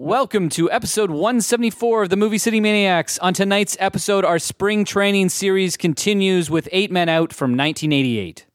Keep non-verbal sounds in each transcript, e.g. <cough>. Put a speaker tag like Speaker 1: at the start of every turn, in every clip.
Speaker 1: Welcome to episode 174 of the Movie City Maniacs. On tonight's episode, our spring training series continues with Eight Men Out from 1988.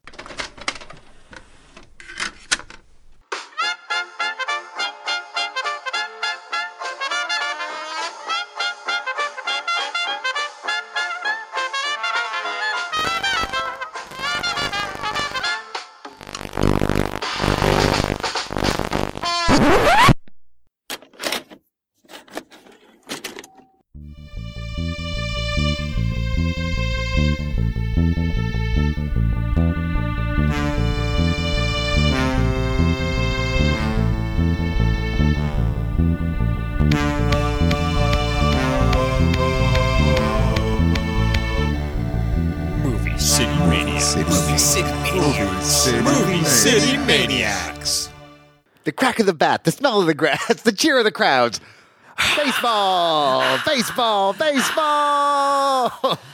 Speaker 2: Of the bat, the smell of the grass, <laughs> the cheer of the crowds. Baseball, baseball, baseball. <laughs>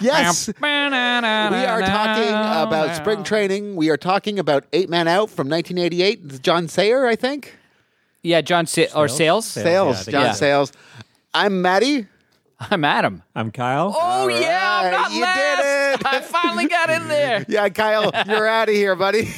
Speaker 2: Yes, we are talking about spring training. We are talking about Eight Man Out from 1988. It's John Sayer, I think.
Speaker 1: Yeah, John Sa- or Sayles.
Speaker 2: Sayles,
Speaker 3: yeah,
Speaker 2: John
Speaker 1: yeah.
Speaker 2: Sayles. I'm Maddie.
Speaker 1: I'm Adam.
Speaker 3: I'm Kyle.
Speaker 1: Oh yeah, I'm not
Speaker 2: you
Speaker 1: last.
Speaker 2: did it.
Speaker 1: I finally got in there. <laughs>
Speaker 2: Yeah, Kyle, you're out of here, buddy.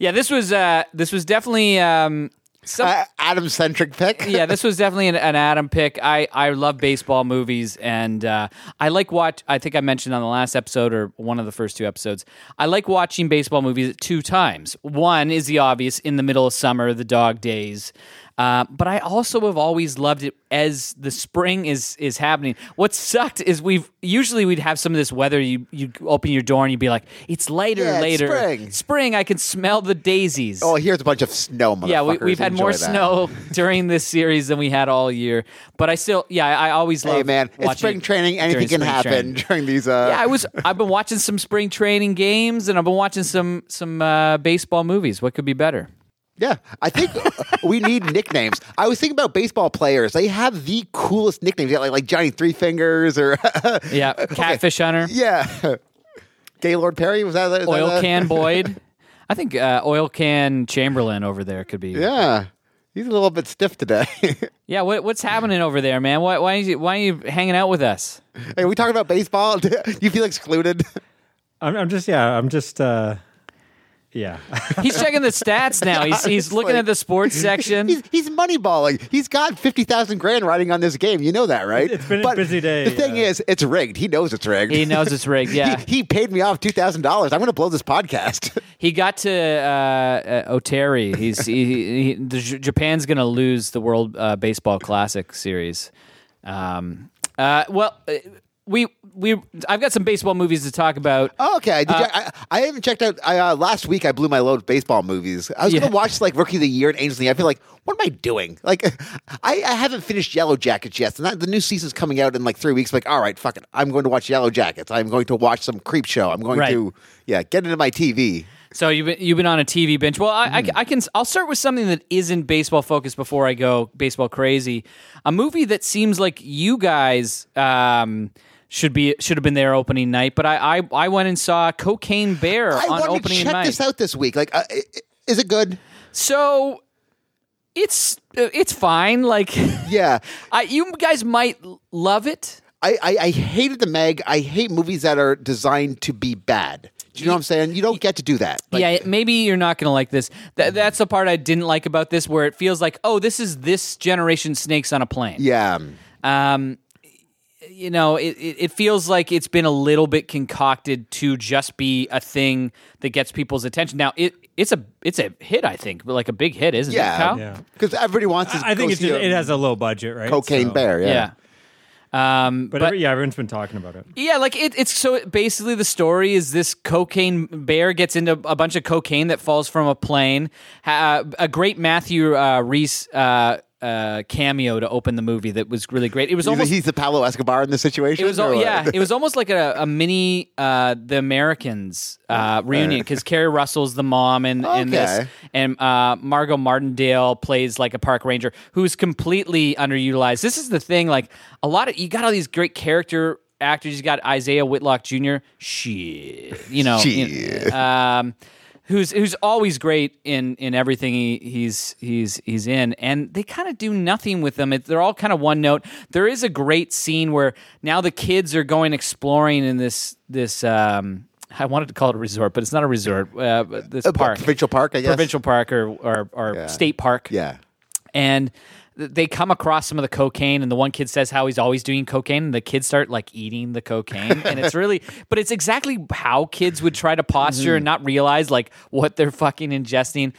Speaker 1: Yeah, this was uh, this was definitely um, some,
Speaker 2: Uh, Adam centric pick. <laughs>
Speaker 1: yeah, this was definitely an, an Adam pick. I, I love baseball movies, and uh, I like watch. I think I mentioned on the last episode or one of the first two episodes. I like watching baseball movies two times. One is the obvious in the middle of summer, the dog days. Uh, but I also have always loved it as the spring is is happening. What sucked is we've usually we'd have some of this weather. You you open your door and you'd be like, it's later,
Speaker 2: Yeah, it's
Speaker 1: later,
Speaker 2: spring.
Speaker 1: Spring. I can smell the daisies.
Speaker 2: Oh, here's a bunch of snow,
Speaker 1: Yeah, we, we've had more
Speaker 2: that.
Speaker 1: snow <laughs> during this series than we had all year. But I still, yeah, I, always love.
Speaker 2: Hey, man, it's spring training. Anything can happen
Speaker 1: training. <laughs>
Speaker 2: during these. Uh,
Speaker 1: Yeah, I was. I've been watching some spring training games, and I've been watching some some uh, baseball movies. What could be better?
Speaker 2: Yeah, I think we need nicknames. I was thinking about baseball players. They have the coolest nicknames, yeah, like like Johnny Three Fingers or <laughs>
Speaker 1: Yeah, Catfish Hunter,
Speaker 2: yeah, Gaylord Perry was that is that
Speaker 1: Oil
Speaker 2: a-
Speaker 1: Can Boyd. <laughs> I think uh, Oil Can Chamberlain over there could be.
Speaker 2: Yeah, he's a little bit stiff today. <laughs>
Speaker 1: Yeah, what, what's happening over there, man? Why why are you, why are you hanging out with us?
Speaker 2: hey, we talking about baseball? Do you feel excluded?
Speaker 3: I'm, I'm just yeah. I'm just uh, yeah. <laughs>
Speaker 1: He's checking the stats <laughs> now. He's he's looking
Speaker 2: Honestly.
Speaker 1: at the sports <laughs> section.
Speaker 2: He's he's moneyballing. He's got fifty thousand grand riding on this game. You know that, right?
Speaker 3: It's been a busy day,
Speaker 2: The thing
Speaker 3: yeah.
Speaker 2: is, it's rigged. He knows it's rigged.
Speaker 1: He knows it's rigged. Yeah.
Speaker 2: he, he paid me off two thousand dollars. I'm going to blow this podcast.
Speaker 1: He got to uh, uh, Oteri. He's he, he, the, J- Japan's going to lose the World uh, Baseball Classic series. Um, uh, well, uh, we we I've got some baseball movies to talk about.
Speaker 2: Oh, okay. Did
Speaker 1: Uh,
Speaker 2: you, I, I haven't checked out. I, uh, last week, I blew my load of baseball movies. I was
Speaker 1: Yeah.
Speaker 2: going to watch like Rookie of the Year and Angels. the. I feel like, what am I doing? Like, <laughs> I, I haven't finished Yellowjackets yet. And that, the new season's coming out in like three weeks. like, all right, fuck it. I'm going to watch Yellowjackets. I'm going to watch some Creepshow. I'm going
Speaker 1: Right.
Speaker 2: to, yeah, get into my TV.
Speaker 1: So you've been, you've been on a TV bench. Well, I, I, I can I'll start with something that isn't baseball focused before I go baseball crazy. A movie that seems like you guys um, should be should have been there opening night, but I I, I went and saw Cocaine Bear
Speaker 2: I
Speaker 1: on
Speaker 2: wanted to check
Speaker 1: night.
Speaker 2: this out this week. Like, uh, is it good?
Speaker 1: So it's uh, it's fine. Like <laughs>
Speaker 2: Yeah.
Speaker 1: I, you guys might love it.
Speaker 2: I, I, I hated the Meg. I hate movies that are designed to be bad. Do you know what I'm saying? You don't get to do that. Like,
Speaker 1: yeah, maybe you're not going to like this. Th- that's the part I didn't like about this, where it feels like, oh, this is this generation snakes on a plane.
Speaker 2: Yeah.
Speaker 1: Um, you know, it, it, it feels like it's been a little bit concocted to just be a thing that gets people's attention. Now, it it's a it's a hit, I think, but like a big hit, isn't it?
Speaker 2: Yeah.
Speaker 1: Kyle?
Speaker 3: Yeah.
Speaker 2: Because everybody wants to
Speaker 3: I think it's just, it has a low budget, right?
Speaker 2: Cocaine
Speaker 3: So-
Speaker 2: Bear. Yeah.
Speaker 1: Yeah. Um,
Speaker 3: But,
Speaker 1: but
Speaker 3: every, yeah, everyone's been talking about it.
Speaker 1: Yeah, like it, it's so basically the story is this cocaine bear gets into a bunch of cocaine that falls from a plane. Ha, a great Matthew uh, Rhys uh, uh, cameo to open the movie that was really great. It was almost
Speaker 2: he's the Pablo Escobar in this situation.
Speaker 1: it was al- yeah, it was almost like a, a mini uh, the Americans uh, reunion because Keri Russell's the mom in, in this,
Speaker 2: Okay.
Speaker 1: and uh, Margot Martindale plays like a park ranger who's completely underutilized. This is the thing, like a lot of you got all these great character actors. You got Isaiah Whitlock Jr. Shit, you know, you-
Speaker 2: Shit.
Speaker 1: um, who's who's always great in in everything he, he's he's he's in, and they kind of do nothing with them. It, they're all kind of one note. There is a great scene where now the kids are going exploring in this this. Um, I wanted to call it a resort, but it's not a resort. Uh, this
Speaker 2: Uh,
Speaker 1: park,
Speaker 2: provincial park, I guess?
Speaker 1: provincial park or or, or
Speaker 2: Yeah.
Speaker 1: state park
Speaker 2: Yeah.
Speaker 1: and they come across some of the cocaine and the one kid says how he's always doing cocaine and the kids start like eating the cocaine and it's really <laughs> but it's exactly how kids would try to posture and not realize like what they're fucking ingesting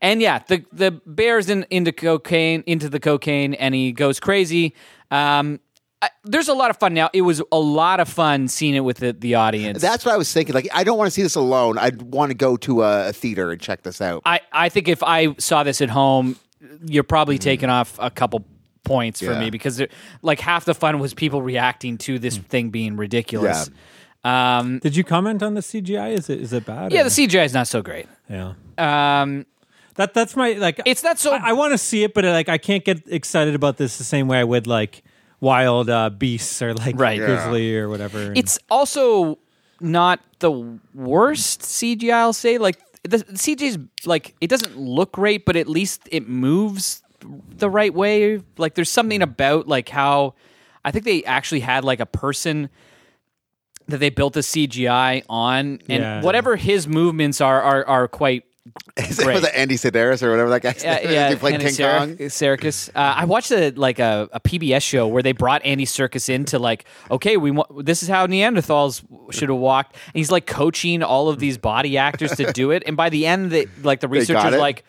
Speaker 1: and yeah the the bear's in into cocaine into the cocaine and he goes crazy um I, there's a lot of fun now. It was a lot of fun seeing it with the, the audience.
Speaker 2: That's what I was thinking. Like, I don't want to see this alone. I'd want to go to a, a theater and check this out.
Speaker 1: I, I think if I saw this at home, you're probably taking off a couple points for
Speaker 2: Yeah.
Speaker 1: me because it, like half the fun was people reacting to this thing being ridiculous. Um,
Speaker 3: Did you comment on the CGI? Is it is it bad?
Speaker 1: yeah,
Speaker 3: or-
Speaker 1: the CGI is not so great.
Speaker 3: yeah.
Speaker 1: Um,
Speaker 3: That that's my like.
Speaker 1: It's not so-
Speaker 3: I, I want to see it, but like I can't get excited about this the same way I would like wild uh, beasts or like
Speaker 1: Right. Yeah.
Speaker 3: grizzly or whatever. And-
Speaker 1: it's also not the worst CGI. I'll say like the, the CGI's like it doesn't look great, but at least it moves the right way. Like there's something about like how I think they actually had like a person that they built the CGI on, and
Speaker 3: Yeah.
Speaker 1: whatever his movements are are are quite.
Speaker 2: Is it, was it Andy Sedaris or whatever that guy's
Speaker 1: Yeah,
Speaker 2: name is?
Speaker 1: yeah.
Speaker 2: he played
Speaker 1: Andy
Speaker 2: King
Speaker 1: Ser-
Speaker 2: Kong.
Speaker 1: Serkis. Uh, I watched a like a, a PBS show where they brought Andy Serkis in to like, okay, we want this is how Neanderthals should have walked. And he's like coaching all of these body actors to do it. And by the end, they, like the researchers like,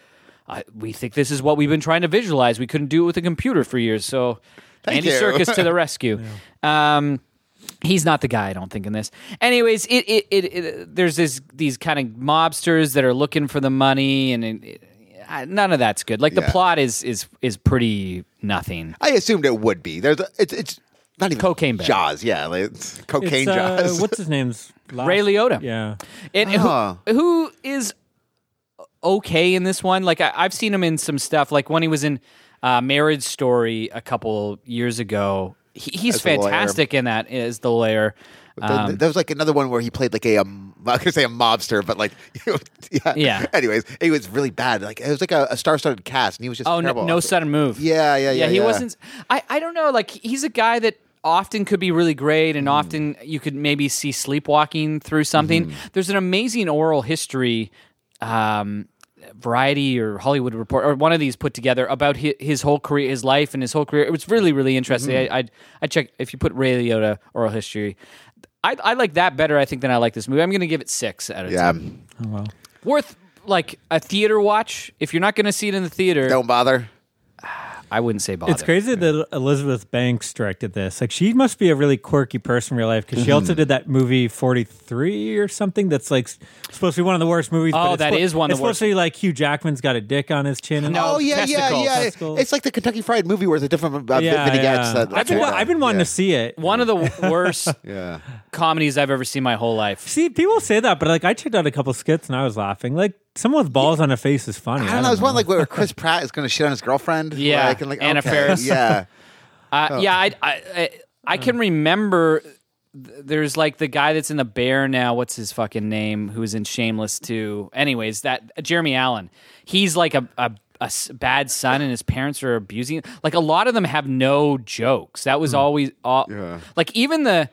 Speaker 1: I, we think this is what we've been trying to visualize. We couldn't do it with a computer for years, so
Speaker 2: Thank
Speaker 1: Andy
Speaker 2: you.
Speaker 1: Serkis to the <laughs> rescue. Um, he's not the guy, I don't think, in this. Anyways, it it, it, it there's this these kind of mobsters that are looking for the money, and it, it- uh, none of that's good. Like the
Speaker 2: Yeah.
Speaker 1: plot is is is pretty nothing.
Speaker 2: I assumed it would be. There's a, it's it's not even
Speaker 1: Cocaine bear.
Speaker 2: Jaws. Yeah, like, it's cocaine
Speaker 3: It's, uh,
Speaker 2: Jaws.
Speaker 3: what's his name's <laughs> last-
Speaker 1: Ray Liotta.
Speaker 3: Yeah.
Speaker 1: And
Speaker 2: Ah.
Speaker 1: who, who is okay in this one? Like I, I've seen him in some stuff. Like when he was in uh, Marriage Story a couple years ago. He, he's
Speaker 2: As the lawyer.
Speaker 1: fantastic in that is the lawyer. Um,
Speaker 2: th- there was like another one where he played like a um, <laughs> I was gonna say a mobster, but like <laughs> yeah.
Speaker 1: Yeah.
Speaker 2: Anyways, he was really bad. Like it was like a, a star-studded cast, and he was just
Speaker 1: Oh, no, no sudden move.
Speaker 2: Yeah, yeah, yeah, Yeah,
Speaker 1: He
Speaker 2: yeah.
Speaker 1: wasn't. I, I don't know. Like he's a guy that often could be really great, and often you could maybe see sleepwalking through something. There's an amazing oral history. Um, Variety or Hollywood Report or one of these put together about his, his whole career, his life, and his whole career. It was really, really interesting. Mm-hmm. I, I I check if you put Ray Liotta oral history. I, I like that better, I think, than I like this movie. I'm going to give it six out of
Speaker 2: Yeah,
Speaker 1: ten.
Speaker 3: Oh well.
Speaker 1: Worth like a theater watch. If you're not going to see it in the theater,
Speaker 2: don't bother.
Speaker 1: I wouldn't say bother.
Speaker 3: It's crazy that Elizabeth Banks directed this. Like, she must be a really quirky person in real life because she
Speaker 1: Mm-hmm.
Speaker 3: also did that movie Forty Three or something. That's like supposed to be one of the worst movies.
Speaker 1: Oh,
Speaker 3: but it's
Speaker 1: that
Speaker 3: spo-
Speaker 1: is one of
Speaker 3: It's
Speaker 1: the worst.
Speaker 3: supposed to be like Hugh Jackman's got a dick on his chin. And
Speaker 1: No,
Speaker 2: oh yeah, yeah,
Speaker 1: testicles.
Speaker 2: yeah.
Speaker 3: Testicles.
Speaker 2: It's like the Kentucky Fried Movie where there's a different uh,
Speaker 3: yeah,
Speaker 2: vignettes.
Speaker 3: yeah.
Speaker 2: That,
Speaker 3: I've been. I've been wanting
Speaker 2: yeah.
Speaker 3: to see it.
Speaker 1: one of the worst <laughs>
Speaker 2: Yeah.
Speaker 1: comedies I've ever seen my whole life.
Speaker 3: See, people say that, but like I checked out a couple skits and I was laughing. Like someone with balls on a face is funny.
Speaker 2: I don't know. It's one like where <laughs> Chris Pratt is going to shit on his girlfriend.
Speaker 1: Yeah,
Speaker 2: like, and like,
Speaker 1: Anna
Speaker 2: okay,
Speaker 1: Faris.
Speaker 2: Yeah, <laughs>
Speaker 1: Uh, Yeah, I, I, I, I can remember. th- There's like the guy that's in the Bear now. What's his fucking name? Who's in Shameless too? Anyways, that Jeremy Allen. He's like a, a, a s- bad son, and his parents are abusing. Like a lot of them have no jokes. That was always all.
Speaker 2: Yeah.
Speaker 1: Like even the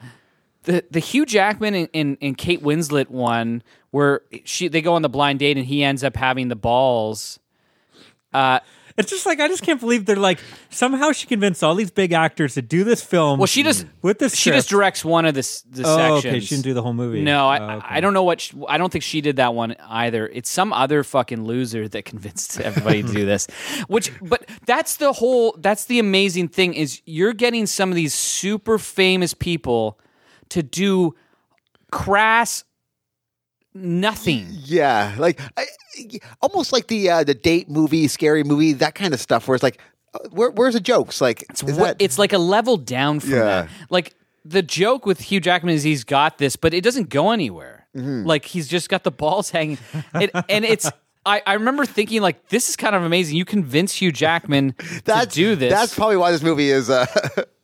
Speaker 1: the the Hugh Jackman and, and, and Kate Winslet one where she they go on the blind date and he ends up having the balls. Uh,
Speaker 3: It's just like I just can't believe they're like somehow she convinced all these big actors to do this film.
Speaker 1: well, she just
Speaker 3: with this.
Speaker 1: she just directs one of the s- the
Speaker 3: Oh,
Speaker 1: sections.
Speaker 3: okay. She didn't do the whole movie.
Speaker 1: No, I,
Speaker 3: Oh, okay.
Speaker 1: I don't know what. Sh I don't think she did that one either. It's some other fucking loser that convinced <laughs> everybody to do this. Which, but that's the whole. That's the amazing thing is you're getting some of these super famous people to do crass nothing.
Speaker 2: yeah. Like I, almost like the uh, the date movie, scary movie, that kind of stuff. Where it's like, uh, where, where's the jokes? Like,
Speaker 1: It's what
Speaker 2: that-
Speaker 1: it's like a level down from
Speaker 2: Yeah.
Speaker 1: that. Like the joke with Hugh Jackman is he's got this, but it doesn't go anywhere.
Speaker 2: Mm-hmm.
Speaker 1: Like he's just got the balls hanging, it, and it's. <laughs> I, I remember thinking like this is kind of amazing. You convince Hugh Jackman <laughs>
Speaker 2: that's
Speaker 1: to do this,
Speaker 2: That's probably why this movie is. Uh, <laughs>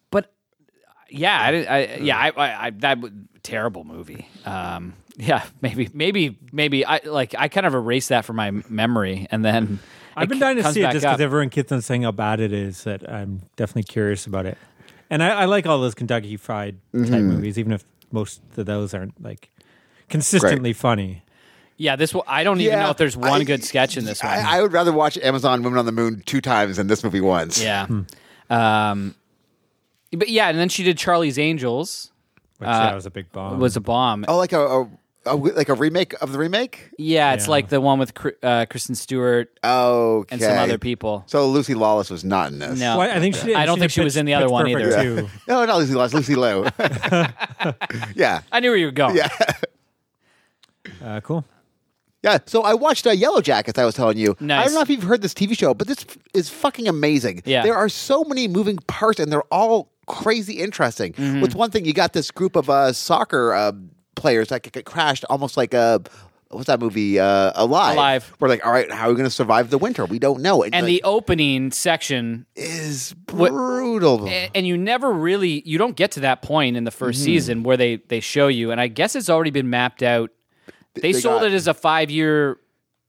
Speaker 1: yeah, I, didn't- I, yeah, I, I, I that w- terrible movie. Um, Yeah, <laughs> maybe, maybe, maybe. I like. I kind of erased that from my memory, and then
Speaker 3: I've been dying to see it just because everyone keeps on saying how bad it is. That I'm definitely curious about it. And I, I like all those Kentucky Fried type
Speaker 2: Mm-hmm.
Speaker 3: movies, even if most of those aren't like consistently funny.
Speaker 1: Yeah, this. one- I don't even
Speaker 2: Yeah,
Speaker 1: know if there's one
Speaker 2: I-
Speaker 1: good sketch in this one.
Speaker 2: I, I would rather watch Amazon Women on the Moon two times than this movie once.
Speaker 1: yeah.
Speaker 3: Hmm.
Speaker 1: Um, but yeah, and then she did Charlie's Angels.
Speaker 3: Which
Speaker 1: Uh,
Speaker 3: yeah, was a big bomb.
Speaker 1: Was a bomb.
Speaker 2: Oh, like a, a, a like a remake of the remake.
Speaker 1: Yeah, it's
Speaker 3: Yeah.
Speaker 1: like the one with Cri- uh, Kristen Stewart
Speaker 2: Okay.
Speaker 1: and some other people.
Speaker 2: So Lucy Lawless was not in this.
Speaker 1: No,
Speaker 3: Well, I think she. Did,
Speaker 1: I don't think
Speaker 3: did
Speaker 1: she was
Speaker 3: Pitch-
Speaker 1: in the other
Speaker 3: Pitch
Speaker 1: one
Speaker 3: Perfect
Speaker 1: either.
Speaker 3: too. <laughs>
Speaker 2: No, not Lucy Lawless. Lucy Liu. <laughs> yeah.
Speaker 1: I knew where you were going.
Speaker 2: Yeah. <laughs>
Speaker 3: Uh, cool.
Speaker 2: Yeah, so I watched uh, Yellowjackets. I was telling you. I
Speaker 1: Nice.
Speaker 2: don't know if you've heard this TV show, but this f- is fucking amazing.
Speaker 1: Yeah.
Speaker 2: there are so many moving parts, and they're all crazy interesting.
Speaker 1: Mm-hmm.
Speaker 2: With one thing, you got this group of uh, soccer uh, players that get crashed, almost like a what's that movie? Uh, Alive.
Speaker 1: Alive.
Speaker 2: We're like, all right, how are we going to survive the winter? We don't know.
Speaker 1: And
Speaker 2: like,
Speaker 1: the opening section
Speaker 2: is brutal.
Speaker 1: a- and you never really you don't get to that point in the 1st
Speaker 2: Mm-hmm.
Speaker 1: season where they they show you and i guess it's already been mapped out they,
Speaker 2: they
Speaker 1: sold
Speaker 2: got-
Speaker 1: it as a five year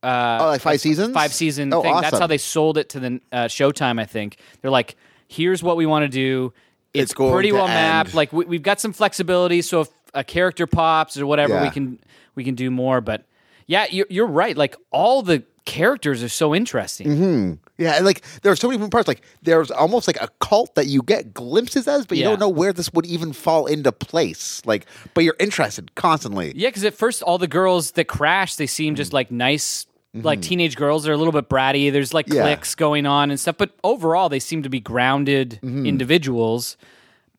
Speaker 1: uh
Speaker 2: oh, like five seasons.
Speaker 1: five season
Speaker 2: Oh,
Speaker 1: thing that's how they sold it to the uh, showtime i think they're like here's what we want to do it's,
Speaker 2: It's
Speaker 1: pretty well mapped
Speaker 2: end.
Speaker 1: like we, we've got some flexibility so if a character pops or whatever we can we can do more but yeah you're, you're right like all the characters are so interesting
Speaker 2: Mm-hmm. Yeah, and like there are so many moving parts. Like there's almost like a cult that you get glimpses as, but you
Speaker 1: Yeah.
Speaker 2: don't know where this would even fall into place. Like, but you're interested constantly.
Speaker 1: Yeah, because at first all the girls that crash, they seem just like nice, like teenage girls. They're a little bit bratty. There's like
Speaker 2: Mm-hmm. Yeah.
Speaker 1: cliques going on and stuff. But overall, they seem to be grounded
Speaker 2: Mm-hmm.
Speaker 1: individuals,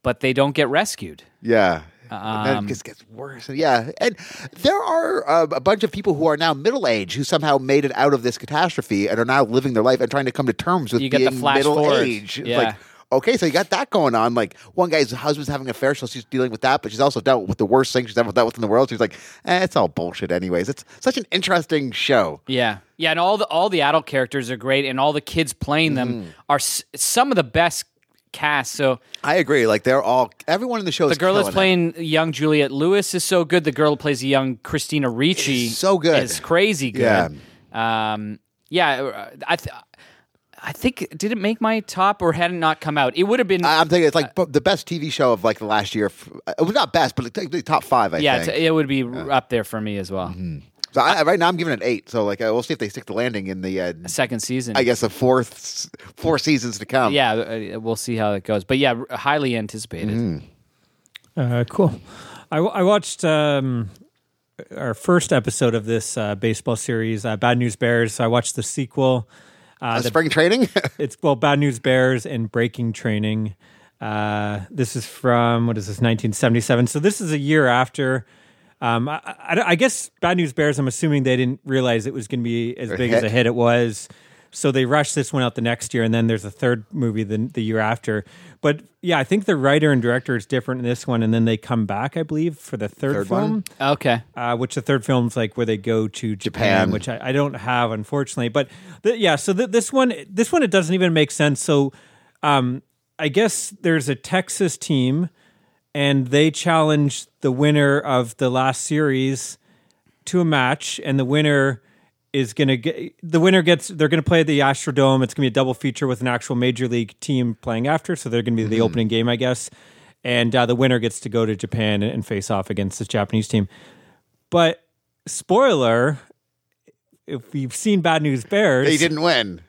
Speaker 1: but they don't get rescued.
Speaker 2: Yeah. and
Speaker 1: Um,
Speaker 2: it just gets worse. Yeah, and there are uh, a bunch of people who are now middle age who somehow made it out of this catastrophe and are now living their life and trying to come to terms with
Speaker 1: You get
Speaker 2: being middle
Speaker 1: forward.
Speaker 2: age.
Speaker 1: Yeah.
Speaker 2: Like, okay, so you got that going on. Like one guy's husband's having an affair, so she's dealing with that, but she's also dealt with the worst thing she's ever dealt with in the world. She's like, eh, it's all bullshit, anyways. It's such an interesting show.
Speaker 1: Yeah, yeah, and all the all the adult characters are great, and all the kids playing them
Speaker 2: Mm-hmm.
Speaker 1: are s- some of the best casts. So
Speaker 2: I agree. Like they're all everyone in the show.
Speaker 1: the girl that's
Speaker 2: killing it.
Speaker 1: playing young Juliet Lewis is so good. The girl who plays young Christina Ricci
Speaker 2: Is so good.
Speaker 1: Is crazy good. Um, yeah, uh, I. Th- I think did it make my top or had it not come out? It would have been
Speaker 2: I- I'm thinking it's like bu- the best TV show of like the last year. It was not best, but the top five. I
Speaker 1: yeah,
Speaker 2: think.
Speaker 1: t- it would be r up there for me as well.
Speaker 2: so I, right now, I'm giving it eight. So like, uh, we'll see if they stick the landing in the. Uh,
Speaker 1: Second season,
Speaker 2: I guess the fourth, four seasons to come.
Speaker 1: yeah, uh, we'll see how it goes. But yeah, highly anticipated.
Speaker 2: Mm-hmm.
Speaker 3: Uh, cool. I, I watched um, our first episode of this uh, baseball series, uh, Bad News Bears. I watched the sequel. Uh,
Speaker 2: Uh,
Speaker 3: the-
Speaker 2: spring training. <laughs>
Speaker 3: it's well, Bad News Bears and Breaking Training. Uh, this is from what is this, 1977? So this is a year after. Um, I, I, I guess Bad News Bears. I'm assuming they didn't realize it was going to be as
Speaker 2: A
Speaker 3: big as a hit it was. So they rushed this one out the next year, and then there's a third movie the, the year after. But yeah, I think the writer and director is different in this one, and then they come back, I believe, for the third,
Speaker 2: Third
Speaker 3: film
Speaker 2: one?
Speaker 1: Okay,
Speaker 3: uh, which the third film's like where they go to Japan,
Speaker 2: Japan.
Speaker 3: which I, I don't have unfortunately. But th- yeah, so th- this one, this one, it doesn't even make sense. So um, I guess there's a Texas team, and they challenge the winner of the last series to a match, and the winner is going to get the winner gets they're going to play at the Astrodome. It's going to be a double feature with an actual major league team playing after, so they're going to be the opening game, I guess. And uh, the winner gets to go to Japan and, and face off against this Japanese team. But spoiler, if you've seen Bad News Bears,
Speaker 2: they didn't win.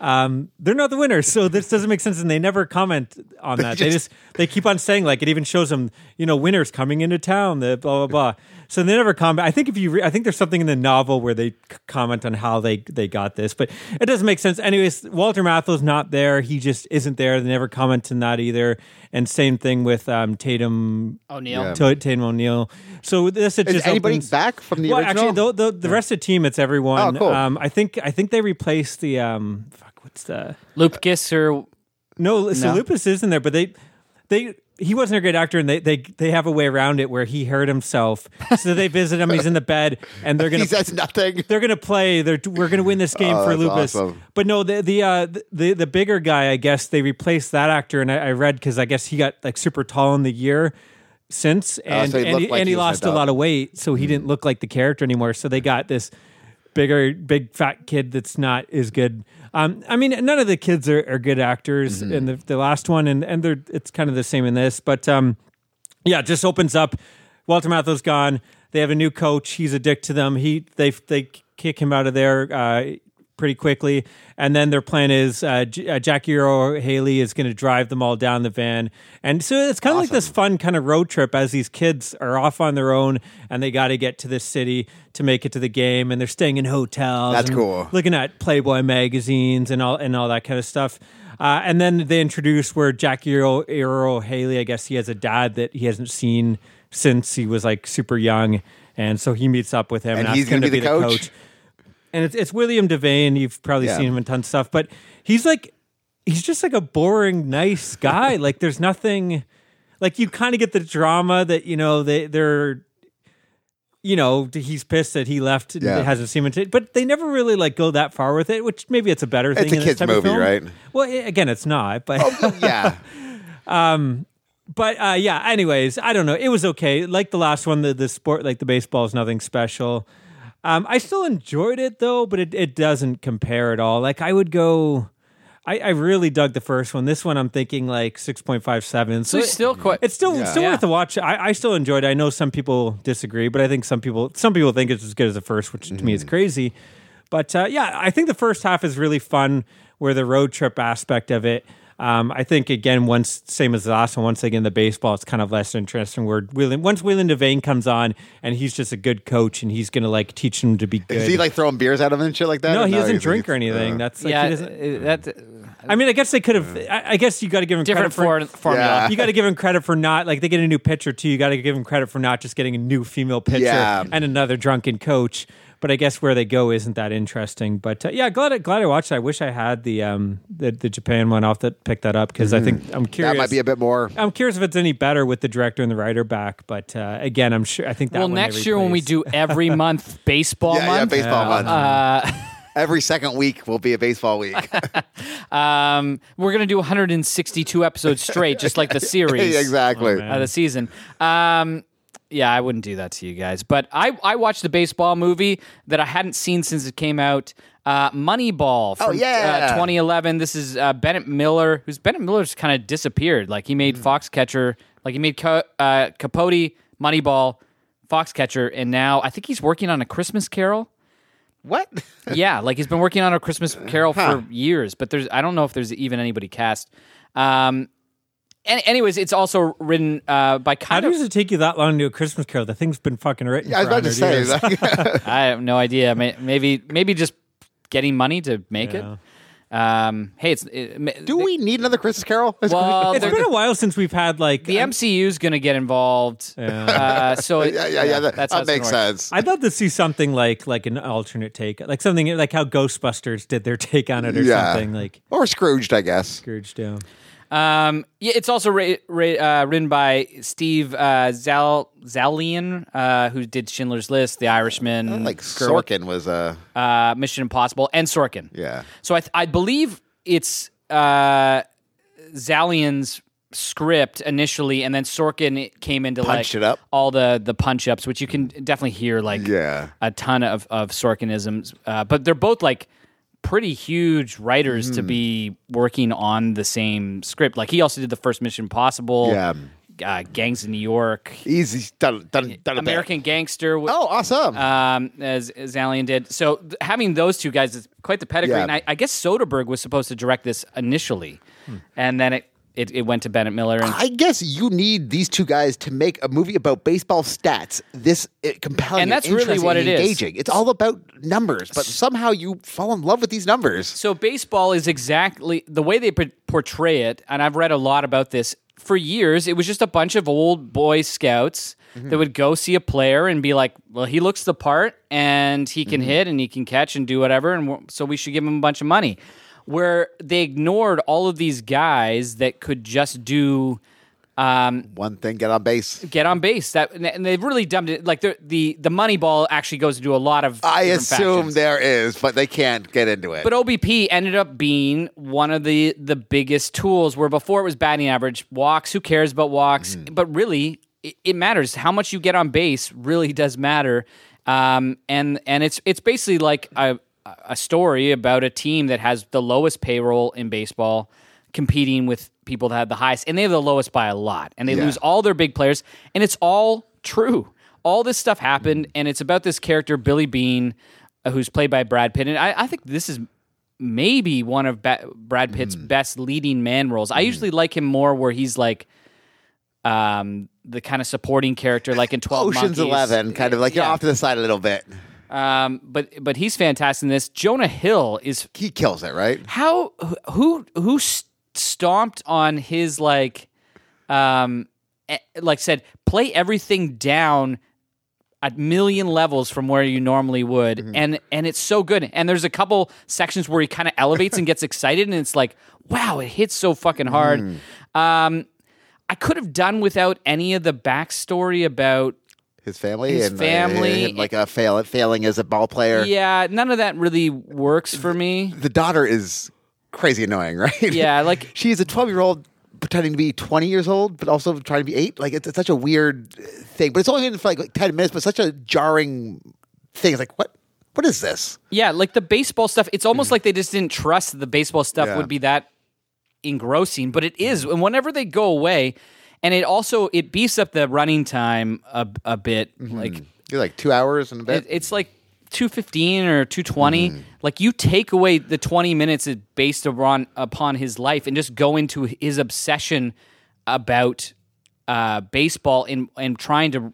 Speaker 3: Um, they're not the winners, so this doesn't make sense. And they never comment on that. they just they keep on saying like it even shows them, you know, winners coming into town. The blah blah blah. So they never comment. I think if you, re- I think there's something in the novel where they c- comment on how they they got this, but it doesn't make sense. Anyways, Walter Matthau's not there. He just isn't there. They never comment on that either. And same thing with um, Tatum
Speaker 1: O'Neill.
Speaker 2: Yeah.
Speaker 3: Ta- Tatum O'Neal. So this it
Speaker 2: Is
Speaker 3: just
Speaker 2: anybody
Speaker 3: opens-
Speaker 2: back from the
Speaker 3: well,
Speaker 2: original?
Speaker 3: actually, the, the, the rest of the team, it's everyone.
Speaker 2: Oh, cool.
Speaker 3: um, I think I think they replaced the um, fuck. What's the
Speaker 1: Lupkis or
Speaker 3: no? So
Speaker 1: No?
Speaker 3: Lupus is in there, but they they he wasn't a great actor, and they they they have a way around it where he hurt himself. So they visit him. He's in the bed, and they're <laughs> gonna
Speaker 2: he says nothing.
Speaker 3: they're gonna play. They're we're gonna win this <laughs> game
Speaker 2: Oh,
Speaker 3: for Lupus.
Speaker 2: awesome.
Speaker 3: But no, the the uh, the the bigger guy, I guess they replaced that actor, and I, I read because I guess he got like super tall in the year. since, and
Speaker 2: so he
Speaker 3: and, he,
Speaker 2: like
Speaker 3: and
Speaker 2: he
Speaker 3: he lost a lot of weight, so he didn't look like the character anymore. So they got this bigger, big fat kid that's not as good. Um, I mean, none of the kids are, are good actors
Speaker 2: Mm-hmm.
Speaker 3: in the, the last one, and and they're it's kind of the same in this, but um, yeah, it just opens up. Walter Matthau's gone. They have a new coach. He's a dick to them. He they they kick him out of there uh, pretty quickly, and then their plan is uh, J- uh, Jackie Earle Haley is going to drive them all down the van, and so it's kind of like this fun kind of road trip as these kids are off on their own and they got to get to this city to make it to the game, and they're staying in hotels.
Speaker 2: That's cool.
Speaker 3: Looking at Playboy magazines and all and all that kind of stuff. Uh, and then they introduce where Jackie Earle, Earle Haley, I guess he has a dad that he hasn't seen since he was like super young, and so he meets up with him,
Speaker 2: And
Speaker 3: and,
Speaker 2: he's
Speaker 3: asks him
Speaker 2: gonna
Speaker 3: to
Speaker 2: be the coach?
Speaker 3: And it's it's William Devane. You've probably
Speaker 2: Yeah.
Speaker 3: seen him in tons of stuff, but he's like he's just like a boring, nice guy. <laughs> like there's nothing. Like you kind of get the drama that you know they they're. You know, he's pissed that he left. and
Speaker 2: Yeah.
Speaker 3: hasn't seen it, but they never really like go that far with it. Which maybe it's a better thing.
Speaker 2: It's a kid's movie,
Speaker 3: film.
Speaker 2: right?
Speaker 3: Well, again, it's not. But
Speaker 2: yeah. <laughs> <laughs>
Speaker 3: um but uh, yeah. Anyways, I don't know. It was okay. Like the last one, the the sport, like the baseball, is nothing special. Um, I still enjoyed it though, but it, it doesn't compare at all. Like I would go. I, I really dug the first one. This one, I'm thinking like six point five seven.
Speaker 1: So it's still quite.
Speaker 3: It's still
Speaker 2: Yeah.
Speaker 3: still
Speaker 1: Yeah.
Speaker 3: worth a watch. I, I still enjoyed it. I know some people disagree, but I think some people some people think it's as good as the first, which to me
Speaker 2: Mm-hmm.
Speaker 3: is crazy. But uh, yeah, I think the first half is really fun, where the road trip aspect of it. Um, I think again, once same as the last. Once again, the baseball it's kind of less interesting. Where William, once William Devane comes on, and he's just a good coach, and he's gonna like teach him to be good.
Speaker 2: Is he like throwing beers at him and shit like that?
Speaker 3: no,
Speaker 2: Or
Speaker 3: he doesn't drink or anything.
Speaker 2: uh,
Speaker 3: That's like,
Speaker 1: yeah,
Speaker 3: he doesn't.
Speaker 1: uh, that
Speaker 3: I mean, I guess they could have. I, I guess you got to give him
Speaker 1: different
Speaker 3: credit for,
Speaker 1: for, formula.
Speaker 2: Yeah.
Speaker 3: you got to give him credit for not like they get a new pitcher too. You got to give him credit for not just getting a new female pitcher
Speaker 2: Yeah.
Speaker 3: and another drunken coach. But I guess where they go isn't that interesting. But uh, yeah, glad I, glad I watched. it. I wish I had the um the, the Japan one off that picked that up because I think I'm curious.
Speaker 2: Mm-hmm. That might be a bit more.
Speaker 3: I'm curious if it's any better with the director and the writer back. But uh, again, I'm sure. I think that
Speaker 1: well,
Speaker 3: one
Speaker 1: next year when we do every <laughs> month baseball
Speaker 2: Yeah, yeah,
Speaker 1: month,
Speaker 2: baseball
Speaker 3: Yeah.
Speaker 2: month.
Speaker 1: uh, <laughs>
Speaker 2: Every second week will be a baseball week. <laughs>
Speaker 1: um, we're gonna do 162 episodes straight, just like the series.
Speaker 2: exactly.
Speaker 3: Oh, man.
Speaker 1: of the season. Um, yeah, I wouldn't do that to you guys. But I, I watched the baseball movie that I hadn't seen since it came out. Uh, Moneyball from
Speaker 2: Oh, yeah.
Speaker 1: uh, 2011. This is uh, Bennett Miller, who's Bennett Miller's kind of disappeared. Like he made
Speaker 2: Mm.
Speaker 1: Foxcatcher, like he made Co- uh, Capote, Moneyball, Foxcatcher, and now I think he's working on a Christmas Carol.
Speaker 2: what? <laughs>
Speaker 1: yeah, like he's been working on a Christmas Carol for years, but there's I don't know if there's even anybody cast. Um, and anyways, it's also written uh, by
Speaker 3: How
Speaker 1: kind of
Speaker 3: does it take you that long to do a Christmas Carol? The thing's been fucking written.
Speaker 2: I was
Speaker 3: for
Speaker 2: about to
Speaker 3: 100
Speaker 2: say.
Speaker 3: years.
Speaker 2: like- <laughs>
Speaker 1: I have no idea. Maybe maybe just getting money to make
Speaker 3: Yeah.
Speaker 1: it. Um, hey, it's it,
Speaker 2: Do we need another Christmas Carol?
Speaker 1: Well,
Speaker 3: It's
Speaker 1: they're-
Speaker 3: been a while since we've had like
Speaker 1: the
Speaker 3: I'm-
Speaker 1: MCU is going to get involved. Uh, so <laughs> it-
Speaker 2: yeah, yeah, yeah. That,
Speaker 1: that's
Speaker 2: that makes
Speaker 1: gonna work.
Speaker 2: sense.
Speaker 3: I'd love to see something like like an alternate take, like something like how Ghostbusters did their take on it, or
Speaker 2: Yeah.
Speaker 3: something like
Speaker 2: Or Scrooged, I guess.
Speaker 3: Scrooged, down.
Speaker 1: Um, yeah, it's also ra- ra- uh, written by Steve uh, Zal Zaillian, uh, who did Schindler's List, The Irishman,
Speaker 2: Like
Speaker 1: Girl-
Speaker 2: Sorkin was uh,
Speaker 1: uh, Mission Impossible, and Sorkin.
Speaker 2: yeah.
Speaker 1: So I, th- I believe it's uh, Zaillian's script initially, and then Sorkin came into
Speaker 2: Punched
Speaker 1: like
Speaker 2: it up?
Speaker 1: all the the punch ups, which you can definitely hear like
Speaker 2: Yeah.
Speaker 1: a ton of of Sorkinisms. Uh, but they're both like pretty huge writers
Speaker 2: Hmm.
Speaker 1: to be working on the same script. Like he also did the first Mission Impossible.
Speaker 2: Yeah.
Speaker 1: Uh, Gangs in New York,
Speaker 2: Easy. Done, done, done.
Speaker 1: American Gangster. w-
Speaker 2: Oh, awesome.
Speaker 1: um, as, Zaillian did. So th- having those two guys is quite the pedigree.
Speaker 2: Yeah.
Speaker 1: And I, I guess Soderbergh was supposed to direct this initially, and then it, it, it went to Bennett Miller. And,
Speaker 2: I guess you need these two guys to make a movie about baseball stats this uh, compelling
Speaker 1: And that's really what it
Speaker 2: and
Speaker 1: is.
Speaker 2: engaging. It's all about numbers, but somehow you fall in love with these numbers.
Speaker 1: so baseball is exactly the way they portray it. And I've read a lot about this for years. It was just a bunch of old boy scouts. That would go see a player and be like, "Well, he looks the part, and he can hit, and he can catch, and do whatever, and so we should give him a bunch of money." Where they ignored all of these guys that could just do
Speaker 2: One thing, get on base.
Speaker 1: get on base. That and they've really dumbed it. Like the the the money ball actually goes into a lot of.
Speaker 2: I assume
Speaker 1: factions.
Speaker 2: there is, but they can't get into it.
Speaker 1: But OBP ended up being one of the the biggest tools. Where before it was batting average, walks. Who cares about walks?
Speaker 2: Mm-hmm.
Speaker 1: But really, it, it matters. How much you get on base really does matter. Um, and and it's it's basically like a a story about a team that has the lowest payroll in baseball competing with people that have the highest and they have the lowest by a lot and they
Speaker 2: Yeah.
Speaker 1: lose all their big players and it's all true all this stuff happened and it's about this character Billy Beane uh, who's played by brad pitt and i, I think this is maybe one of ba- brad pitt's
Speaker 2: Mm.
Speaker 1: best leading man roles i usually like him more where he's like um the kind of supporting character like in <laughs> 12
Speaker 2: Ocean's
Speaker 1: Monkeys.
Speaker 2: Eleven, kind of like you're off to the side a little bit.
Speaker 1: Um but but he's fantastic in this jonah hill is
Speaker 2: He kills it, right?
Speaker 1: how who who stomped on his like um like said play everything down a million levels from where you normally would
Speaker 2: Mm-hmm.
Speaker 1: and and it's so good and there's a couple sections where he kind of elevates and gets <laughs> excited and it's like wow it hits so fucking hard
Speaker 2: Mm.
Speaker 1: um i could have done without any of the backstory about
Speaker 2: His family
Speaker 1: His
Speaker 2: and uh,
Speaker 1: family.
Speaker 2: like a fail failing as a ball player.
Speaker 1: yeah none of that really works for me
Speaker 2: The daughter is crazy annoying, <laughs> right?
Speaker 1: yeah like <laughs>
Speaker 2: She's a 12 year old pretending to be 20 years old, but also trying to be eight. Like, it's, it's such a weird thing. But it's only been for like, like 10 minutes, but such a jarring thing. It's like, what? What is this?
Speaker 1: Yeah, like the baseball stuff. It's almost like they just didn't trust that the baseball stuff
Speaker 2: Yeah.
Speaker 1: would be that engrossing, but it is. And whenever they go away, and it also it beefs up the running time a, a bit. Like
Speaker 2: You're like two hours and a bit.
Speaker 1: it, it's like two fifteen or two Like you take away the twenty minutes is based upon upon his life and just go into his obsession about uh, baseball and and trying to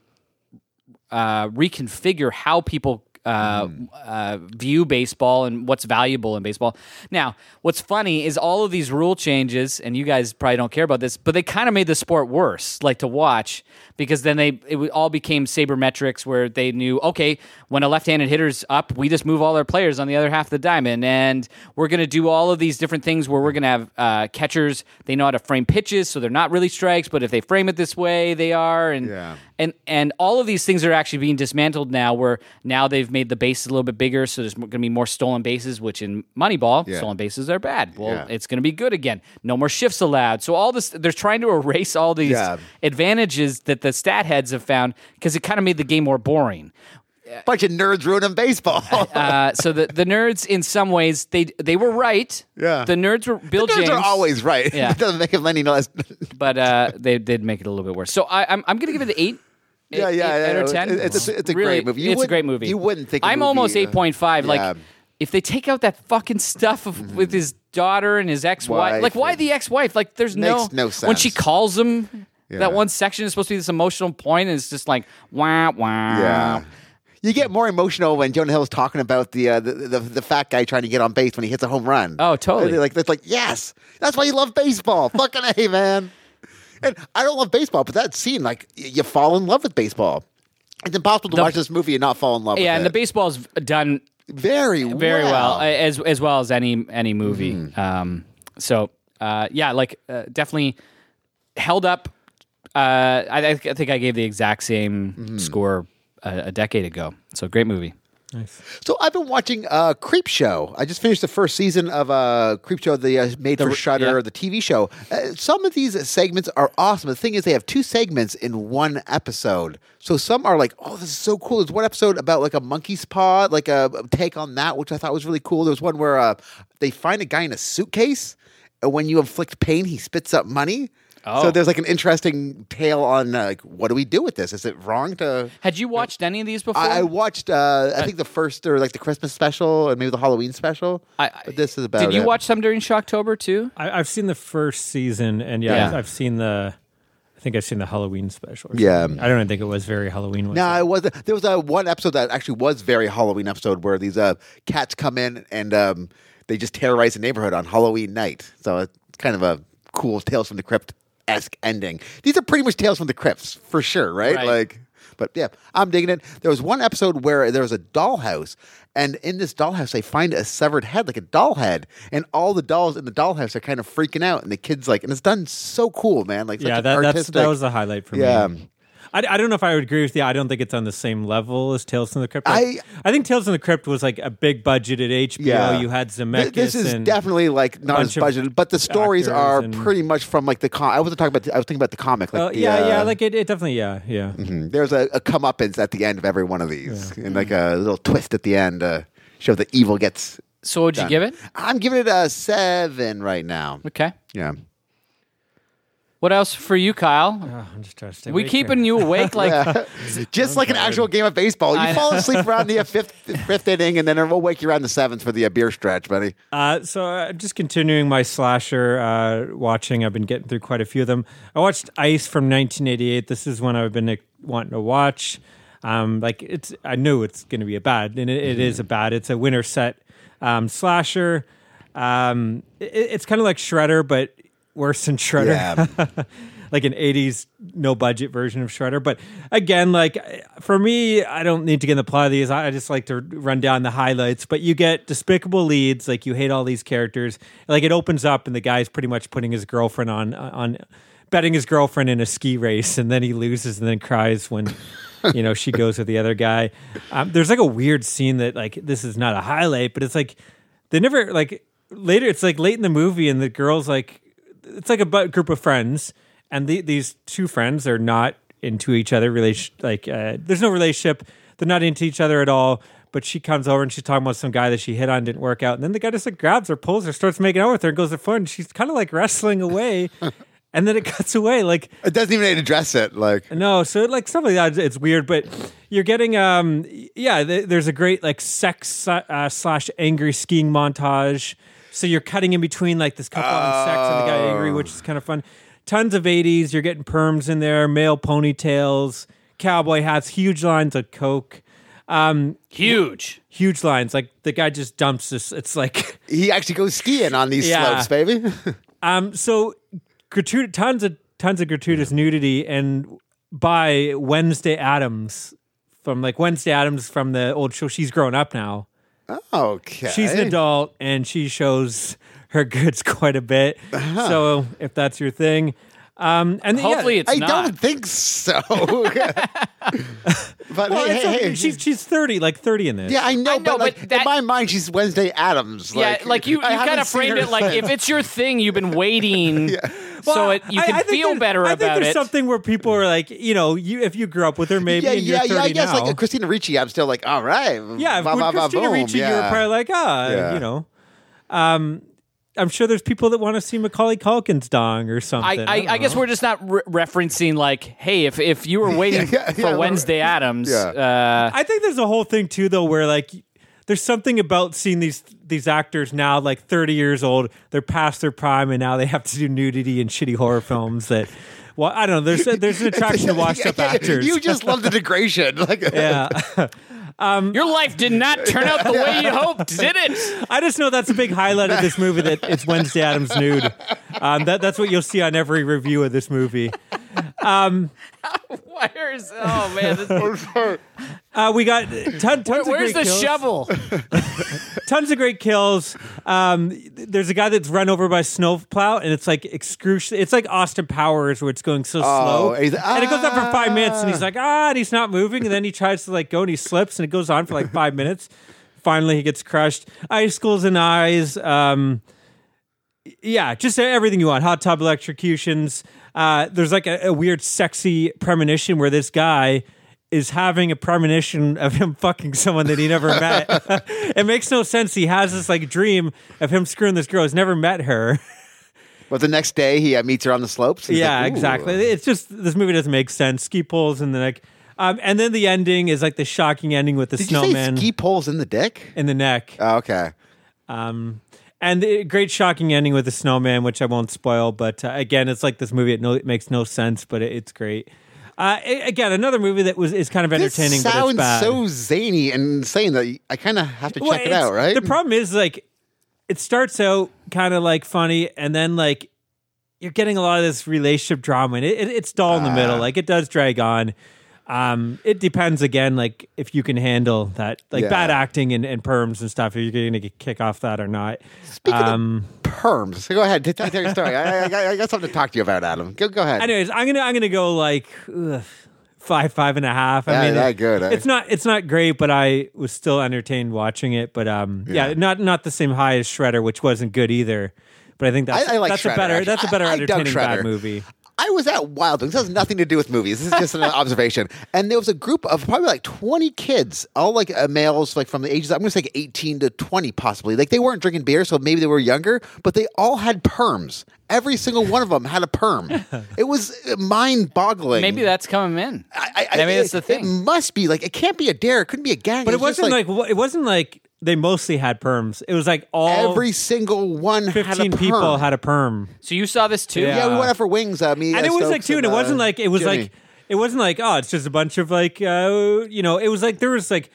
Speaker 1: uh, reconfigure how people uh, uh, view baseball and what's valuable in baseball. Now, what's funny is all of these rule changes, and you guys probably don't care about this, but they kind of made the sport worse, like to watch, because then they it all became sabermetrics, where they knew okay, when a left-handed hitter's up, we just move all our players on the other half of the diamond, and we're going to do all of these different things where we're going to have uh, catchers. They know how to frame pitches, so they're not really strikes, but if they frame it this way, they are, and
Speaker 2: Yeah.
Speaker 1: and and all of these things are actually being dismantled now where now they've made the bases a little bit bigger so there's going to be more stolen bases which in moneyball
Speaker 2: Yeah.
Speaker 1: stolen bases are bad well
Speaker 2: Yeah.
Speaker 1: it's going to be good again no more shifts allowed so all this they're trying to erase all these advantages that the stat heads have found because it kind of made the game more boring
Speaker 2: Bunch of nerds ruining baseball. <laughs>
Speaker 1: uh, so the, the nerds in some ways they they were right
Speaker 2: Yeah.
Speaker 1: the nerds were bill
Speaker 2: nerds
Speaker 1: james
Speaker 2: are always right.
Speaker 1: Yeah. <laughs>
Speaker 2: it doesn't make them any less. <laughs>
Speaker 1: but uh, they did make it a little bit worse so I, I'm, I'm going to give it an eight
Speaker 2: Yeah,
Speaker 1: eight-
Speaker 2: yeah,
Speaker 1: eight
Speaker 2: yeah,
Speaker 1: out of
Speaker 2: yeah.
Speaker 1: ten.
Speaker 2: It's- it's a- it's a
Speaker 1: Really,
Speaker 2: great movie. You
Speaker 1: it's a great movie.
Speaker 2: you wouldn't think a
Speaker 1: I'm
Speaker 2: movie,
Speaker 1: almost
Speaker 2: uh,
Speaker 1: eight point five. Like
Speaker 2: yeah. Mm-hmm.
Speaker 1: if they take out that fucking stuff of, with his daughter and his ex-wife,
Speaker 2: Wife
Speaker 1: like why the ex-wife? Like there's no,
Speaker 2: Makes no
Speaker 1: when she calls him.
Speaker 2: Yeah.
Speaker 1: That one section is supposed to be this emotional point, and it's just like wah wah.
Speaker 2: Yeah. You get more emotional when Jonah Hill's talking about the, uh, the, the the fat guy trying to get on base when he hits a home run.
Speaker 1: Oh, totally.
Speaker 2: Like it's like yes, that's why you love baseball. <laughs> Fucking a man. And I don't love baseball, but that scene, like you fall in love with baseball. It's impossible to
Speaker 1: The-
Speaker 2: watch this movie and not fall in love.
Speaker 1: Yeah, and the
Speaker 2: it.
Speaker 1: baseball's done
Speaker 2: very
Speaker 1: very well,
Speaker 2: well.
Speaker 1: as as well as any any movie.
Speaker 2: Mm-hmm.
Speaker 1: Um, so uh, yeah, like uh, definitely held up. Uh, I, I think I gave the exact same
Speaker 2: Mm-hmm.
Speaker 1: score a, a decade ago. So great movie.
Speaker 3: Nice.
Speaker 2: So I've been watching uh, Creepshow. I just finished the first season of uh, Creepshow, the uh, made for
Speaker 1: The-
Speaker 2: Shudder,
Speaker 1: yeah.
Speaker 2: the TV show. Uh, some of these segments are awesome. The thing is, they have two segments in one episode. So some are like, "Oh, this is so cool." There's one episode about like a monkey's paw, like a, a take on that, which I thought was really cool. There's one where uh, they find a guy in a suitcase, and when you inflict pain, he spits up money. So
Speaker 1: Oh.
Speaker 2: there's like an interesting tale on uh, like, what do we do with this? Is it wrong to?
Speaker 1: Had you watched any of these before?
Speaker 2: I, I watched, uh, I think the first or like the Christmas special and maybe the Halloween special.
Speaker 1: I- I-
Speaker 2: but this is about.
Speaker 1: Did you
Speaker 2: it.
Speaker 1: watch some during Shocktober too?
Speaker 3: I, I've seen the first season, and yeah,
Speaker 1: Yeah.
Speaker 3: I've, I've seen the. I think I've seen the Halloween special. or
Speaker 2: Yeah.
Speaker 3: I don't even think it was very Halloween. Was
Speaker 2: No,
Speaker 3: it?
Speaker 2: it was. There was a one episode that actually was very Halloween episode where these uh, cats come in and um, they just terrorize the neighborhood on Halloween night. So it's kind of a cool Tales from the Crypt esque ending. These are pretty much Tales from the Crypts for sure, right?
Speaker 1: Right.
Speaker 2: Like, but yeah, I'm digging it. There was one episode where there was a dollhouse, and in this dollhouse they find a severed head, like a doll head, and all the dolls in the dollhouse are kind of freaking out, and the kids like, and it's done so cool, man. Like,
Speaker 3: yeah, that, that was the highlight for
Speaker 2: Yeah.
Speaker 3: me. I, I don't know if I would agree with you. I don't think it's on the same level as Tales from the Crypt.
Speaker 2: I-
Speaker 3: I think Tales from the Crypt was like a big budgeted HBO.
Speaker 2: Yeah.
Speaker 3: You had
Speaker 2: Th-
Speaker 3: Zemeckis.
Speaker 2: This is
Speaker 3: and,
Speaker 2: definitely like not as budgeted, but the stories are
Speaker 3: and-
Speaker 2: pretty much from like the com. I wasn't talking about. The, I was thinking about the comic. Like
Speaker 3: Oh,
Speaker 2: the,
Speaker 3: yeah, yeah,
Speaker 2: uh,
Speaker 3: like it, it definitely, yeah, yeah.
Speaker 2: mhm. there's a, a comeuppance at the end of every one of these, and like a little twist at the end. Uh, show that evil gets.
Speaker 1: So would you give it?
Speaker 2: I'm giving it a seven right now.
Speaker 1: Okay.
Speaker 2: Yeah.
Speaker 1: What else for you, Kyle?
Speaker 3: Oh, I'm just trying to stay
Speaker 1: we
Speaker 3: awake
Speaker 1: keeping
Speaker 3: here.
Speaker 1: you awake? <laughs> Like
Speaker 2: Just like an actual game of baseball, you
Speaker 1: know.
Speaker 2: fall asleep around the uh, fifth fifth inning, and then we'll wake you around the seventh for the uh, beer stretch, buddy.
Speaker 3: Uh, so I'm uh, just continuing my slasher uh, watching. I've been getting through quite a few of them. I watched Iced from 1988. This is one I've been uh, wanting to watch. Um, like it's, I knew it's going to be a bad, and it, it is a bad. It's a winter set um, slasher. Um, it, it's kind of like Shredder, but worse than Shredder. <laughs> like an 80s no budget version of Shredder. But again, like for me, I don't need to get in the plot of these. I I just like to run down the highlights. But you get despicable leads, like you hate all these characters. Like it opens up and the guy's pretty much putting his girlfriend on on betting his girlfriend in a ski race and then he loses and then cries when you know she goes with the other guy. Um, there's like a weird scene that like this is not a highlight, but it's like they never like later. It's like late in the movie and the girl's like it's like a group of friends, and the, these two friends are not into each other. Relation like uh, there's no relationship. They're not into each other at all. But she comes over and she's talking about some guy that she hit on didn't work out, and then the guy just like grabs her, pulls her, starts making out with her, and goes to fun. And she's kind of like wrestling away, <laughs> and then it cuts away. Like
Speaker 2: It doesn't even address it. Like
Speaker 3: no, so like stuff like that, it's weird, but you're getting, um, yeah, th- there's a great like sex uh, slash angry skiing montage. So you're cutting in between like this couple having sex and the guy angry, which is kind of fun. Tons of 80s. You're getting perms in there, male ponytails, cowboy hats, huge lines of coke,
Speaker 1: huge.
Speaker 3: huge lines. Like the guy just dumps this. It's like, <laughs>
Speaker 2: he actually goes skiing on these
Speaker 3: Yeah.
Speaker 2: slopes, baby. <laughs>
Speaker 3: Um, so gratuitous, tons of tons of gratuitous nudity, and by Wednesday Addams from like Wednesday Addams from the old show. She's grown up now.
Speaker 2: Okay,
Speaker 3: She's an adult, and she shows her goods <laughs> quite a bit.
Speaker 2: Uh-huh.
Speaker 3: So if that's your thing, um, and yeah,
Speaker 1: Hopefully, it's
Speaker 2: I
Speaker 1: not.
Speaker 2: don't think so. <laughs> <laughs> but
Speaker 3: well,
Speaker 2: hey, hey, hey,
Speaker 3: she's she's thirty, like thirty in this.
Speaker 2: yeah, I know,
Speaker 1: I know,
Speaker 2: but, like,
Speaker 1: but that-
Speaker 2: in my mind, she's Wednesday Addams.
Speaker 1: yeah, like you, you
Speaker 2: I haven't
Speaker 1: kind of framed
Speaker 2: her
Speaker 1: it like if it's your thing, you've been waiting, so it, you
Speaker 3: I-
Speaker 1: can
Speaker 3: I think
Speaker 1: feel
Speaker 3: there-
Speaker 1: better
Speaker 3: I think there's
Speaker 1: it.
Speaker 3: something where people are like, you know, you if you grew up with her, maybe
Speaker 2: yeah,
Speaker 3: and you're
Speaker 2: yeah,
Speaker 3: 30
Speaker 2: yeah. I guess
Speaker 3: now.
Speaker 2: like Christina Ricci, I'm still like, all right,
Speaker 3: Yeah,
Speaker 2: ba,
Speaker 3: with
Speaker 2: ba, ba,
Speaker 3: Christina
Speaker 2: boom,
Speaker 3: Ricci, you were probably like, ah,
Speaker 2: Yeah.
Speaker 3: you know. Um, I'm sure there's people that want to see Macaulay Culkin's dong or something.
Speaker 1: I,
Speaker 3: don't
Speaker 1: I guess we're just not re- referencing like, hey, if if you were waiting <laughs>
Speaker 2: Yeah,
Speaker 1: for
Speaker 2: yeah,
Speaker 1: Wednesday Addams,
Speaker 2: Yeah.
Speaker 1: uh,
Speaker 3: I think there's a whole thing too, though, where like there's something about seeing these these actors now, like 30 years old, they're past their prime, and now they have to do nudity and shitty horror films. That, well, I don't know. There's a, there's an attraction to washed <laughs> up actors.
Speaker 2: You just love the degradation. Like, <laughs>
Speaker 3: yeah.
Speaker 1: your life did not turn out the way you <laughs> hoped, did it?
Speaker 3: I just know that's a big highlight of this movie that it's Wednesday Addams nude. Um, that, that's what you'll see on every review of this movie.
Speaker 1: Where's oh man, this,
Speaker 3: Uh, we got <laughs> ton, tons of great kills.
Speaker 1: where's
Speaker 3: great
Speaker 1: the
Speaker 3: kills.
Speaker 1: shovel? <laughs>
Speaker 3: tons of great kills. Um, there's a guy that's run over by a snowplow, and it's like excruciating. It's like Austin Powers, where it's going so slow,
Speaker 2: he's-
Speaker 3: and it goes on for five
Speaker 2: ah.
Speaker 3: minutes, and he's like, ah, and he's not moving, and then he tries to like go, and he slips, and it goes on for like five minutes. Finally, he gets crushed. Ice Icicles and eyes. Um, yeah, just everything you want. Hot tub electrocutions. Uh, there's like a, a weird, sexy premonition where this guy is having a premonition of him <laughs> fucking someone that he never met. <laughs> it makes no sense. He has this like dream of him screwing this girl. He's never met her. <laughs>
Speaker 2: But the next day, he uh, meets her on the slopes.
Speaker 3: Yeah,
Speaker 2: like,
Speaker 3: exactly. It's just this movie doesn't make sense. Ski poles and the like. Um, and then the ending is like the shocking ending with the
Speaker 2: Did
Speaker 3: snowman
Speaker 2: ski poles in the dick?
Speaker 3: in the neck.
Speaker 2: Oh, okay.
Speaker 3: Um, and the great shocking ending with the snowman, which I won't spoil. But uh, again, it's like this movie. It, no, it makes no sense, but it, it's great. Uh, again, another movie that was is kind of entertaining,
Speaker 2: This
Speaker 3: but it's
Speaker 2: sounds so zany and insane that I kind of have to check
Speaker 3: Well,
Speaker 2: it out, right?
Speaker 3: The problem is like it starts out kind of like funny, and then like you're getting a lot of this relationship drama, and it, it, it's dull in the
Speaker 2: Ah.
Speaker 3: middle. Like it does drag on. Um, it depends again, like if you can handle that, like
Speaker 2: Yeah.
Speaker 3: bad acting and, and perms and stuff. If you're going to kick off that or not.
Speaker 2: Speaking
Speaker 3: um,
Speaker 2: of perms, so go ahead. Tell your story. I, I, I, I got something to talk to you about, Adam. Go, go ahead.
Speaker 3: Anyways, I'm gonna I'm gonna go like ugh, five, five and a half. I
Speaker 2: Yeah,
Speaker 3: mean,
Speaker 2: that
Speaker 3: it-
Speaker 2: good, eh?
Speaker 3: It's not, it's not great, but I was still entertained watching it. But um, yeah,
Speaker 2: Yeah.
Speaker 3: not not the same high as Shredder, which wasn't good either. But I think that's
Speaker 2: I, I like
Speaker 3: that's
Speaker 2: Shredder,
Speaker 3: a better
Speaker 2: actually.
Speaker 3: that's a better
Speaker 2: I
Speaker 3: entertaining bad movie.
Speaker 2: I was at Wild Wings. This has nothing to do with movies. This is just an <laughs> observation. And there was a group of probably like 20 kids, all like uh, males, like from the ages, I'm going to say 18 to 20, possibly. Like they weren't drinking beer, so maybe they were younger, but they all had perms. Every single one of them had a perm. <laughs> It was mind boggling.
Speaker 1: Maybe that's coming in.
Speaker 2: I, I,
Speaker 1: Maybe
Speaker 2: it,
Speaker 1: that's the thing.
Speaker 2: It must be like, it can't be a dare. It couldn't be a gang.
Speaker 3: But it
Speaker 2: was just,
Speaker 3: wasn't like, it wasn't like they mostly had perms. It was like all
Speaker 2: every single one had a
Speaker 3: fifteen
Speaker 2: perm.
Speaker 3: people had a perm.
Speaker 1: So you saw this too?
Speaker 3: Yeah.
Speaker 2: Yeah, we went out for wings. Uh, me,
Speaker 3: and
Speaker 2: uh,
Speaker 3: it was like
Speaker 2: Stokes
Speaker 3: too, and it
Speaker 2: uh,
Speaker 3: wasn't like it was
Speaker 2: Jimmy.
Speaker 3: like it wasn't like oh, it's just a bunch of like uh, you know, it was like there was like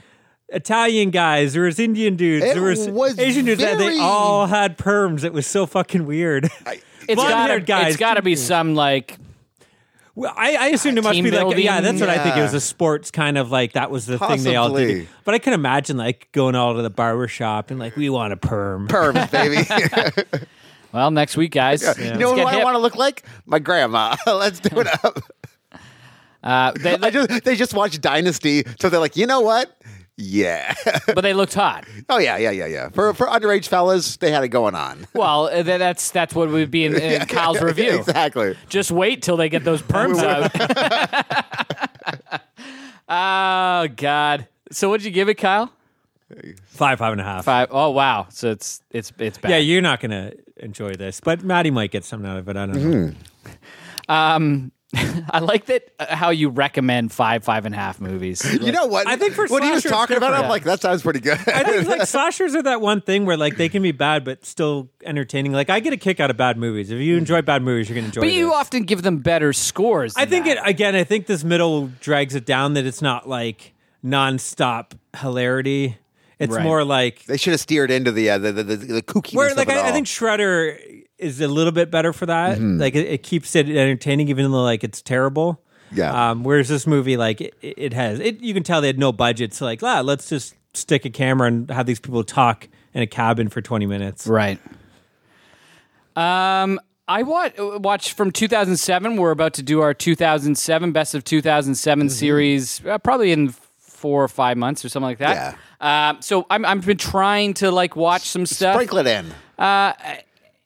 Speaker 3: Italian guys, there was Indian dudes,
Speaker 2: It
Speaker 3: there was,
Speaker 2: was
Speaker 3: Asian dudes, and
Speaker 2: very-
Speaker 3: they all had perms. It was so fucking weird.
Speaker 1: It's got
Speaker 3: Blonde-haired
Speaker 1: to
Speaker 3: guys.
Speaker 1: it's got to be some like
Speaker 3: Well, I, I assumed it must
Speaker 1: Team
Speaker 3: be like
Speaker 1: building,
Speaker 3: yeah, that's what I think. It was a sports kind of like that was the thing they all
Speaker 2: Possibly.
Speaker 3: did. But I can imagine like going all to the barber shop and like we want a perm.
Speaker 2: perms, <laughs> baby. <laughs>
Speaker 1: well next week guys.
Speaker 2: You
Speaker 1: Let's
Speaker 2: know what I want to look like? My grandma. <laughs> Let's do it up.
Speaker 1: Uh, they,
Speaker 2: I just they just watched Dynasty, so they're like, you know what? Yeah. <laughs>
Speaker 1: but they looked hot.
Speaker 2: oh yeah, yeah, yeah, yeah. For for underage fellas, they had it going on. <laughs>
Speaker 1: Well, uh, th- that's that's what would be in, in Kyle's <laughs> review.
Speaker 2: exactly.
Speaker 1: Just wait till they get those perms out. oh God! So what'd you give it, Kyle?
Speaker 3: Five, five and a half.
Speaker 1: Five. Oh wow! So it's it's it's bad.
Speaker 3: Yeah, you're not gonna enjoy this, but Maddie might get something out of it. I don't know.
Speaker 1: Um, <laughs> I like that uh, how you recommend five five and a half movies. <laughs>
Speaker 2: You know what?
Speaker 3: I think for
Speaker 2: when he was
Speaker 3: slasher,
Speaker 2: talking about it, I'm like, that sounds pretty good.
Speaker 3: I think like <laughs> slashers are that one thing where like they can be bad but still entertaining. Like I get a kick out of bad movies. If you enjoy bad movies, you're gonna enjoy.
Speaker 1: But you
Speaker 3: this.
Speaker 1: often give them better scores.
Speaker 3: I think
Speaker 1: that.
Speaker 3: it again. I think this middle drags it down. That it's not like nonstop hilarity. It's
Speaker 1: Right.
Speaker 3: more like
Speaker 2: they should have steered into the uh, the, the the the kookiness
Speaker 3: where
Speaker 2: of
Speaker 3: like
Speaker 2: it
Speaker 3: I, I think Shredder is a little bit better for that.
Speaker 2: Mm-hmm.
Speaker 3: Like it, it keeps it entertaining, even though like it's terrible.
Speaker 2: Yeah.
Speaker 3: Um, whereas this movie, like it, it has, it you can tell they had no budget. So like, ah, let's just stick a camera and have these people talk in a cabin for twenty minutes.
Speaker 1: Right. Um, I watch, watched from 2007. We're about to do our 2007 best of 2007
Speaker 2: Mm-hmm.
Speaker 1: series, uh, probably in four or five months or something like that. Yeah. Um, so I'm I've been trying to like watch some stuff,
Speaker 2: Sprinkle it in.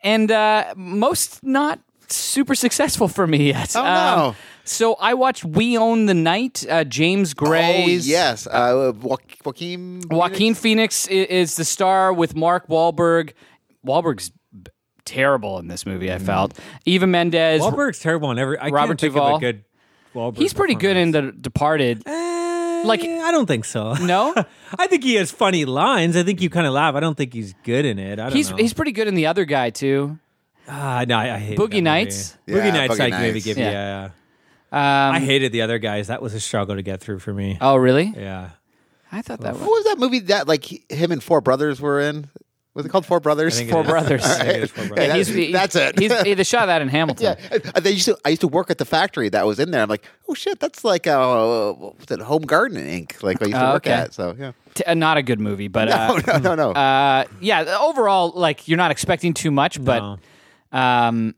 Speaker 1: And uh, most not super successful for me yet.
Speaker 2: Oh,
Speaker 1: Um,
Speaker 2: no.
Speaker 1: So I watched We Own the Night. Uh, James Gray's
Speaker 2: Oh yes, uh, jo- Joaquin.
Speaker 1: Joaquin Phoenix i- is the star with Mark Wahlberg. Wahlberg's b- terrible in this movie. I felt Eva Mendes.
Speaker 3: Wahlberg's terrible in every. I
Speaker 1: Robert
Speaker 3: can't think
Speaker 1: Duvall.
Speaker 3: of a good. Wahlberg
Speaker 1: He's pretty good in The Departed.
Speaker 3: Eh,
Speaker 1: like-
Speaker 3: I don't think so.
Speaker 1: No, <laughs>
Speaker 3: I think he has funny lines. I think you kind of laugh. I don't think he's good in it. I don't
Speaker 1: he's
Speaker 3: know.
Speaker 1: he's pretty good in the other guy too.
Speaker 3: ah, no, I, I hate
Speaker 1: Boogie
Speaker 3: that movie.
Speaker 1: Nights?
Speaker 2: Yeah,
Speaker 3: Boogie Nights,
Speaker 2: Boogie
Speaker 3: I maybe
Speaker 2: Nights.
Speaker 3: give
Speaker 1: Yeah.
Speaker 3: you. Yeah.
Speaker 1: Um,
Speaker 3: I hated the other guys. That was a struggle to get through for me.
Speaker 1: oh, really?
Speaker 3: Yeah.
Speaker 1: I thought that
Speaker 2: What
Speaker 1: was
Speaker 2: was that movie that like he- him and four brothers were in? Was it called Four Brothers?
Speaker 3: I think it
Speaker 1: Four. Brothers. <laughs>
Speaker 3: I think it is Four Brothers.
Speaker 2: Yeah, that's-
Speaker 1: he-
Speaker 2: that's it.
Speaker 1: He's, he, they shot that in <laughs> Hamilton.
Speaker 2: Yeah, Uh, they used to. I used to work at the factory that was in there. I'm like, oh shit, that's like uh, what was it Home Garden Inc. Like I used to
Speaker 1: Oh,
Speaker 2: work
Speaker 1: okay.
Speaker 2: at. So yeah,
Speaker 1: T- uh, not a good movie, but
Speaker 2: no,
Speaker 1: uh, <laughs>
Speaker 2: no, no, no.
Speaker 1: uh, yeah. Overall, like you're not expecting too much, but
Speaker 3: No.
Speaker 1: um,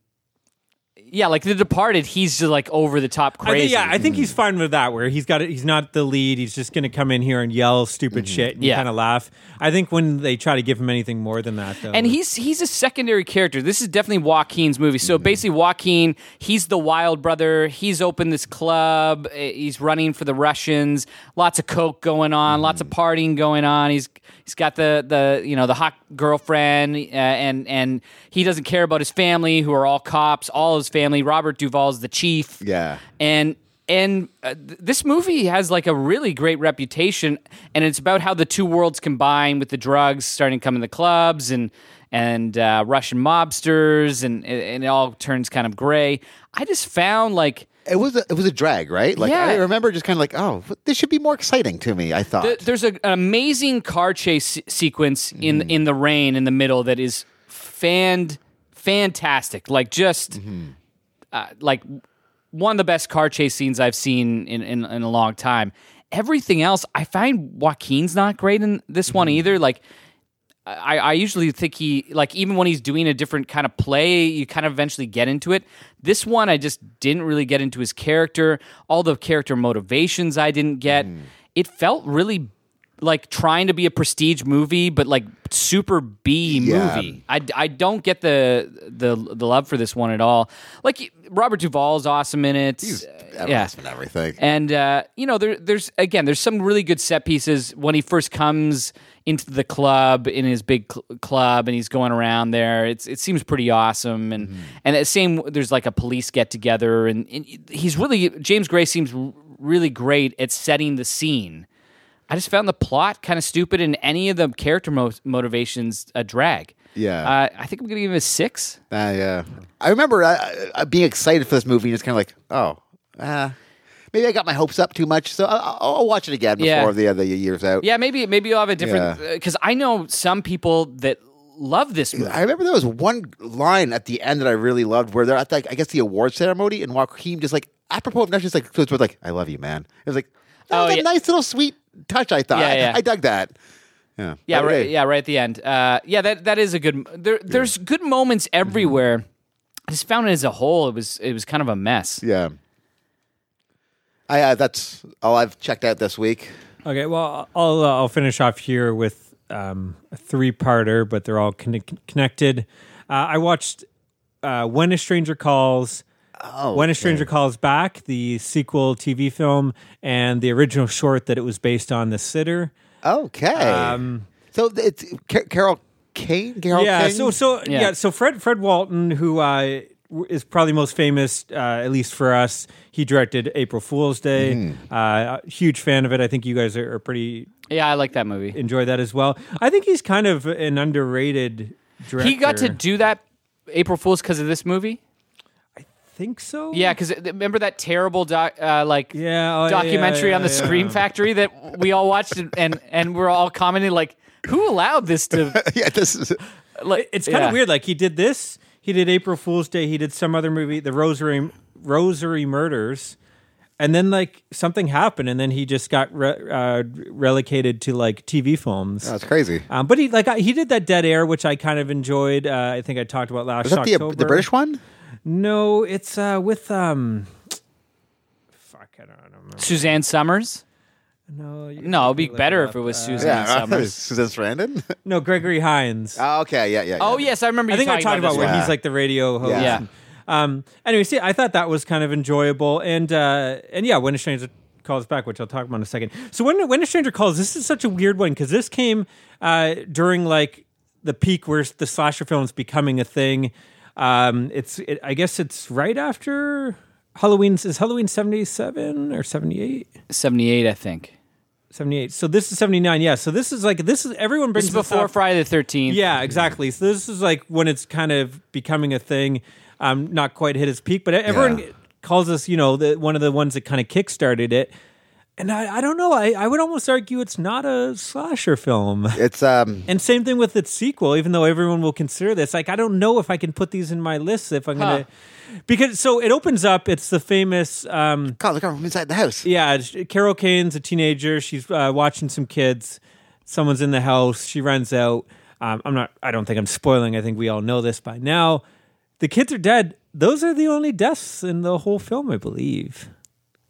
Speaker 1: yeah, like The Departed, he's just like over the top
Speaker 3: I
Speaker 1: crazy.
Speaker 3: think, yeah, I think he's fine with that. Where he's got it, he's not the lead. He's just going to come in here and yell stupid shit and
Speaker 1: Yeah.
Speaker 3: kind of laugh. I think when they try to give him anything more than that, though,
Speaker 1: And he's he's a secondary character. This is definitely Joaquin's movie. So basically, Joaquin, he's the wild brother. He's opened this club. eh, He's running for the Russians. Lots of coke going on. Lots of partying going on. He's he's got the the you know the hot girlfriend, uh, and and he doesn't care about his family, who are all cops. All his family. Robert Duvall's the chief.
Speaker 2: Yeah.
Speaker 1: and and uh, th- this movie has like a really great reputation and it's about how the two worlds combine with the drugs starting to come in the clubs and and uh, russian mobsters and, and it all turns kind of gray i just found like
Speaker 2: it was a, it was a drag, right? Like
Speaker 1: Yeah.
Speaker 2: I remember just kind of like, oh, this should be more exciting to me. I thought.
Speaker 1: th- there's a, an amazing car chase sequence in in the rain in the middle that is fan fantastic like just uh, like one of the best car chase scenes I've seen in, in, in a long time. Everything else, I find Joaquin's not great in this one either. Like, I, I usually think he like even when he's doing a different kind of play, you kind of eventually get into it. This one, I just didn't really get into his character. All the character motivations, I didn't get. It felt really like trying to be a prestige movie, but like super B
Speaker 2: Yeah.
Speaker 1: movie. I, I don't get the the the love for this one at all. Like Robert Duvall is awesome in it.
Speaker 2: He's
Speaker 1: Uh,
Speaker 2: yeah. and everything.
Speaker 1: and uh, you know, there, there's again, there's some really good set pieces when he first comes into the club in his big cl- club, and he's going around there. It's it seems pretty awesome, and
Speaker 2: Mm-hmm.
Speaker 1: and the same. There's like a police get together, and, and he's really James Gray seems really great at setting the scene. I just found the plot kind of stupid, and any of the character mo- motivations a drag.
Speaker 2: Yeah.
Speaker 1: uh, I think I'm gonna give it a six.
Speaker 2: Uh, yeah. I remember uh, uh, being excited for this movie and just kind of like, oh, uh, maybe I got my hopes up too much. So I'll, I'll watch it again before
Speaker 1: Yeah.
Speaker 2: the other year's out.
Speaker 1: Yeah, maybe maybe you'll have a different
Speaker 2: Yeah.
Speaker 1: because I know some people that love this movie.
Speaker 2: I remember there was one line at the end that I really loved where they're at, like, I guess, the award ceremony, and Joaquin just like, apropos of nothing, just like, was like, I love you, man. It was like, that
Speaker 1: Oh,
Speaker 2: was a
Speaker 1: yeah.
Speaker 2: nice little sweet touch, I thought.
Speaker 1: Yeah,
Speaker 2: I,
Speaker 1: yeah.
Speaker 2: I dug that. Yeah.
Speaker 1: Yeah,
Speaker 2: But,
Speaker 1: right. Yeah, right at the end. Uh, yeah, that that is a good. There, there's good moments everywhere. I just found it as a whole, it was it was kind of a mess.
Speaker 2: Yeah. I, uh, that's all I've checked out this week.
Speaker 3: Okay, well, I'll uh, I'll finish off here with um, a three-parter, but they're all conne- connected. Uh, I watched uh, When a Stranger Calls,
Speaker 2: Oh,
Speaker 3: When a Stranger Calls Back, the sequel TV film, and the original short that it was based on, The Sitter.
Speaker 2: Okay.
Speaker 3: Um,
Speaker 2: so it's Car- Carol Kane? Carol
Speaker 3: yeah,
Speaker 2: King?
Speaker 3: so so yeah.
Speaker 1: Yeah.
Speaker 3: so Fred Fred Walton, who uh, is probably most famous, uh, at least for us, he directed April Fool's Day.
Speaker 2: Mm-hmm.
Speaker 3: Uh, huge fan of it. I think you guys are, are pretty
Speaker 1: Yeah, I like that movie.
Speaker 3: enjoy that as well. I think he's kind of an underrated director.
Speaker 1: He got to do that April Fools because of this movie.
Speaker 3: Think so.
Speaker 1: Yeah, because remember that terrible doc, uh, like
Speaker 3: Yeah, oh,
Speaker 1: documentary
Speaker 3: yeah,
Speaker 1: on the
Speaker 3: yeah,
Speaker 1: Scream
Speaker 3: yeah.
Speaker 1: Factory that we all watched and, and and we're all commenting like, who allowed this to? <laughs>
Speaker 2: yeah, this is.
Speaker 1: Like,
Speaker 3: It's kind
Speaker 1: yeah.
Speaker 3: of weird. Like he did this. He did April Fool's Day. He did some other movie, The Rosary Rosary Murders, and then like something happened, and then he just got re- uh, relegated to like TV films.
Speaker 2: That's crazy.
Speaker 3: Um, but he like I- he did that Dead Air, which I kind of enjoyed. Uh, I think I talked about last
Speaker 2: Was that the,
Speaker 3: October.
Speaker 2: the British one?
Speaker 3: No, it's uh, with um. Fuck, I don't, I don't remember.
Speaker 1: Suzanne Somers.
Speaker 3: No,
Speaker 1: No, it'd be better
Speaker 3: it
Speaker 1: if it
Speaker 3: up.
Speaker 1: was
Speaker 3: Uh,
Speaker 1: Suzanne
Speaker 2: Yeah, <laughs>
Speaker 1: Somers.
Speaker 2: Susan Sarandon.
Speaker 3: No, Gregory Hines.
Speaker 2: oh, okay, yeah, yeah.
Speaker 1: Oh yes, I remember.
Speaker 3: I
Speaker 1: you
Speaker 3: think I talked about
Speaker 1: this
Speaker 3: where
Speaker 1: one.
Speaker 2: one.
Speaker 3: he's like the radio host.
Speaker 2: Yeah.
Speaker 1: Yeah.
Speaker 3: Um. Anyway, see, I thought that was kind of enjoyable, and uh, and yeah, when a stranger calls back, which I'll talk about in a second. So when when a stranger calls, this is such a weird one because this came uh, during like the peak where the slasher films becoming a thing. Um, it's it, I guess it's right after Halloween's is Halloween seventy seven or seventy eight.
Speaker 1: Seventy-eight, I think.
Speaker 3: 78. So this is 79. Yeah. So this is like this is everyone
Speaker 1: This
Speaker 3: brings
Speaker 1: is before
Speaker 3: up.
Speaker 1: Friday the Thirteenth.
Speaker 3: Yeah, exactly. So this is like when it's kind of becoming a thing. Um, not quite hit its peak, but everyone
Speaker 2: Yeah.
Speaker 3: calls us, you know, the, one of the ones that kind of kickstarted it. And I, I don't know. I, I would almost argue it's not a slasher film.
Speaker 2: It's um.
Speaker 3: And same thing with its sequel, even though everyone will consider this. Like, I don't know if I can put these in my list if I'm going to. Because, so it opens up, it's the famous. Um,
Speaker 2: God, look from inside the house.
Speaker 3: yeah, Carol Kane's a teenager. She's uh, watching some kids. Someone's in the house. She runs out. Um, I'm not. I don't think I'm spoiling. I think we all know this by now. The kids are dead. Those are the only deaths in the whole film, I believe.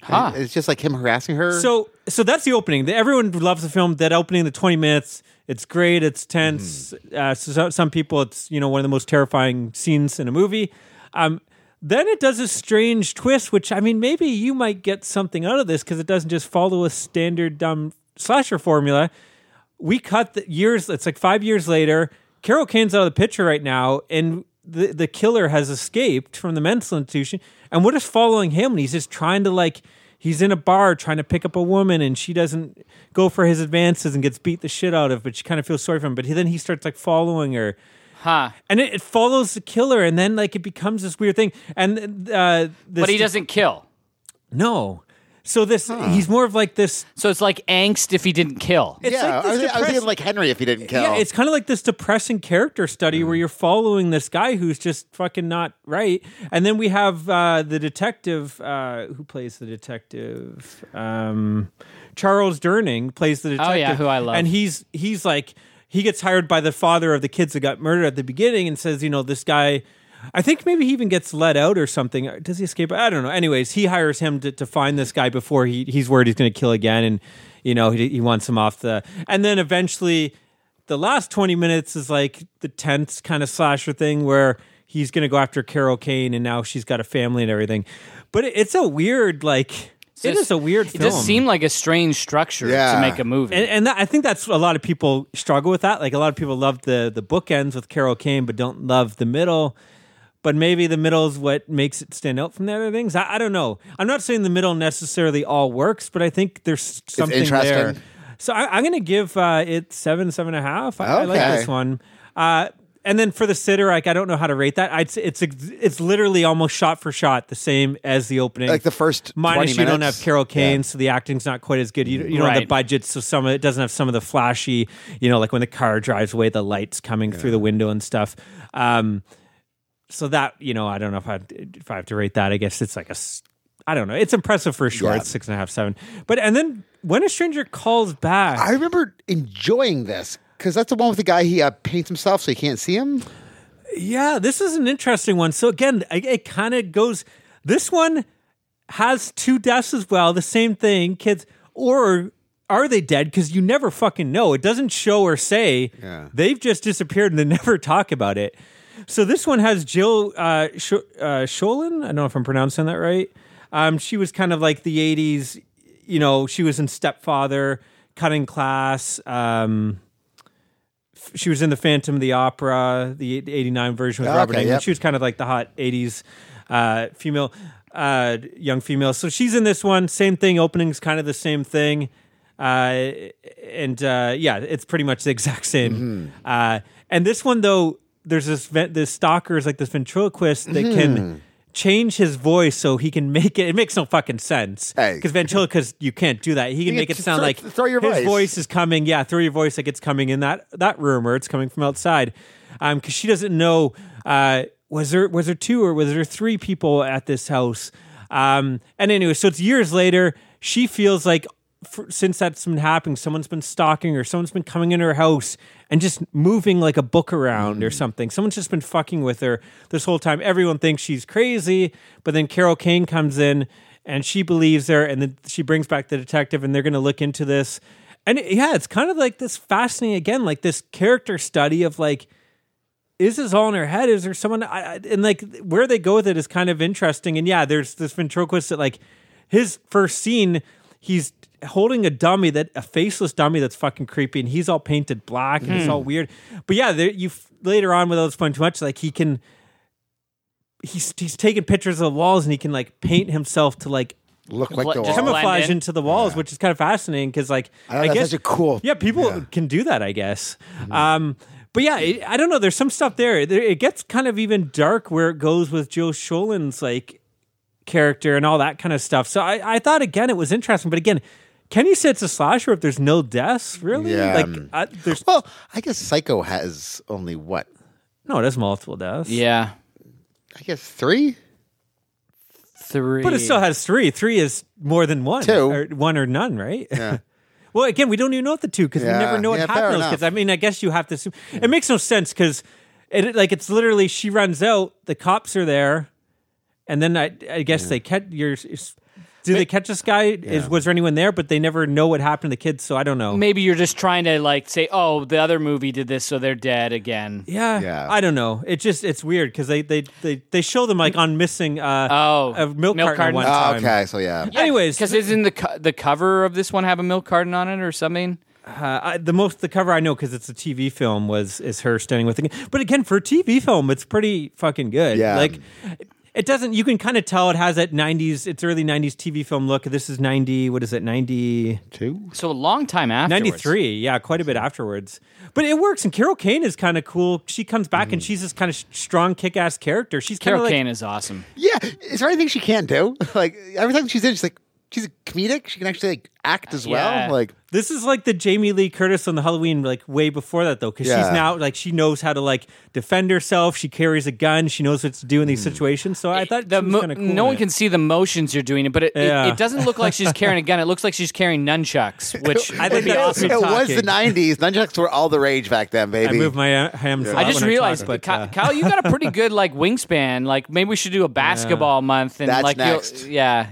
Speaker 1: Huh.
Speaker 2: It's just like him harassing her.
Speaker 3: So, so that's the opening. The- Everyone loves the film. That opening, the 20 minutes. It's great. It's tense. Uh, so, so- some people, it's you know one of the most terrifying scenes in a movie. Um, then it does a strange twist, which I mean, maybe you might get something out of this because it doesn't just follow a standard dumb slasher formula. We cut the years. It's like five years later. Carol Kane's out of the picture right now, and the the killer has escaped from the mental institution, and we're just following him. And he's just trying to like he's in a bar trying to pick up a woman, and she doesn't go for his advances and gets beat the shit out of. But she kind of feels sorry for him. But he, then he starts like following her
Speaker 1: Huh.
Speaker 3: and it, it follows the killer, and then like it becomes this weird thing. And uh, this,
Speaker 1: But he doesn't kill.
Speaker 3: No, so this he's more of like this.
Speaker 1: So it's like angst if he didn't kill.
Speaker 3: It's
Speaker 2: yeah,
Speaker 3: like
Speaker 2: I,
Speaker 3: this
Speaker 2: was, I was thinking like Henry if he didn't kill.
Speaker 3: Yeah, it's kind of like this depressing character study
Speaker 2: Mm.
Speaker 3: where you're following this guy who's just fucking not right, and then we have uh, the detective uh, who plays the detective. Um, Charles Durning plays the detective.
Speaker 1: Oh, yeah, who I love.
Speaker 3: and he's he's like. he gets hired by the father of the kids that got murdered at the beginning and says, you know, this guy. I think maybe he even gets let out or something. Does he escape? I don't know. Anyways, he hires him to, to find this guy before he, he's worried he's going to kill again, and you know he, he wants him off the. And then eventually, the last twenty minutes is like the tense kind of slasher thing where he's going to go after Carol Kane, and now she's got a family and everything. But it, it's a weird like. It
Speaker 1: Just-
Speaker 3: is a weird
Speaker 1: It
Speaker 3: film.
Speaker 1: does seem like a strange structure
Speaker 2: Yeah.
Speaker 1: to make a movie.
Speaker 3: and, and that, I think that's a lot of people struggle with that. Like a lot of people love the the bookends with Carol Kane, but don't love the middle. But maybe the middle is what makes it stand out from the other things. I, I don't know. I'm not saying the middle necessarily all works, but I think there's something
Speaker 2: interesting.
Speaker 3: there. So I, I'm going to give uh, it seven, seven and a half. I, I like this one. Uh, and then for the sitter, like I don't know how to rate that. I'd say it's it's literally almost shot for shot the same as the opening.
Speaker 2: Like the first
Speaker 3: minus
Speaker 2: 20
Speaker 3: you don't have Carol Kane,
Speaker 2: Yeah.
Speaker 3: so the acting's not quite as good. You, you don't have the budget, so some of it doesn't have some of the flashy, you know, like when the car drives away, the lights coming through the window and stuff. Um, so that you know, I don't know if I if I have to rate that. I guess it's like a I don't know. It's impressive for sure.
Speaker 2: Yeah.
Speaker 3: It's six and a half, seven. But and then when a stranger calls back,
Speaker 2: I remember enjoying this because that's the one with the guy he uh, paints himself so you can't see him.
Speaker 3: Yeah, this is an interesting one. So again, it, it kind of goes. This one has two deaths as well. The same thing, kids, or are they dead? Because you never fucking know. It doesn't show or say
Speaker 2: Yeah.
Speaker 3: they've just disappeared and they <laughs> never talk about it. So this one has Jill uh, Sh- uh, Schoelen. I don't know if I'm pronouncing that right. Um, she was kind of like the '80s. You know, she was in Stepfather, Cutting Class. Um, she was in the Phantom of the Opera, the '89 version with
Speaker 2: Oh,
Speaker 3: Robert
Speaker 2: okay,
Speaker 3: Englund.
Speaker 2: yep.
Speaker 3: She was kind of like the hot '80s uh, female, uh, young female. So she's in this one. Same thing. Opening's kind of the same thing, uh, and uh, yeah, it's pretty much the exact same.
Speaker 2: Mm-hmm.
Speaker 3: Uh, and this one though, there's this this stalker is like this ventriloquist that can. Change his voice so he can make it. It makes no fucking sense
Speaker 2: Hey.
Speaker 3: because ventriloquist you can't do that. He can
Speaker 2: You
Speaker 3: make it sound
Speaker 2: throw-
Speaker 3: like
Speaker 2: throw your
Speaker 3: his
Speaker 2: voice.
Speaker 3: is coming. Yeah, throw your voice like it's coming in that that room or it's coming from outside. Um, because she doesn't know. Uh, was there was there two or was there three people at this house? Um, and anyway, so it's years later. She feels like since that's been happening, someone's been stalking her. Someone's been coming in her house and just moving like a book around or mm-hmm. something. Someone's just been fucking with her this whole time. Everyone thinks she's crazy, but then Carol Kane comes in and she believes her, and then she brings back the detective, and they're going to look into this. And it- yeah, it's kind of like this fascinating again, like this character study of like, is this all in her head? Is there someone? I, I- and like where they go with it is kind of interesting. And yeah, there's this ventriloquist that like his first scene, he's holding a dummy that a faceless dummy that's fucking creepy, and he's all painted black and it's all weird. But yeah, there, you f- later on without spoiling too much, like he can. He's he's taking pictures of the walls and he can like paint himself to like
Speaker 2: Look like
Speaker 1: Bl-
Speaker 2: the
Speaker 1: just
Speaker 3: camouflage
Speaker 1: in.
Speaker 3: into the walls, which is kind of fascinating because, like,
Speaker 2: I know, that's
Speaker 3: guess
Speaker 2: such a cool-
Speaker 3: Yeah, people
Speaker 2: yeah.
Speaker 3: can do that, I guess. Um, but yeah, it, I don't know. There's some stuff there. There- It gets kind of even dark where it goes with Joe Schoelen's like character and all that kind of stuff. So I, I thought again it was interesting, but again, can you say it's a slasher if there's no deaths? Really?
Speaker 2: Yeah.
Speaker 3: Like, um, I, there's
Speaker 2: Well, I guess Psycho has only what?
Speaker 3: no, there's multiple deaths.
Speaker 1: yeah,
Speaker 2: I guess three.
Speaker 1: three.
Speaker 3: But it still has three. Three is more than one.
Speaker 2: Two.
Speaker 3: Or one or none, right?
Speaker 2: Yeah. <laughs>
Speaker 3: well, again, we don't even know what the two because
Speaker 2: Yeah.
Speaker 3: we never know what
Speaker 2: Yeah, fair
Speaker 3: happened to those
Speaker 2: enough.
Speaker 3: kids. I mean, I guess you have to assume. It makes no sense because it like it's literally she runs out, the cops are there, and then I, I guess they catch your. Do they catch this guy? Is was there anyone there? But they never know what happened to the kids, so I don't know.
Speaker 1: Maybe you're just trying to like say, "Oh, the other movie did this, so they're dead again."
Speaker 3: Yeah,
Speaker 2: Yeah.
Speaker 3: I don't know. It just it's weird because they, they they they show them like on missing uh
Speaker 1: Oh,
Speaker 3: a milk,
Speaker 1: milk
Speaker 3: carton,
Speaker 1: carton.
Speaker 3: one
Speaker 2: Oh,
Speaker 3: time.
Speaker 2: okay, so yeah.
Speaker 3: Anyways,
Speaker 1: because isn't the co- the cover of this one have a milk carton on it or something?
Speaker 3: Uh, I, the most the cover I know because it's a TV film was is her standing with the but again for a TV film it's pretty fucking good.
Speaker 2: Yeah.
Speaker 3: like it doesn't. You can kind of tell it has that '90s. It's early '90s TV film look. This is '90. What is it?
Speaker 2: '92.
Speaker 1: So a long time after
Speaker 3: 93 yeah quite a bit afterwards but it works and carol kane is kind of cool she comes back
Speaker 2: Mm.
Speaker 3: and she's this kind of strong kick-ass character she's
Speaker 1: Carol
Speaker 3: like
Speaker 1: Kane is awesome.
Speaker 2: Yeah. Is there anything she can't do? <laughs> Like every time she's in, she's like, she's comedic. She can actually like act as
Speaker 1: Yeah.
Speaker 2: well. Like
Speaker 3: This is like the Jamie Lee Curtis on the Halloween, like way before that though, because
Speaker 2: Yeah.
Speaker 3: she's now like she knows how to like defend herself. She carries a gun. She knows what to do in these situations. So I thought
Speaker 1: the
Speaker 3: she was
Speaker 1: mo-
Speaker 3: cool.
Speaker 1: no one
Speaker 3: it.
Speaker 1: can see the motions you're doing it, but it, it-
Speaker 3: Yeah.
Speaker 1: it, doesn't look like she's <laughs> carrying a gun. It looks like she's carrying nunchucks, <laughs> which
Speaker 3: I think <laughs>
Speaker 1: be
Speaker 3: it-
Speaker 1: awesome.
Speaker 2: it was the '90s. Nunchucks were all the rage back then, baby.
Speaker 3: I move my uh, hands. a
Speaker 1: I
Speaker 3: lot
Speaker 1: just
Speaker 3: when
Speaker 1: realized,
Speaker 3: talk, but
Speaker 1: Ky-
Speaker 3: uh,
Speaker 1: Kyle, you got a pretty good like wingspan. Like maybe we should do a basketball month and
Speaker 2: That's
Speaker 1: like
Speaker 2: next.
Speaker 1: yeah.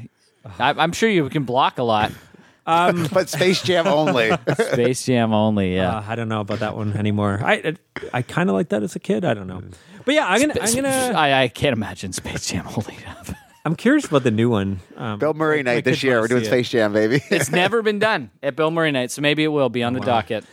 Speaker 1: I, I'm sure you can block a lot. <laughs>
Speaker 2: but Space Jam only.
Speaker 1: Space Jam only, yeah.
Speaker 3: uh, I don't know about that one anymore. I I, I kind of like that as a kid. I don't know, but yeah, I'm gonna I'm gonna
Speaker 1: I, I can't imagine Space Jam only. <laughs>
Speaker 3: I'm curious about the new one. Um,
Speaker 2: Bill Murray
Speaker 3: my
Speaker 2: night this year. We're doing. Space Jam, baby. <laughs>
Speaker 1: it's never been done at Bill Murray night, so maybe it will be on the docket.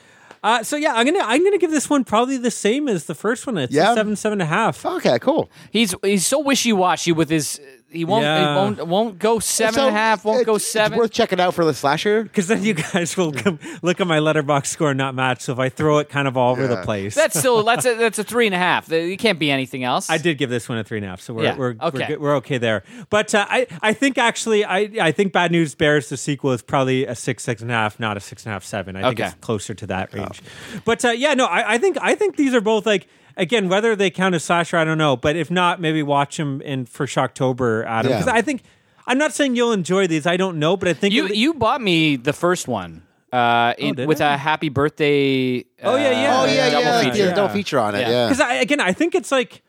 Speaker 3: Uh, so yeah, I'm gonna I'm gonna give this one probably the same as the first one. It's
Speaker 2: Yeah.
Speaker 3: a seven seven and a half.
Speaker 2: okay, cool.
Speaker 1: He's he's so wishy washy with his. He won't.
Speaker 3: Yeah.
Speaker 1: He won't. Won't go seven
Speaker 2: So,
Speaker 1: and a half. Won't
Speaker 2: it's-
Speaker 1: go seven.
Speaker 2: It's worth checking out for the slasher.
Speaker 3: Because then you guys will come look at my Letterboxd score and not match. So if I throw it kind of all over the place,
Speaker 1: that's still <laughs> that's a, that's a three and a half. It can't be anything else.
Speaker 3: I did give this one a three and a half, so we're
Speaker 1: Yeah,
Speaker 3: we're,
Speaker 1: okay.
Speaker 3: we're, we're okay there. But uh, I I think actually I I think Bad News Bears the sequel is probably a six six and a half, not a six and a half seven. I think it's closer to that range. But uh, yeah, no, I, I think I think these are both like. Again, whether they count as slasher, I don't know. But if not, maybe watch them in for Shocktober, Adam.
Speaker 2: Yeah.
Speaker 3: Because I think I'm not saying you'll enjoy these. I don't know, but I think
Speaker 1: You
Speaker 3: it-
Speaker 1: you bought me the first one. Uh, in,
Speaker 3: did
Speaker 1: with
Speaker 3: I?
Speaker 1: a happy birthday.
Speaker 3: Oh, yeah, yeah.
Speaker 2: Oh yeah,
Speaker 1: double
Speaker 2: yeah.
Speaker 1: feature.
Speaker 2: yeah. Double feature on it.
Speaker 1: Yeah.
Speaker 2: Yeah.
Speaker 3: because I, again, I think it's like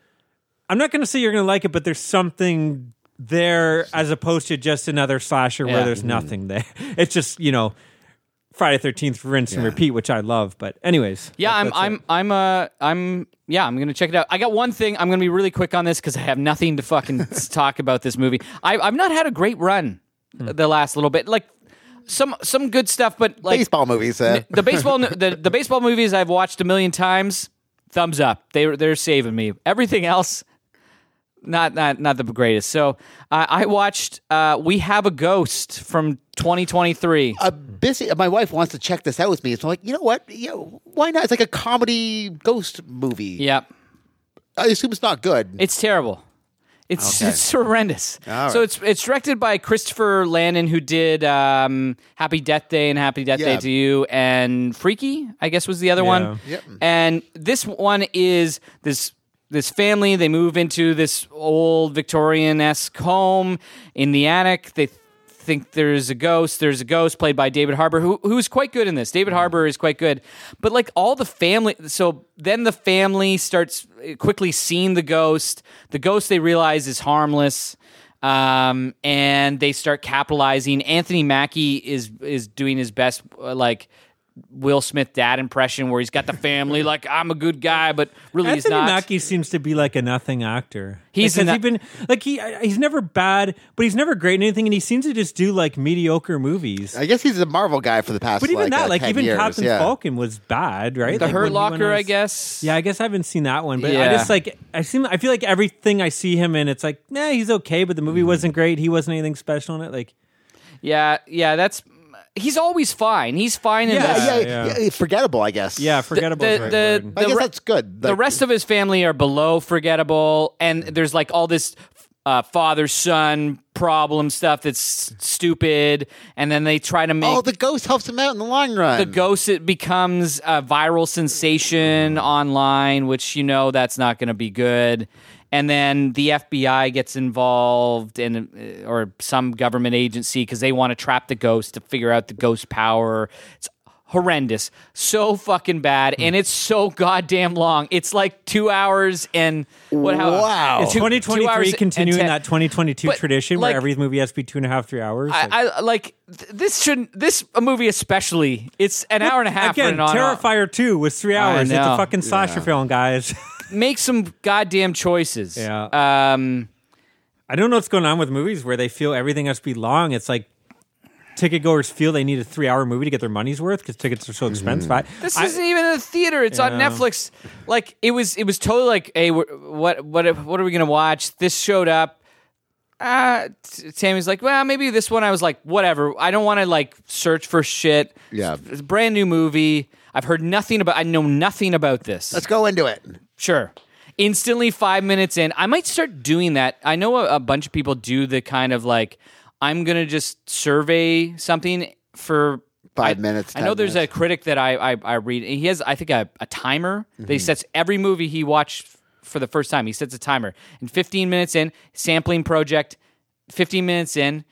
Speaker 3: I'm not going to say you're going to like it, but there's something there as opposed to just another slasher
Speaker 1: Yeah.
Speaker 3: where there's nothing there. <laughs> It's just you know Friday Thirteenth rinse and repeat, which I love. But anyways,
Speaker 1: Yeah,
Speaker 3: that-
Speaker 1: I'm
Speaker 3: that's it.
Speaker 1: I'm I'm uh I'm yeah, I'm gonna check it out. I got one thing. I'm gonna be really quick on this because I have nothing to fucking <laughs> talk about this movie. I, I've not had a great run the last little bit. Like some some good stuff, but like
Speaker 2: Baseball movies. Uh,
Speaker 1: the baseball the, the baseball movies I've watched a million times. Thumbs up. They they're saving me. Everything else, not not not the greatest. So uh, I watched. Uh, we have a ghost from 2023.
Speaker 2: a busy. My wife wants to check this out with me. So I'm like, you know what? You know, why not? It's like a comedy ghost movie.
Speaker 1: Yep.
Speaker 2: I assume it's not good.
Speaker 1: It's terrible. It's
Speaker 2: Okay.
Speaker 1: it's horrendous. So it's it's directed by Christopher Landon, who did um, Happy Death Day and Happy Death Day to You, and Freaky, I guess was the other one.
Speaker 2: Yep.
Speaker 1: And this one is this this family. They move into this old Victorian esque home in the attic. They think there's a ghost. There's a ghost played by David Harbour, who who's quite good in this. David Harbour is quite good, but like all the family. So then the family starts quickly seeing the ghost. The ghost they realize is harmless. Um, and they start capitalizing. Anthony Mackie is is doing his best, uh, like Will Smith dad impression, where he's got the family, <laughs> like I'm a good guy, but really he's
Speaker 3: Anthony
Speaker 1: not.
Speaker 3: Mackie seems to be like a nothing actor.
Speaker 1: He's
Speaker 3: like, has he been like he he's never bad, but he's never great in anything, and he seems to just do like mediocre movies.
Speaker 2: I guess he's a Marvel guy for the past.
Speaker 3: But even
Speaker 2: like,
Speaker 3: that,
Speaker 2: uh,
Speaker 3: like even
Speaker 2: years.
Speaker 3: Captain
Speaker 2: yeah.
Speaker 3: Falcon was bad, right?
Speaker 1: the
Speaker 3: Like,
Speaker 1: Hurt
Speaker 3: when he went
Speaker 1: Locker,
Speaker 3: on
Speaker 1: I guess.
Speaker 3: Yeah, I guess I haven't seen that one, but I
Speaker 1: Yeah.
Speaker 3: just like I seem I feel like everything I see him in, it's like, nah, he's okay, but the
Speaker 1: Mm.
Speaker 3: movie wasn't great. He wasn't anything special in it. Like,
Speaker 1: yeah, yeah. That's he's always fine. He's fine in
Speaker 2: Yeah,
Speaker 1: this.
Speaker 2: yeah,
Speaker 3: yeah.
Speaker 2: yeah, Forgettable, I guess.
Speaker 3: yeah, forgettable.
Speaker 1: the-
Speaker 3: is the right
Speaker 1: the-
Speaker 2: I guess
Speaker 1: re-
Speaker 2: that's good.
Speaker 1: the
Speaker 2: Like,
Speaker 1: rest of his family are below forgettable, and there's like all this uh, father son problem stuff that's stupid, and then they try to make
Speaker 2: Oh, the ghost helps him out in the long run.
Speaker 1: the ghost it becomes a viral sensation online which you know that's not going to be good and then the FBI gets involved and uh, or some government agency because they want to trap the ghost to figure out the ghost power it's horrendous so fucking bad and it's so goddamn long it's like two hours and what how
Speaker 2: Wow.
Speaker 3: Is
Speaker 1: two- two
Speaker 3: 2023 continuing that 2022 tradition
Speaker 1: like-
Speaker 3: where every movie has to be two and a half, three hours? Like-
Speaker 1: I, I like th- this shouldn't this a movie especially it's an hour and a half for
Speaker 3: Again,
Speaker 1: an on-
Speaker 3: Terrifier 2 was three hours. It's a fucking slasher film, guys. <laughs>
Speaker 1: make some goddamn choices.
Speaker 3: Yeah.
Speaker 1: Um.
Speaker 3: I don't know what's going on with movies where they feel everything has to be long. It's like ticket goers feel they need a three hour movie to get their money's worth because tickets are so expensive. I-
Speaker 1: This
Speaker 3: I-
Speaker 1: isn't even in the theater. It's on
Speaker 3: Yeah.
Speaker 1: Netflix. Like it was. It was totally like, hey, we're, what, what, what are we gonna watch? This showed up. Uh, Tammy's like, well, maybe this one. I was like, whatever. I don't want to like search for shit.
Speaker 2: Yeah.
Speaker 1: it's a brand new movie. I've heard nothing about. I know nothing about this.
Speaker 2: Let's go into it.
Speaker 1: Sure. Instantly, five minutes in, I might start doing that. I know a, a bunch of people do the kind of like I'm gonna just survey something for
Speaker 2: Five
Speaker 1: I-
Speaker 2: minutes,
Speaker 1: I
Speaker 2: 10
Speaker 1: know there's
Speaker 2: minutes.
Speaker 1: a critic that I I, I read. He has I think a, a timer that
Speaker 2: Mm-hmm.
Speaker 1: he sets every movie he watched for the first time. He sets a timer and 15 minutes in sampling project. 15 minutes in,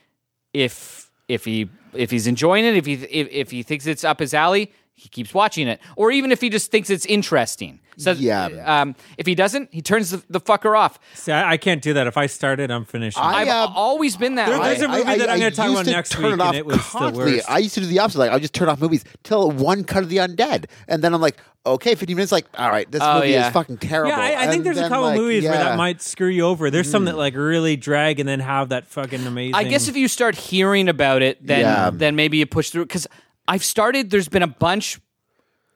Speaker 1: if if he if he's enjoying it, if he if, if he thinks it's up his alley, he keeps watching it. Or even if he just thinks it's interesting. So
Speaker 2: Yeah.
Speaker 1: um, if he doesn't, he turns the, the fucker off.
Speaker 3: See, I, I can't do that. If I started, I'm finishing.
Speaker 2: I,
Speaker 1: I've
Speaker 2: uh,
Speaker 1: always been that
Speaker 3: There- there's a movie that I'm gonna talk about
Speaker 2: to
Speaker 3: next
Speaker 2: turn
Speaker 3: week,
Speaker 2: it
Speaker 3: and
Speaker 2: off
Speaker 3: it was the worst.
Speaker 2: I used to do the opposite. Like I would just turn off movies till one cut of the undead, and then I'm like, okay, 15 minutes. Like, all right, this
Speaker 1: Oh,
Speaker 2: movie
Speaker 1: yeah.
Speaker 2: is fucking terrible.
Speaker 3: yeah, I, I think
Speaker 2: And
Speaker 3: there's a couple
Speaker 2: like,
Speaker 3: movies where that might screw you over. There's some that like really drag and then have that fucking amazing.
Speaker 1: I guess if you start hearing about it, then
Speaker 2: Yeah.
Speaker 1: then maybe you push through. Because I've started. There's been a bunch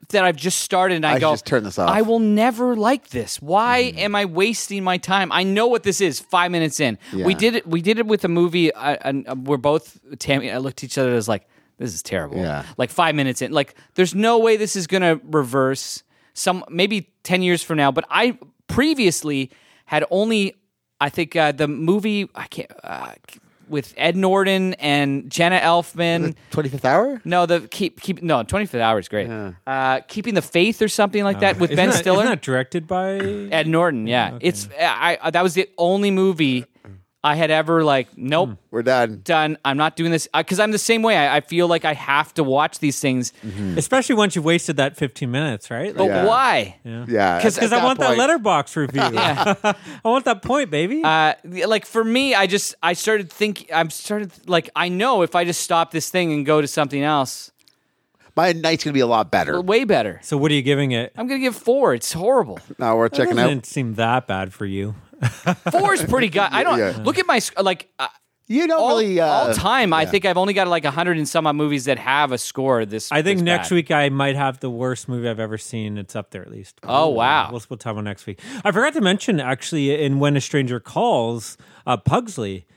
Speaker 1: that I've just started, and I,
Speaker 2: I
Speaker 1: go,
Speaker 2: just turn this off. Mm.
Speaker 1: I will never like this. Why am I wasting my time? I know what this is. Five minutes in, we did it. We did it with a movie, uh, and uh, we're both Tammy. I looked at each other. and was like, this is terrible.
Speaker 2: Yeah.
Speaker 1: Like five minutes in, like there's no way this is gonna reverse. Some maybe ten years from now, but I previously had only. I think uh, the movie I can't uh, with Ed Norton and Jenna Elfman.
Speaker 2: 25th hour.
Speaker 1: No, the keep keep no twenty fifth hour is great. Uh, keeping the faith or something like that with
Speaker 3: Isn't
Speaker 1: Ben
Speaker 3: that-
Speaker 1: Stiller,
Speaker 3: Isn't that directed by?
Speaker 1: Ed Norton. Yeah, it's I, I that was the only movie I had ever like. Nope,
Speaker 2: We're done.
Speaker 1: done. I'm not doing this because I'm the same way. I, I feel like I have to watch these things,
Speaker 3: Especially once you've wasted that 15 minutes, right?
Speaker 1: but
Speaker 3: Like,
Speaker 2: Yeah.
Speaker 1: why?
Speaker 2: Yeah,
Speaker 1: Because-
Speaker 2: at
Speaker 3: I want that
Speaker 2: point-
Speaker 3: Letterboxd review. <laughs> <laughs> I want that point, baby.
Speaker 1: Uh, like for me, I just I started think I'm started like I know if I just stop this thing and go to something else,
Speaker 2: My night's gonna be a lot better.
Speaker 1: way better.
Speaker 3: so what are you giving it?
Speaker 1: I'm gonna give four. It's horrible.
Speaker 2: Now we're
Speaker 3: It
Speaker 2: checking
Speaker 3: doesn't seem that bad for you.
Speaker 1: Four is pretty good. I don't
Speaker 2: Yeah.
Speaker 1: look at my sc- like. Uh,
Speaker 2: You don't
Speaker 1: all,
Speaker 2: really uh,
Speaker 1: all time, I think I've only got like a hundred and some odd movies that have a score. This
Speaker 3: I think
Speaker 1: this
Speaker 3: next
Speaker 1: bad.
Speaker 3: week I might have the worst movie I've ever seen. It's up there at least.
Speaker 1: Oh, wow.
Speaker 3: We'll, we'll talk about next week. I forgot to mention actually in When a Stranger Calls, uh, Pugsley.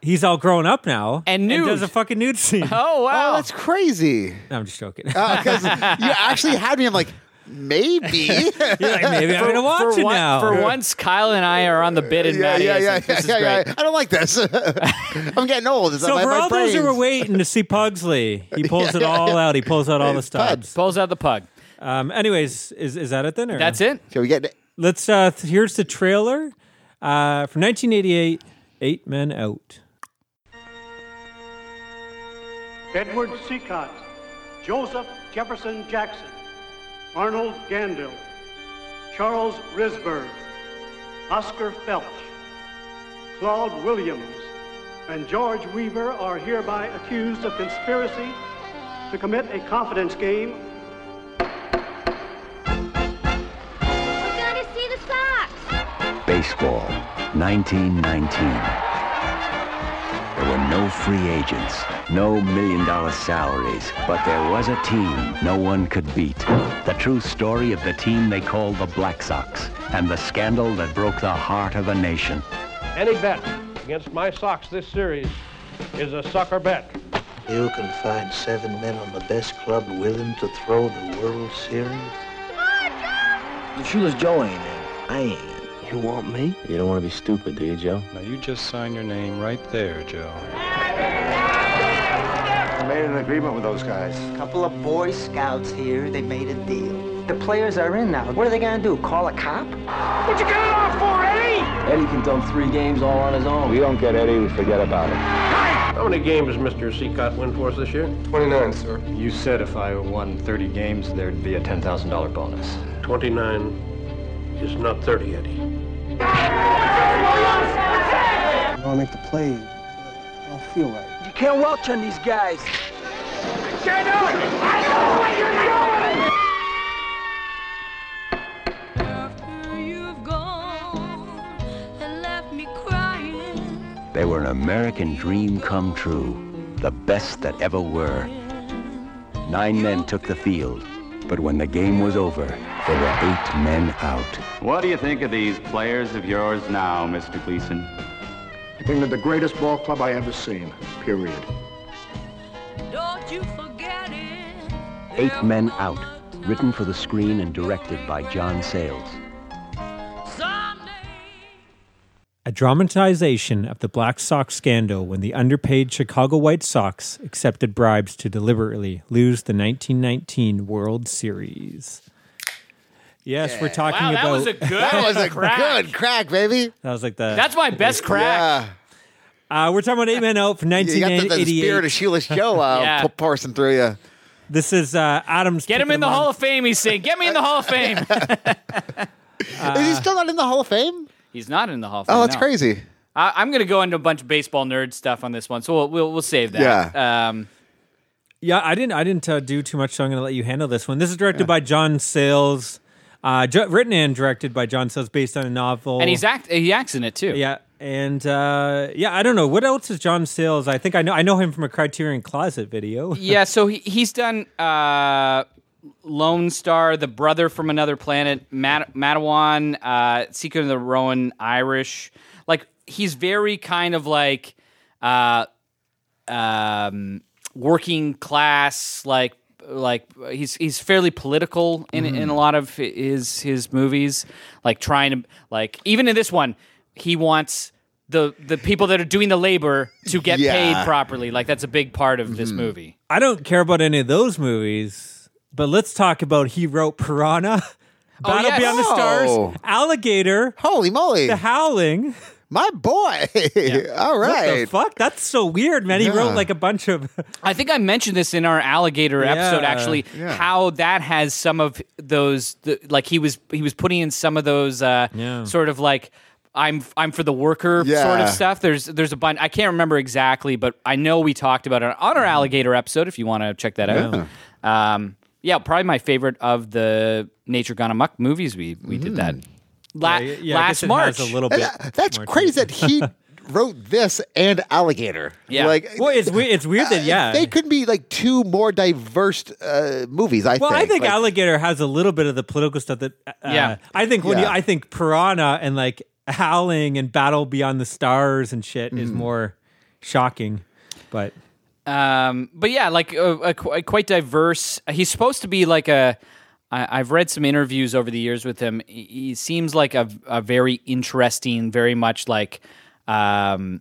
Speaker 3: He's all grown up now
Speaker 1: And nude.
Speaker 3: does a fucking nude scene.
Speaker 1: Oh wow!
Speaker 2: Oh, that's crazy.
Speaker 3: No, I'm just joking.
Speaker 2: Because <laughs> you actually had me. I'm like, maybe. <laughs>
Speaker 3: You're like, maybe I'm gonna watch
Speaker 1: for,
Speaker 3: it
Speaker 1: one-
Speaker 3: now.
Speaker 1: for once, Kyle and I are on the bid, and
Speaker 2: yeah,
Speaker 1: Maddie
Speaker 2: yeah,
Speaker 1: isn't.
Speaker 2: yeah,
Speaker 1: This
Speaker 2: yeah,
Speaker 1: is
Speaker 2: yeah,
Speaker 1: great.
Speaker 2: yeah. I don't like this. <laughs> I'm getting old. It's
Speaker 3: so
Speaker 2: my,
Speaker 3: for
Speaker 2: my
Speaker 3: all those who were waiting to see Pugsley, he <laughs> pulls it all out. He pulls out all the stops.
Speaker 1: Pulls out the pug.
Speaker 3: Um, anyways, is is that it then? Or?
Speaker 1: That's it.
Speaker 2: Shall we get?
Speaker 3: Let's. Uh, th- here's the trailer uh, from 1988. Eight Men Out.
Speaker 4: Edward Cicotte, Joseph Jefferson Jackson, Arnold Gandil, Charles Risberg, Oscar Felsch, Claude Williams, and George Weaver are hereby accused of conspiracy to commit a confidence game
Speaker 5: We're gonna see the Sox.
Speaker 6: Baseball, 1919. There were no free agents, no million dollar salaries, but there was a team no one could beat. The true story of the team they called the Black Sox and the scandal that broke the heart of a nation.
Speaker 7: Any bet against my Sox this series is a sucker bet.
Speaker 8: You can find seven men on the best club willing to throw the World Series?
Speaker 9: The shoeless Joe ain't in. I ain't.
Speaker 8: You want me?
Speaker 9: You don't want to be stupid, do you, Joe?
Speaker 10: Now you just sign your name right there, Joe.
Speaker 11: I made an agreement with those guys.
Speaker 12: A Couple of Boy Scouts here, they made a deal. The players are in now. What are they gonna do? Call a cop?
Speaker 7: What you get it off for, Eddie?
Speaker 9: Eddie can dump three games all on his own.
Speaker 11: We don't get Eddie, we forget about it.
Speaker 7: How many games does Mr. Cicotte win for us this year?
Speaker 11: 29, sir.
Speaker 10: You said if I won 30 games, there'd be a $10,000 bonus.
Speaker 7: 29 is not 30, Eddie.
Speaker 8: I want to make the play. I don't feel right.
Speaker 12: You can't welch on these guys. Get up! I know what you're doing!
Speaker 6: They were an American dream come true, the best that ever were. Nine men took the field, but when the game was over, there were eight men out.
Speaker 13: What do you think of these players of yours now, Mr. Gleason?
Speaker 11: I think they're the greatest ball club I ever seen, period.
Speaker 5: Don't you forget it.
Speaker 6: Eight Men Out, written for the screen and directed by John Sayles.
Speaker 3: A dramatization of the Black Sox scandal when the underpaid Chicago White Sox accepted bribes to deliberately lose the 1919 World Series. Yes, we're talking
Speaker 1: Wow, that
Speaker 3: about
Speaker 1: was a good
Speaker 2: That was a
Speaker 1: crack.
Speaker 2: good crack, baby.
Speaker 3: that was like the
Speaker 1: That's my best crack.
Speaker 2: Yeah.
Speaker 3: uh, we're talking about Eight Men Out from
Speaker 2: You got the, the
Speaker 3: 1988.
Speaker 2: spirit of Shoeless Joe uh, <laughs>
Speaker 1: Yeah.
Speaker 2: p- coursing through you.
Speaker 3: This is uh, Adam's.
Speaker 1: Get him in the
Speaker 3: month.
Speaker 1: Hall of Fame, he's saying. Get me in the Hall of Fame. <laughs>
Speaker 2: Is he still not in the Hall of Fame?
Speaker 1: He's not in the Hall of Fame.
Speaker 2: Oh, that's
Speaker 1: no.
Speaker 2: crazy.
Speaker 1: I, I'm going to go into a bunch of baseball nerd stuff on this one, so we'll we'll, we'll save that. Yeah. Um,
Speaker 3: Yeah, I didn't. I didn't uh, do too much, so I'm going to let you handle this one. This is directed by John Sayles, uh, ju- written and directed by John Sayles, based on a novel.
Speaker 1: and he's act he acts in it too.
Speaker 3: yeah, and uh, yeah, I don't know what else is John Sayles. I think I know. I know him from a Criterion Closet video.
Speaker 1: yeah. <laughs> So he, he's done uh, Lone Star, The Brother from Another Planet, Mat- Matewan, uh, Secret of the Roan Inish. Like he's very kind of like uh, um, working class, like like he's he's fairly political in in a lot of his his movies. Like trying to like even in this one, he wants. The, the people that are doing the labor to get
Speaker 2: Yeah.
Speaker 1: paid properly like that's a big part of this movie
Speaker 3: I don't care about any of those movies, but let's talk about he wrote Piranha, <laughs> Battle
Speaker 1: yes.
Speaker 3: Beyond the Stars,
Speaker 2: Oh.
Speaker 3: Alligator,
Speaker 2: Holy moly.
Speaker 3: The Howling.
Speaker 2: My boy. <laughs> All
Speaker 3: What
Speaker 2: right.
Speaker 3: the fuck? That's so weird, man. He
Speaker 2: Yeah.
Speaker 3: wrote like a bunch of. <laughs>
Speaker 1: I think I mentioned this in our alligator episode.
Speaker 3: Yeah.
Speaker 1: Actually,
Speaker 2: Yeah.
Speaker 1: how that has some of those, the, like he was he was putting in some of those uh,
Speaker 3: Yeah.
Speaker 1: sort of like I'm I'm for the worker sort
Speaker 2: Yeah.
Speaker 1: of stuff. There's there's a bunch. I can't remember exactly, but I know we talked about it on our alligator episode. If you want to check that out, um, yeah, probably my favorite of the Nature Gone Amok movies. We we did that La-
Speaker 3: Yeah, yeah, I guess
Speaker 1: last
Speaker 3: it
Speaker 1: March.
Speaker 3: has a little bit.
Speaker 2: That- that's
Speaker 3: more to
Speaker 2: crazy
Speaker 3: it.
Speaker 2: that <laughs> he wrote this and Alligator.
Speaker 1: Yeah.
Speaker 2: Like,
Speaker 3: Well, it's weird. It's weird that yeah.
Speaker 2: they could be like two more diverse uh, movies. I
Speaker 3: well,
Speaker 2: think.
Speaker 3: I think
Speaker 2: Like,
Speaker 3: Alligator has a little bit of the political stuff that. Uh,
Speaker 1: Yeah.
Speaker 3: I think when you,
Speaker 2: Yeah.
Speaker 3: I think Piranha and like Howling and Battle Beyond the Stars and shit
Speaker 2: Mm.
Speaker 3: is more shocking, but
Speaker 1: Um, but yeah, like uh, uh, qu- quite diverse. He's supposed to be like a. I, I've read some interviews over the years with him. He, he seems like a, a very interesting, very much like um,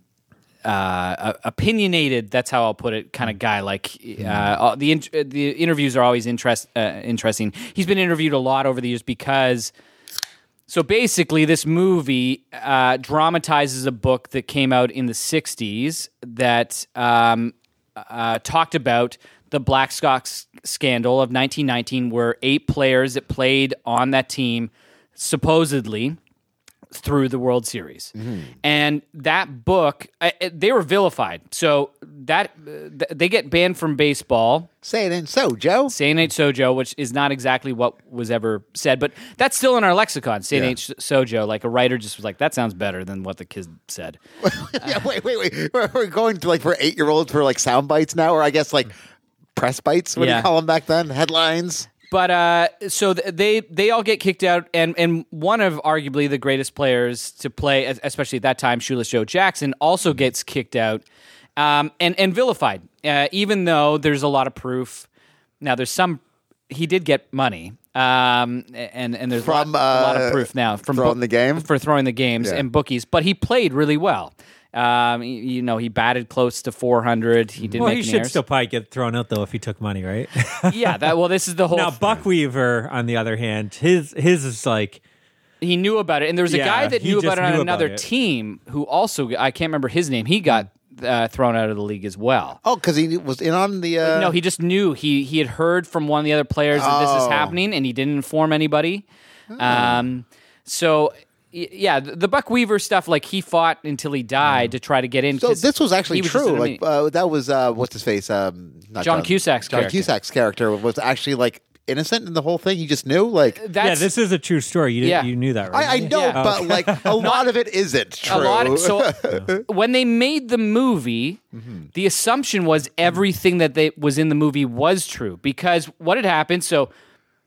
Speaker 1: uh, uh, opinionated. That's how I'll put it. Kind of guy. Like uh, the in- the interviews are always interest uh, interesting. He's been interviewed a lot over the years because. So basically, this movie uh, dramatizes a book that came out in the '60s that um, uh, talked about the Black Sox scandal of 1919, where eight players that played on that team supposedly through the World Series, and that book uh, they were vilified. So that uh, th- they get banned from baseball.
Speaker 2: Say it ain't so, Joe.
Speaker 1: Say it ain't Sojo, which is not exactly what was ever said, but that's still in our lexicon. Say it
Speaker 2: Yeah.
Speaker 1: ain't Sojo. Like a writer just was like, that sounds better than what the kid said. <laughs>
Speaker 2: yeah, wait, wait, wait. We're, we're going to like for eight year olds for like sound bites now, or I guess like press bites. What do you call them back then? Headlines.
Speaker 1: But uh, so th- they they all get kicked out, and and one of arguably the greatest players to play, especially at that time, Shoeless Joe Jackson, also gets kicked out, um, and and vilified. Uh, even though there's a lot of proof. Now there's some. He did get money, um, and and there's
Speaker 2: From,
Speaker 1: a, lot, a lot
Speaker 2: uh,
Speaker 1: of proof now from
Speaker 2: throwing the game?
Speaker 1: for throwing the games
Speaker 2: Yeah.
Speaker 1: and bookies. But he played really well. Um, you, you know, he batted close to 400. He didn't
Speaker 3: well,
Speaker 1: make
Speaker 3: he should
Speaker 1: errors.
Speaker 3: still probably get thrown out though if he took money, right? <laughs>
Speaker 1: yeah, that well, this is the whole.
Speaker 3: now Buck Weaver, on the other hand, his his is like
Speaker 1: he knew about it, and there was a
Speaker 3: Yeah,
Speaker 1: guy that knew about it on
Speaker 3: knew
Speaker 1: another
Speaker 3: it.
Speaker 1: team who also I can't remember his name. He got uh, thrown out of the league as well.
Speaker 2: Oh, because he was in on the. Uh,
Speaker 1: no, he just knew he he had heard from one of the other players that this is
Speaker 2: Oh.
Speaker 1: happening, and he didn't inform anybody. Um, so y- yeah, the, the Buck Weaver stuff, like he fought until he died to try to get in.
Speaker 2: So
Speaker 1: 'cause
Speaker 2: this was actually
Speaker 1: he just in
Speaker 2: true. like uh, that was uh, what's his face? Um, not
Speaker 1: John Cusack's
Speaker 2: John
Speaker 1: character.
Speaker 2: Cusack's character was actually like innocent in the whole thing. He just knew, like.
Speaker 3: yeah, this is a true story. You
Speaker 1: Yeah.
Speaker 3: you knew that, right?
Speaker 2: I, I know,
Speaker 1: Yeah.
Speaker 2: but like a <laughs> lot of it isn't true.
Speaker 1: A lot. So <laughs> when they made the movie, the assumption was everything that they was in the movie was true because what had happened. So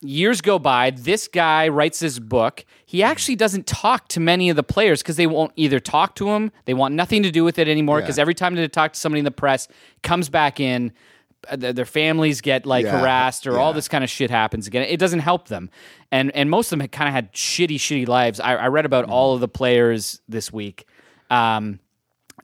Speaker 1: years go by. This guy writes this book. He actually doesn't talk to many of the players because they won't either talk to him. They want nothing to do with it anymore
Speaker 2: Yeah.
Speaker 1: because every time they talk to somebody in the press, comes back in. uh, Their families get like
Speaker 2: Yeah.
Speaker 1: harassed, or all this kind of shit happens again. It doesn't help them, and and most of them had kind of had shitty, shitty lives. I, I read about all of the players this week, Um,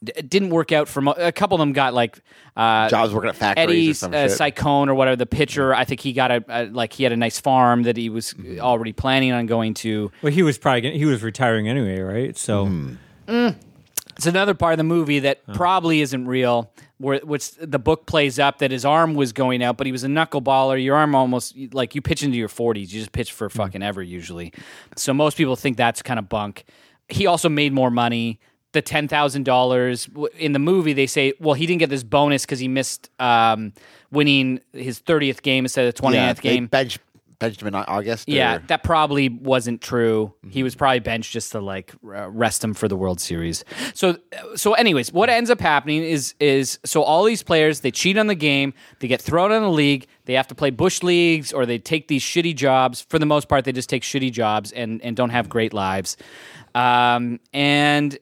Speaker 1: d- didn't work out for mo- a couple of them. Got like uh,
Speaker 2: Jobs working at factories or
Speaker 1: Eddie's
Speaker 2: some
Speaker 1: uh,
Speaker 2: shit.
Speaker 1: Cycone or whatever. The pitcher, I think he got a, a like he had a nice farm that he was
Speaker 2: Mm-hmm.
Speaker 1: already planning on going to.
Speaker 3: Well, he was probably gonna, he was retiring anyway, right? So
Speaker 2: Mm-hmm.
Speaker 1: It's another part of the movie that probably isn't real, where which the book plays up that his arm was going out, but he was a knuckleballer. Your arm almost like you pitch into your forties. You just pitch for fucking ever usually. So most people think that's kind of bunk. He also made more money. The ten thousand dollars in the movie, they say, well, he didn't get this bonus because he missed um, winning his thirtieth game instead of the twentieth
Speaker 2: yeah,
Speaker 1: game.
Speaker 2: Bench, benched him in August.
Speaker 1: Yeah,
Speaker 2: or-
Speaker 1: that probably wasn't true. He was probably benched just to like rest him for the World Series. So, so anyways, what ends up happening is is so all these players they cheat on the game, they get thrown out of the league, they have to play bush leagues or they take these shitty jobs. For the most part, they just take shitty jobs and and don't have great lives. Um, and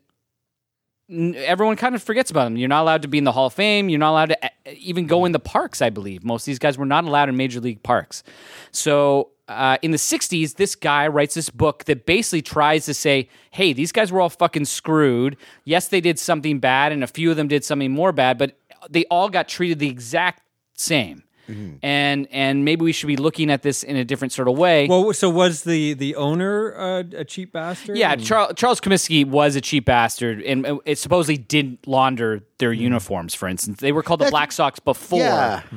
Speaker 1: everyone kind of forgets about them. You're not allowed to be in the Hall of Fame. You're not allowed to even go in the parks, I believe. Most of these guys were not allowed in major league parks. So uh, in the 60s, this guy writes this book that basically tries to say, hey, these guys were all fucking screwed. Yes, they did something bad, and a few of them did something more bad, but they all got treated the exact same. And and maybe we should be looking at this in a different sort of way.
Speaker 3: well, so was the the owner uh, a cheap bastard?
Speaker 1: Yeah,
Speaker 3: And-
Speaker 1: Charles, Charles Comiskey was a cheap bastard, and it supposedly did launder their uniforms. For instance, they were called the Black Sox before.
Speaker 2: Yeah. <laughs>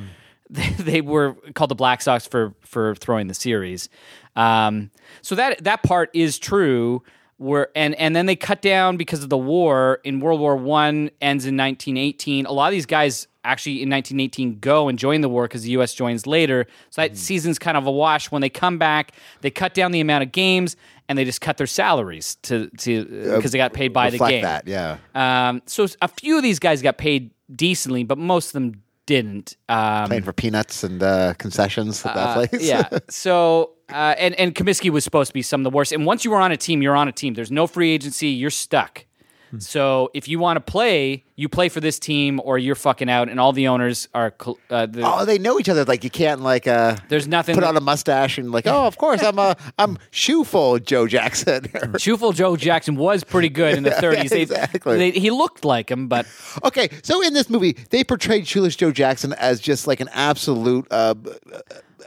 Speaker 1: They, they were called the Black Sox for for throwing the series. Um, so that that part is true. Where and and then they cut down because of the war in World War One ends in 1918. A lot of these guys actually in 1918 go and join the war because the U.S. joins later. So that season's kind of a wash. When they come back, they cut down the amount of games and they just cut their salaries to to because they got paid by the game.
Speaker 2: that, yeah.
Speaker 1: Um, so a few of these guys got paid decently, but most of them didn't. Um,
Speaker 2: Playing for peanuts and uh, concessions at that
Speaker 1: uh,
Speaker 2: place.
Speaker 1: yeah. <laughs> So uh, and and Comiskey was supposed to be some of the worst. And once you were on a team, you're on a team. There's no free agency. You're stuck.
Speaker 2: Hmm.
Speaker 1: So if you want to play, you play for this team, or you're fucking out. And all the owners are. Uh, the,
Speaker 2: Oh, they know each other. Like you can't like uh
Speaker 1: There's nothing
Speaker 2: put on a mustache and like, oh, of course I'm a I'm shoeful Joe Jackson. <laughs> <laughs>
Speaker 1: Shoeful Joe Jackson was pretty good in the 30s. They-
Speaker 2: exactly.
Speaker 1: they- he looked like him, but
Speaker 2: okay, so in this movie, they portrayed Shoeless Joe Jackson as just like an absolute uh,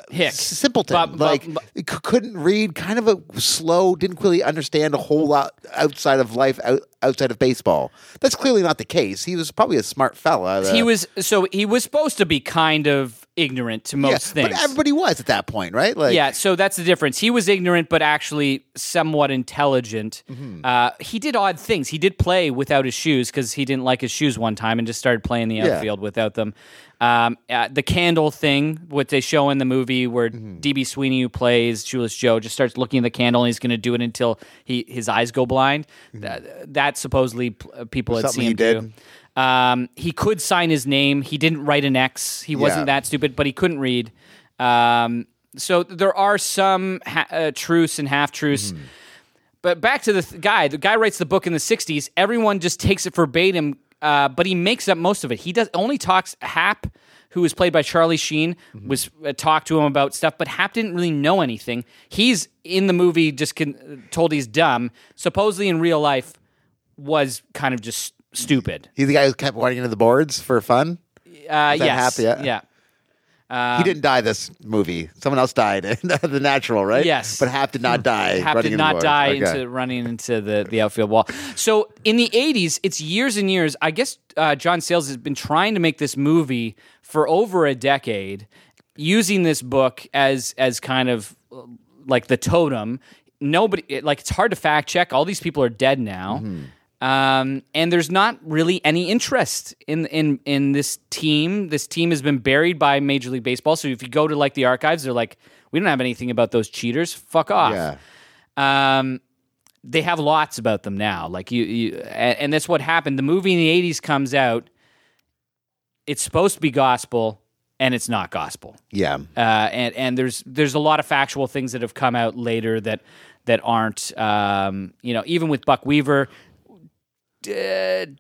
Speaker 1: hick.
Speaker 2: simpleton.
Speaker 1: But-
Speaker 2: like c- couldn't read, kind of a slow, didn't really understand a whole lot outside of life out, outside of baseball. That's clearly not the case. He was probably a smart fella. uh,
Speaker 1: he was so he was supposed to be kind of ignorant to most
Speaker 2: yeah,
Speaker 1: things.
Speaker 2: but everybody was at that point, right? Like,
Speaker 1: yeah, so that's the difference. He was ignorant, but actually somewhat intelligent.
Speaker 2: Mm-hmm.
Speaker 1: Uh, he did odd things. He did play without his shoes because he didn't like his shoes one time and just started playing the
Speaker 2: Yeah.
Speaker 1: outfield without them. Um, uh, the candle thing, what they show in the movie, where
Speaker 2: Mm-hmm.
Speaker 1: DB Sweeney, who plays Shoeless Joe, just starts looking at the candle and he's going to do it until he his eyes go blind. That, that supposedly uh, people had
Speaker 2: Mm-hmm.
Speaker 1: Seen him do. Um, he could sign his name. He didn't write an X. He wasn't
Speaker 2: Yeah.
Speaker 1: that stupid, but he couldn't read. Um, so there are some ha- uh, truths and half truths.
Speaker 2: Mm-hmm.
Speaker 1: But back to the th- guy. The guy writes the book in the '60s. Everyone just takes it verbatim, uh, but he makes up most of it. He does only talks Hap, who was played by Charlie Sheen,
Speaker 2: Mm-hmm.
Speaker 1: was uh, talked to him about stuff, but Hap didn't really know anything. He's in the movie just con- told he's dumb. Supposedly in real life, was kind of just stupid.
Speaker 2: He's the guy who kept running into the boards for fun.
Speaker 1: Uh, yes,
Speaker 2: Hap? Yeah.
Speaker 1: yeah. Um,
Speaker 2: he didn't die this movie. Someone else died in <laughs> the natural, right?
Speaker 1: Yes.
Speaker 2: But Hap did not die.
Speaker 1: Hap did not die
Speaker 2: Okay.
Speaker 1: into running into the, the outfield wall. So in the 80s, it's years and years. I guess uh, John Sayles has been trying to make this movie for over a decade, using this book as as kind of like the totem. Nobody like it's hard to fact check. All these people are dead now.
Speaker 2: Mm-hmm.
Speaker 1: Um, and there's not really any interest in in in this team. This team has been buried by Major League Baseball. So if you go to like the archives, they're like, we don't have anything about those cheaters. Fuck off.
Speaker 2: Yeah.
Speaker 1: Um, they have lots about them now. Like you, you and, and that's what happened. The movie in the '80s comes out. It's supposed to be gospel, and it's not gospel.
Speaker 2: Yeah.
Speaker 1: Uh, and and there's there's a lot of factual things that have come out later that that aren't. Um, you know, even with Buck Weaver,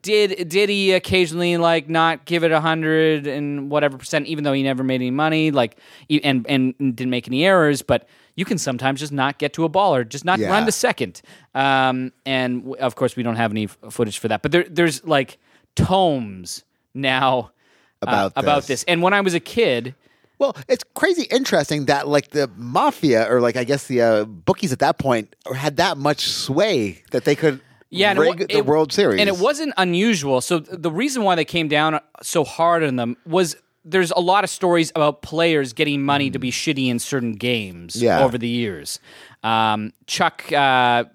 Speaker 1: did did he occasionally like not give it a hundred and whatever percent, even though he never made any money, like and and didn't make any errors, but you can sometimes just not get to a ball or just not
Speaker 2: Yeah.
Speaker 1: run to second. Um, and w- of course, we don't have any f- footage for that. But there, there's like tomes now uh,
Speaker 2: About
Speaker 1: about
Speaker 2: this.
Speaker 1: this. And when I was a kid,
Speaker 2: Well, it's crazy interesting that like the mafia or like I guess the uh, bookies at that point had that much sway that they could
Speaker 1: yeah, and it
Speaker 2: rig
Speaker 1: wa-
Speaker 2: the
Speaker 1: it-
Speaker 2: World Series.
Speaker 1: and it wasn't unusual. So the reason why they came down so hard on them was there's a lot of stories about players getting money to be shitty in certain games
Speaker 2: Mm. Yeah.
Speaker 1: over the years. Um, Chuck, uh,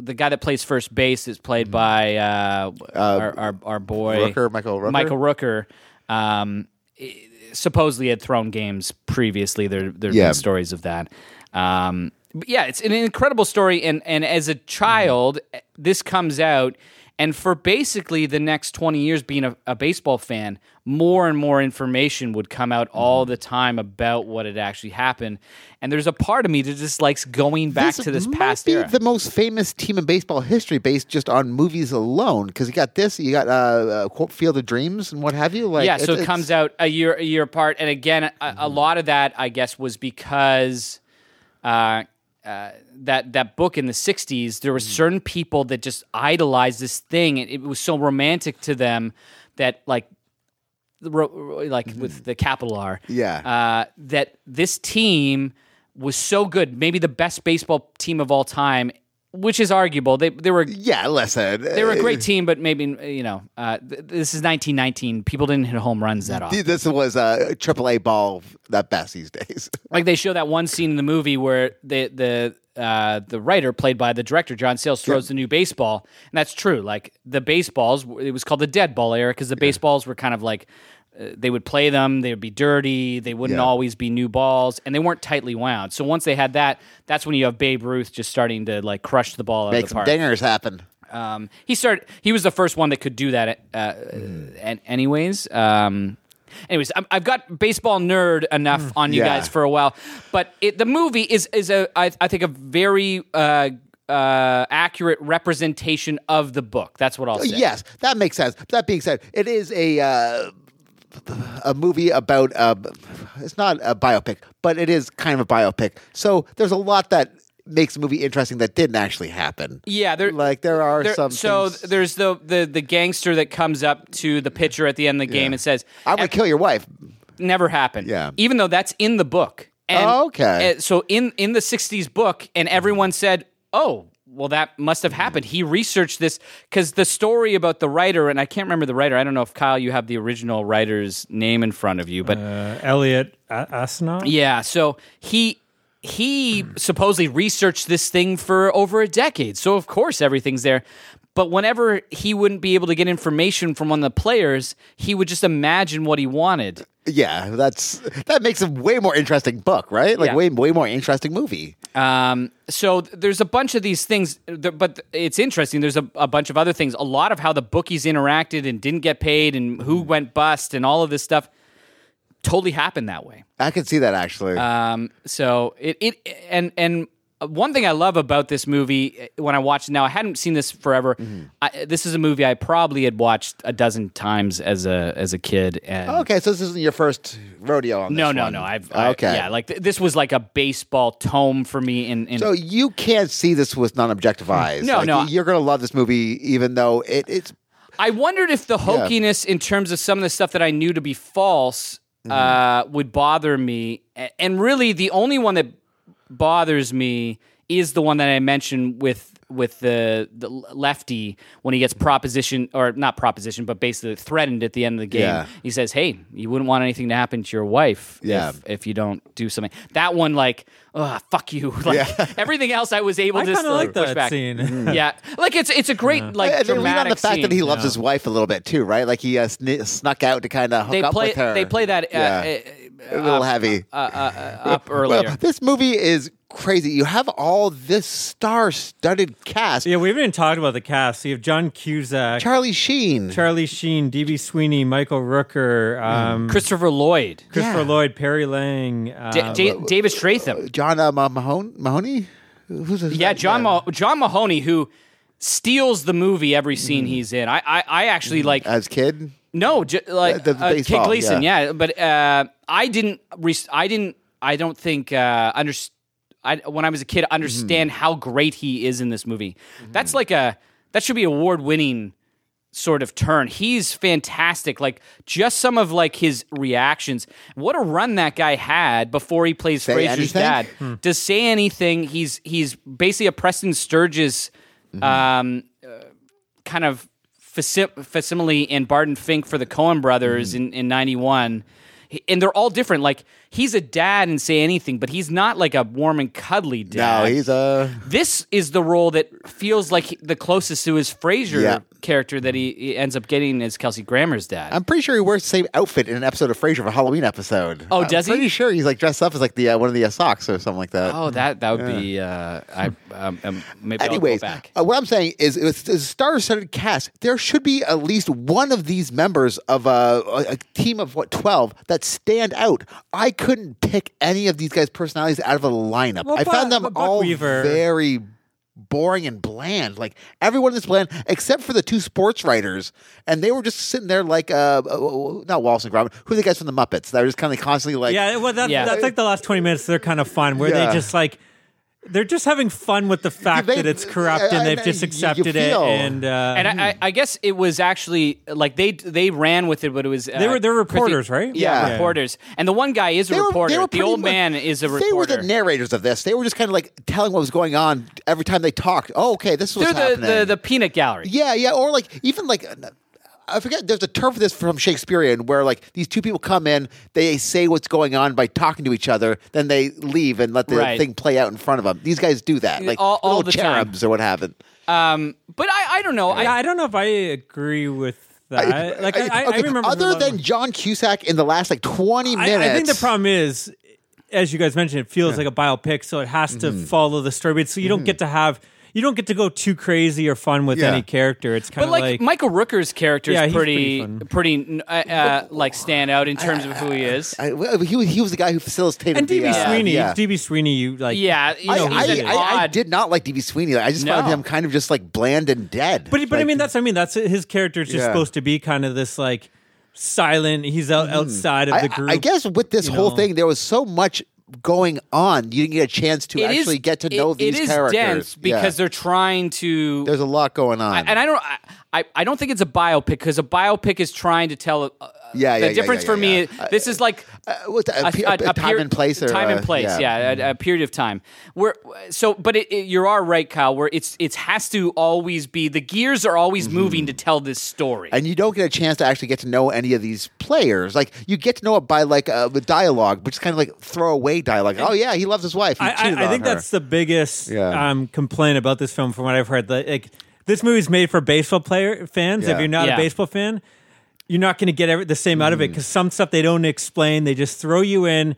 Speaker 1: the guy that plays first base, is played by uh, our, our our boy
Speaker 2: Mm. Rooker, Michael Rooker?
Speaker 1: Michael Rooker. Um, supposedly had thrown games previously. There there've
Speaker 2: Yeah.
Speaker 1: been stories of that. Um, yeah, it's an incredible story, and and as a child, this comes out, and for basically the next twenty years, being a, a baseball fan, more and more information would come out all the time about what had actually happened, and there's a part of me that just likes going back to this
Speaker 2: might
Speaker 1: past
Speaker 2: be
Speaker 1: era.
Speaker 2: the most famous team in baseball history based just on movies alone. Because you got this, you got uh, uh, quote Field of Dreams and what have you. Like,
Speaker 1: yeah, so it comes out a year a year apart, and again, a, a lot of that I guess was because uh, uh, that that book in the '60s, there were certain people that just idolized this thing, and it was so romantic to them that like. ro- ro- Like with the capital R,
Speaker 2: Yeah.
Speaker 1: uh, that this team was so good, maybe the best baseball team of all time, which is arguable. They they were
Speaker 2: Yeah, listen.
Speaker 1: they were a great team, but maybe you know uh, th- this is 1919. People didn't hit home runs that often.
Speaker 2: This was a triple A ball that best these days.
Speaker 1: Like they show that one scene in the movie where the the uh, the writer played by the director John Sayles throws the new baseball, and that's true. Like the baseballs, it was called the dead ball era because the baseballs were kind of like. Uh, they would play them. They would be dirty. They wouldn't
Speaker 2: Yeah.
Speaker 1: always be new balls, and they weren't tightly wound. So once they had that, that's when you have Babe Ruth just starting to like crush the ball out
Speaker 2: Make
Speaker 1: of the
Speaker 2: some
Speaker 1: park.
Speaker 2: dingers happen.
Speaker 1: Um, he started. He was the first one that could do that. Uh, and anyways, um, anyways, I'm, I've got baseball nerd enough on you
Speaker 2: Yeah.
Speaker 1: guys for a while, but it, the movie is is a I, I think a very uh, uh, accurate representation of the book. That's what I'll say.
Speaker 2: Yes, that makes sense. That being said, it is a uh, a movie about. Uh, it's not a biopic, but it is kind of a biopic. So there's a lot that makes the movie interesting that didn't actually happen.
Speaker 1: Yeah, there
Speaker 2: like there are
Speaker 1: there-
Speaker 2: some.
Speaker 1: so
Speaker 2: things-
Speaker 1: there's the, the the gangster that comes up to the pitcher at the end of the game and says,
Speaker 2: I'm gonna kill your wife.
Speaker 1: never happened.
Speaker 2: Yeah.
Speaker 1: Even though that's in the book. And,
Speaker 2: Oh, okay.
Speaker 1: uh, so in in the '60s book, and everyone said, "Oh, well, that must have happened." He researched this because the story about the writer, and I can't remember the writer. I don't know if Kyle, you have the original writer's name in front of you, but
Speaker 3: Uh, Eliot A- Asinof?
Speaker 1: yeah. So he he supposedly researched this thing for over a decade. So of course everything's there. But whenever he wouldn't be able to get information from one of the players, he would just imagine what he wanted.
Speaker 2: yeah, that's that makes a way more interesting book, right? Like
Speaker 1: Yeah.
Speaker 2: way way more interesting movie.
Speaker 1: Um, so th- there's a bunch of these things, th- but it's interesting. There's a, a bunch of other things. A lot of how the bookies interacted and didn't get paid, and who went bust, and all of this stuff totally happened that way.
Speaker 2: I can see that actually.
Speaker 1: Um, so it it and and one thing I love about this movie eh, when I watched it now, I hadn't seen this forever.
Speaker 2: Mm-hmm.
Speaker 1: I, this is a movie I probably had watched a dozen times as a as a kid. And
Speaker 2: okay, so this isn't your first rodeo on
Speaker 1: no, no,
Speaker 2: one.
Speaker 1: no. I've I-
Speaker 2: okay.
Speaker 1: yeah, like th- this was like a baseball tome for me. In, in
Speaker 2: So you can't see this with non-objective eyes.
Speaker 1: No,
Speaker 2: Like,
Speaker 1: no.
Speaker 2: You're gonna love this movie, even though it, it's
Speaker 1: I wondered if the hokiness in terms of some of the stuff that I knew to be false
Speaker 2: Mm-hmm.
Speaker 1: uh, would bother me. And really, the only one that bothers me is the one that I mentioned with with the the lefty when he gets proposition or not proposition, but basically threatened at the end of the game.
Speaker 2: Yeah.
Speaker 1: He says, "Hey, you wouldn't want anything to happen to your wife
Speaker 2: Yeah.
Speaker 1: if, if you don't do something." That one, like, oh, fuck you. <laughs> Like
Speaker 2: Yeah.
Speaker 1: everything else, I was able
Speaker 3: I
Speaker 1: to
Speaker 3: kinda
Speaker 1: still
Speaker 3: like
Speaker 1: push
Speaker 3: that
Speaker 1: back.
Speaker 3: scene. <laughs>
Speaker 1: Yeah, like it's it's a great like
Speaker 2: and they lean
Speaker 1: dramatic
Speaker 2: on the fact
Speaker 1: scene.
Speaker 2: that he loves his wife a little bit too, right? Like he uh, sn- snuck out to kind of hook
Speaker 1: they
Speaker 2: up
Speaker 1: play
Speaker 2: with her.
Speaker 1: they play that uh,
Speaker 2: Yeah.
Speaker 1: uh,
Speaker 2: a little
Speaker 1: uh,
Speaker 2: heavy.
Speaker 1: uh, uh, uh, up <laughs> earlier.
Speaker 2: Well, this movie is crazy. You have all this star-studded cast.
Speaker 3: Yeah, we haven't even talked about the cast. So you have John Cusack,
Speaker 2: Charlie Sheen,
Speaker 3: Charlie Sheen, D.B. Sweeney, Michael Rooker, um,
Speaker 1: Christopher Lloyd,
Speaker 3: Christopher
Speaker 2: Yeah.
Speaker 3: Lloyd, Perry Lang. Uh,
Speaker 1: Da- Da- David Strathairn.
Speaker 2: John uh, Mahone- Mahoney. Who's his
Speaker 1: Yeah, John Ma- John Mahoney, who steals the movie every scene he's in. I I, I actually like
Speaker 2: as kid.
Speaker 1: no, j- like
Speaker 2: The- the
Speaker 1: uh, Kid Gleason,
Speaker 2: yeah.
Speaker 1: yeah. But uh, I didn't. Re- I didn't. I don't think uh, under- I, when I was a kid understand how great he is in this movie. That's like a that should be award winning sort of turn. He's fantastic. Like just some of like his reactions. What a run that guy had before he plays
Speaker 2: Say
Speaker 1: Frasier's
Speaker 2: anything?
Speaker 1: dad.
Speaker 2: Hmm.
Speaker 1: Does say anything. He's he's basically a Preston Sturges um, uh, kind of faci- facsimile in Barton Fink for the Coen brothers in, in 91. And they're all different. Like he's a dad and say anything, but he's not like a warm and cuddly dad.
Speaker 2: No, he's a.
Speaker 1: This is the role that feels like the closest to his Frasier
Speaker 2: Yeah.
Speaker 1: character that he, he ends up getting as Kelsey Grammer's dad.
Speaker 2: I'm pretty sure he wears the same outfit in an episode of Frasier, a Halloween episode.
Speaker 1: Oh, does he?
Speaker 2: I'm pretty sure he's like dressed up as like the uh, one of the uh, socks or something like that.
Speaker 1: oh, that that would
Speaker 2: Yeah.
Speaker 1: be. Uh, I um, um, maybe
Speaker 2: Anyways,
Speaker 1: I'll go back.
Speaker 2: uh, what I'm saying is, it's a star-studded cast. There should be at least one of these members of uh, a, a team of what 12 that stand out. I couldn't pick any of these guys' personalities out of a lineup.
Speaker 3: Well,
Speaker 2: I
Speaker 3: Buck-
Speaker 2: found them
Speaker 3: Buck
Speaker 2: all
Speaker 3: Weaver-
Speaker 2: very boring and bland. Like everyone is bland except for the two sports writers, and they were just sitting there like uh, uh, not Wallace and Gromit. Who are the guys from the Muppets? That were just kind of constantly like
Speaker 3: yeah, well, that,
Speaker 1: Yeah.
Speaker 3: that's like the last 20 minutes. They're kind of fun where
Speaker 2: Yeah.
Speaker 3: they just like, they're just having fun with the fact
Speaker 2: They-
Speaker 3: that it's corrupt
Speaker 2: I-
Speaker 3: and they've
Speaker 2: you-
Speaker 3: just
Speaker 2: you
Speaker 3: accepted it. And, uh,
Speaker 1: and I, I, I guess it was actually like they they ran with it, but it was uh,
Speaker 3: They were- they're
Speaker 1: Chrissy-
Speaker 3: reporters, right?
Speaker 1: Yeah,
Speaker 2: Yeah.
Speaker 1: reporters. And the one guy is a
Speaker 2: They were-
Speaker 1: reporter.
Speaker 2: they were
Speaker 1: the old
Speaker 2: much-
Speaker 1: man is a reporter.
Speaker 2: They were the narrators of this. They were just kind of like telling what was going on every time they talked. Oh, okay, this was
Speaker 1: They're the, the the peanut gallery.
Speaker 2: yeah, yeah, or like even like I forget. There's a term for this from Shakespearean where like these two people come in, they say what's going on by talking to each other, then they leave and let the
Speaker 1: Right.
Speaker 2: thing play out in front of them. These guys do that, like
Speaker 1: All- all
Speaker 2: little
Speaker 1: the time.
Speaker 2: cherubs or what have it.
Speaker 1: Um, but I I don't know.
Speaker 3: yeah,
Speaker 1: I,
Speaker 3: I don't know if I agree with that. like, I, I,
Speaker 2: okay,
Speaker 3: remember.
Speaker 2: other
Speaker 3: a lot of-
Speaker 2: than John Cusack in the last like 20 minutes.
Speaker 3: I think the problem is, as you guys mentioned, it feels like a biopic, so it has to
Speaker 2: Mm-hmm.
Speaker 3: follow the story. But so you don't get to have, you don't get to go too crazy or fun with
Speaker 2: Yeah.
Speaker 3: any character. It's kind of
Speaker 1: like,
Speaker 3: like,
Speaker 1: Michael Rooker's character
Speaker 3: Yeah,
Speaker 1: is
Speaker 3: he's
Speaker 1: pretty
Speaker 3: pretty
Speaker 1: pretty, uh, uh, like stand out in terms of who he is.
Speaker 2: I, well, he was he was the guy who facilitated
Speaker 3: and DB
Speaker 2: uh,
Speaker 3: Sweeney,
Speaker 2: yeah.
Speaker 3: DB Sweeney, you like,
Speaker 1: yeah, you know,
Speaker 2: I,
Speaker 1: he's
Speaker 2: I, I, I did not like DB Sweeney. I just found him kind of just like bland and dead.
Speaker 3: But but I mean that's I mean that's his character is just
Speaker 2: Yeah.
Speaker 3: supposed to be kind of this like silent. He's out outside of the group.
Speaker 2: I guess with this whole
Speaker 3: know.
Speaker 2: thing, there was so much going on. You didn't get a chance to
Speaker 1: It is-
Speaker 2: actually get to know
Speaker 1: it-
Speaker 2: these
Speaker 1: It is
Speaker 2: characters
Speaker 1: dense because
Speaker 2: Yeah.
Speaker 1: they're trying to.
Speaker 2: there's a lot going on.
Speaker 1: and I don't. I, I, I don't think it's a biopic because a biopic is trying to tell. Uh,
Speaker 2: Yeah, yeah,
Speaker 1: The
Speaker 2: yeah,
Speaker 1: difference
Speaker 2: yeah,
Speaker 1: for
Speaker 2: yeah,
Speaker 1: me, this is like
Speaker 2: Uh, what's that, a, pe- a, time
Speaker 1: per-
Speaker 2: and place or
Speaker 1: time
Speaker 2: uh,
Speaker 1: and place. Yeah, a, a period of time. Where so, but it, it, you are right, Kyle. Where it's it has to always be the gears are always moving to tell this story.
Speaker 2: Mm-hmm. and you don't get a chance to actually get to know any of these players. Like you get to know it by like uh, the dialogue, which is kind of like throwaway dialogue. Oh yeah, he loves his wife. He
Speaker 3: I,
Speaker 2: cheated
Speaker 3: I, I
Speaker 2: on
Speaker 3: think
Speaker 2: her.
Speaker 3: that's the biggest
Speaker 2: Yeah.
Speaker 3: um, complaint about this film, from what I've heard. That like this movie's made for baseball player fans.
Speaker 2: Yeah.
Speaker 3: If you're not
Speaker 1: Yeah.
Speaker 3: a baseball fan, you're not going to get every, the same out of it
Speaker 2: Mm.
Speaker 3: because some stuff they don't explain. They just throw you in,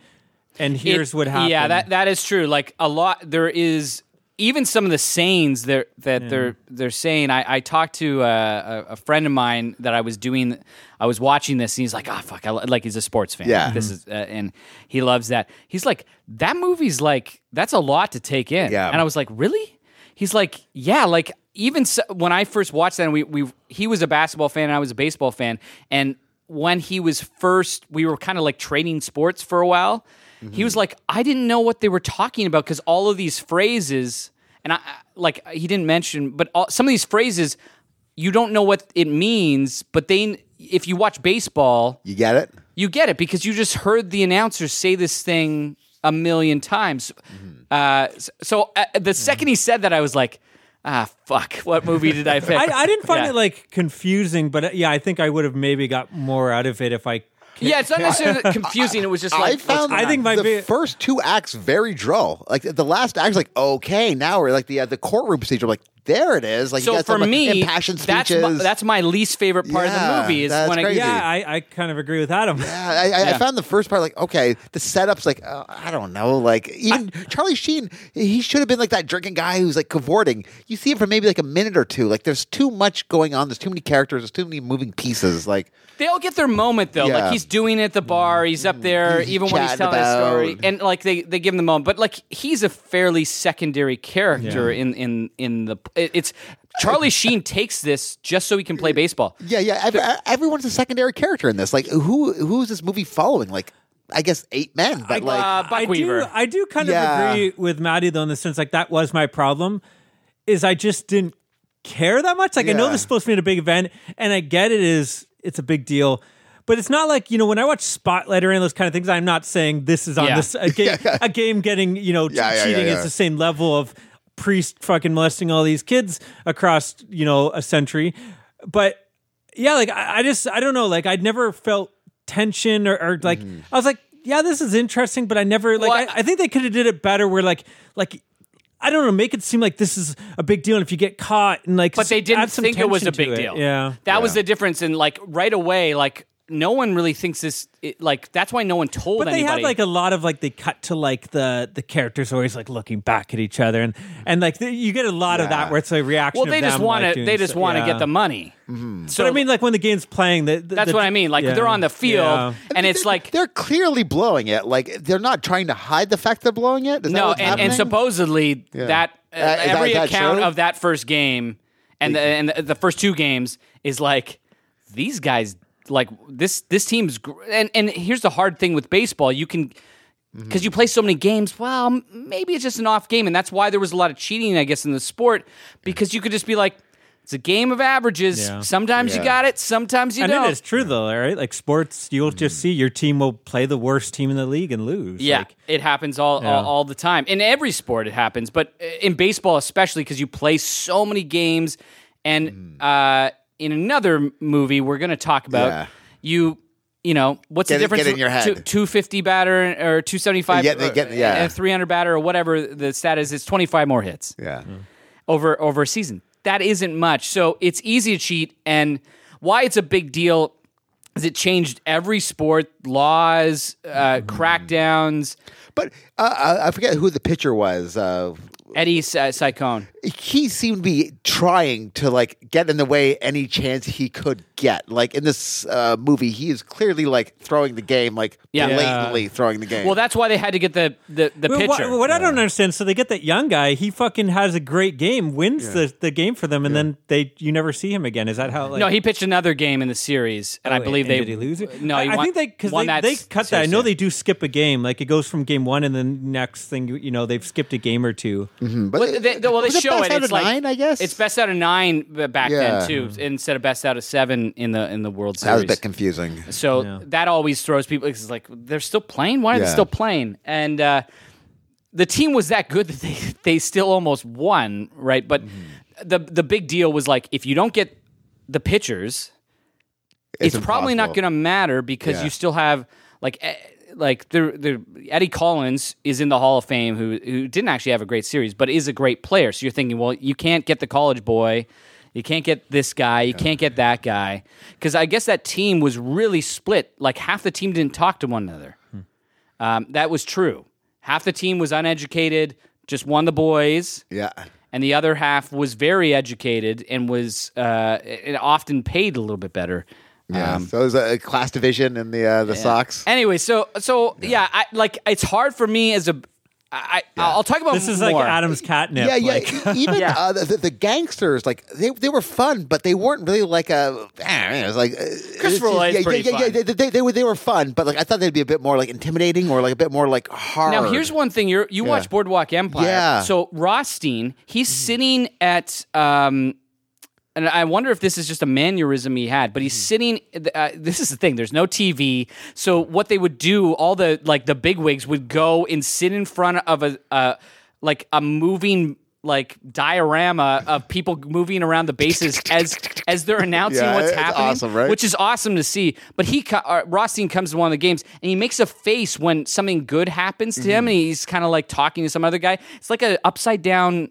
Speaker 3: and here's
Speaker 1: It-
Speaker 3: what happened.
Speaker 1: Yeah, that that is true. Like a lot, there is even some of the sayings that that they're they're saying. I, I talked to uh, a, a friend of mine that I was doing. I was watching this, and he's like, "Oh fuck!" I, li-" like he's a sports fan.
Speaker 2: Yeah.
Speaker 1: this is, uh, and he loves that. He's like, "That movie's like that's a lot to take in."
Speaker 2: Yeah.
Speaker 1: and I was like, "Really?" He's like, "Yeah." Like even so, when I first watched that, and we we he was a basketball fan, and I was a baseball fan, and when he was first, we were kind of like trading sports for a while. He was like, I didn't know what they were talking about because all of these phrases, and I like he didn't mention, but all, some of these phrases, you don't know what it means. But they, if you watch baseball,
Speaker 2: you get it.
Speaker 1: you get it because you just heard the announcers say this thing a million times. Uh, s- so uh, the second he said that, I was like, ah, fuck, what movie did I pick?
Speaker 3: I, I didn't find
Speaker 1: Yeah.
Speaker 3: it like confusing, but uh, yeah, I think I would have maybe got more out of it if I.
Speaker 1: Yeah, it's not necessarily <laughs> confusing. It was just
Speaker 2: I
Speaker 1: like
Speaker 2: found
Speaker 3: I think my
Speaker 2: the
Speaker 3: big-
Speaker 2: first two acts very droll. Like the last act, is like okay, now we're like the uh, the courtroom procedure. Like there it is. Like you
Speaker 1: so for
Speaker 2: have, like,
Speaker 1: me,
Speaker 2: impassioned
Speaker 1: that's my, that's my least favorite part of the movie is
Speaker 2: that's
Speaker 1: when
Speaker 2: crazy.
Speaker 1: I
Speaker 3: Yeah, I, I kind of agree with Adam.
Speaker 2: Yeah, I, I, I found the first part like okay, the setup's like uh, I don't know, like even Charlie Sheen, he should have been like that drinking guy who's like cavorting. You see him for maybe like a minute or two. Like there's too much going on. There's too many characters. There's too many moving pieces. Like
Speaker 1: they all get their moment though.
Speaker 2: Yeah.
Speaker 1: Like he's doing it at the bar, he's up there,
Speaker 2: He's
Speaker 1: even when he's
Speaker 2: chatting
Speaker 1: telling the story, and like they, they give him the moment. But like he's a fairly secondary character in in in the. It- It's Charlie Sheen takes this just so he can play baseball.
Speaker 2: yeah, yeah. Ev- everyone's a secondary character in this. Like who who's this movie following? Like I guess eight men, but like
Speaker 1: uh, Buck
Speaker 3: I
Speaker 1: Weaver.
Speaker 3: do, I do kind
Speaker 2: Yeah.
Speaker 3: of agree with Maddie though in the sense like that was my problem, is I just didn't care that much. Like I know this is supposed to be a big event, and I get it is it's a big deal. But it's not like you know when I watch Spotlight or any of those kind of things. I'm not saying this is on
Speaker 1: Yeah.
Speaker 3: this a game. <laughs> a game getting you know
Speaker 2: Yeah, yeah,
Speaker 3: cheating
Speaker 2: yeah,
Speaker 3: is the same level of priest fucking molesting all these kids across you know a century. But yeah, like I, I just I don't know. Like I'd never felt tension or, or like
Speaker 2: Mm-hmm.
Speaker 3: I was like, yeah, this is interesting, but I never like.
Speaker 1: Well,
Speaker 3: I, I think they could have did it better. Where like like. I don't know. Make it seem like this is a big deal, and if you get caught, and like,
Speaker 1: but they didn't
Speaker 3: some
Speaker 1: think it was a
Speaker 3: tension to
Speaker 1: big
Speaker 3: it.
Speaker 1: deal.
Speaker 3: Yeah,
Speaker 1: that was the difference. And like right away, like no one really thinks this. It, like that's why no one told
Speaker 3: But they
Speaker 1: anybody.
Speaker 3: have like a lot of like they cut to like the the characters always like looking back at each other, and and like the, you get a lot of that where it's a reaction.
Speaker 1: well, they
Speaker 3: of
Speaker 1: just want
Speaker 3: like,
Speaker 1: to.
Speaker 3: doing
Speaker 1: They just want to
Speaker 3: yeah.
Speaker 1: get the money.
Speaker 3: So I mean, like when the game's playing, the, the-
Speaker 1: That's
Speaker 3: the-
Speaker 1: what I mean. Like
Speaker 3: yeah.
Speaker 1: they're on the field,
Speaker 3: Yeah.
Speaker 1: and it's like
Speaker 2: they're clearly blowing it. Like they're not trying to hide the fact they're blowing it. Is
Speaker 1: no,
Speaker 2: what's
Speaker 1: and, and supposedly
Speaker 2: Yeah.
Speaker 1: that uh,
Speaker 2: Uh, is that-
Speaker 1: every
Speaker 2: that
Speaker 1: account
Speaker 2: true?
Speaker 1: of that first game and the, and the, the first two games is like these guys like this this team's gr- and and here's the hard thing with baseball you can
Speaker 2: Mm-hmm.
Speaker 1: because you play so many games well maybe it's just an off game and that's why there was a lot of cheating i guess in the sport because you could just be like it's a game of averages
Speaker 3: Yeah.
Speaker 1: sometimes you got it sometimes you
Speaker 3: and
Speaker 1: don't
Speaker 3: it is true though, right? Like sports, you'll just see your team will play the worst team in the league and lose.
Speaker 1: Yeah,
Speaker 3: Like,
Speaker 1: it happens all,
Speaker 3: Yeah.
Speaker 1: all all the time. In every sport, it happens, but in baseball especially because you play so many games. And uh, in another movie we're going to talk about,
Speaker 2: Yeah.
Speaker 1: you you know what's
Speaker 2: Get
Speaker 1: the difference?
Speaker 2: get in your head.
Speaker 1: Two fifty batter or two seventy five,
Speaker 2: Yeah, they get- yeah.
Speaker 1: and three hundred batter or whatever the stat is. It's twenty five more hits
Speaker 2: yeah.
Speaker 1: over over a season. That isn't much. So it's easy to cheat. And why it's a big deal is it changed every sport, laws, uh, crackdowns.
Speaker 2: But uh, I I forget who the pitcher was. Uh,
Speaker 1: Eddie uh, Cicotte.
Speaker 2: he seemed to be trying to like get in the way any chance he could get. Like in this uh, movie, he is clearly like throwing the game, like
Speaker 1: Yeah.
Speaker 2: blatantly throwing the game.
Speaker 1: Well, that's why they had to get the the, the
Speaker 3: Well,
Speaker 1: pitcher.
Speaker 3: What, what I don't understand, so they get that young guy. He fucking has a great game, wins the, the game for them, and then they you never see him again. Is that how? Like,
Speaker 1: no, he pitched another game in the series, and I
Speaker 3: Oh,
Speaker 1: believe
Speaker 3: and
Speaker 1: they
Speaker 3: did he lose it.
Speaker 1: No,
Speaker 3: I,
Speaker 1: he
Speaker 3: I
Speaker 1: won,
Speaker 3: think they because they, they
Speaker 1: s-
Speaker 3: cut that. I know
Speaker 1: yeah.
Speaker 3: they do skip a game. Like it goes from game one, and then next thing you know they've skipped a game or two.
Speaker 2: Mhm, but
Speaker 1: Well, they, they- well, they
Speaker 2: was it
Speaker 1: show
Speaker 2: best
Speaker 1: it.
Speaker 2: out
Speaker 1: It's
Speaker 2: of
Speaker 1: like
Speaker 2: nine, I guess.
Speaker 1: it's best out of nine b- back
Speaker 2: Yeah.
Speaker 1: then too, instead of best out of seven in the in the World Series.
Speaker 2: that was a bit confusing.
Speaker 1: So
Speaker 3: Yeah.
Speaker 1: that always throws people. It's like they're still playing. Why are they still playing? And uh, the team was that good that they <laughs> they still almost won, right? But
Speaker 2: Mm-hmm.
Speaker 1: the the big deal was like if you don't get the pitchers, it's,
Speaker 2: It's
Speaker 1: probably not going to matter because
Speaker 2: Yeah.
Speaker 1: you still have like. Like the the Eddie Collins is in the Hall of Fame, who who didn't actually have a great series, but is a great player. So you're thinking, well, you can't get the college boy, you can't get this guy, you can't get that guy, because I guess that team was really split. Like half the team didn't talk to one another. Um, that was true. Half the team was uneducated, just won the boys
Speaker 2: Yeah.
Speaker 1: and the other half was very educated and was uh, and often paid a little bit better.
Speaker 2: Yeah.
Speaker 1: Um,
Speaker 2: so it was a class division in the uh, the Sox.
Speaker 1: Anyway, so so yeah, I like it's hard for me as a I, I I'll talk about
Speaker 3: This is like. Adam's catnip.
Speaker 2: Yeah, yeah.
Speaker 3: like-
Speaker 2: Even <laughs>
Speaker 1: Yeah.
Speaker 2: uh, the, the, the gangsters, like they, they were fun, but they weren't really like a. It was like uh,
Speaker 1: Christopher
Speaker 2: it's-
Speaker 1: Lloyd's
Speaker 2: yeah,
Speaker 1: pretty
Speaker 2: yeah, yeah,
Speaker 1: fun.
Speaker 2: yeah, They, they, they were they were fun, but like I thought they'd be a bit more like intimidating or like a bit more like hard.
Speaker 1: Now here's one thing: you you
Speaker 2: Yeah.
Speaker 1: watch Boardwalk Empire.
Speaker 2: Yeah.
Speaker 1: So Rothstein, he's sitting at. Um, and I wonder if this is just a mannerism he had, but he's sitting. Uh, this is the thing. There's no TV, so what they would do, all the like the bigwigs would go and sit in front of a uh, like a moving like diorama of people moving around the bases as as they're <laughs> announcing
Speaker 2: Yeah,
Speaker 1: what's happening,
Speaker 2: awesome, right?
Speaker 1: which is awesome to see. But he uh, Rothstein comes to one of the games and he makes a face when something good happens to
Speaker 2: Mm-hmm.
Speaker 1: him, and he's kind of like talking to some other guy. It's like a upside down.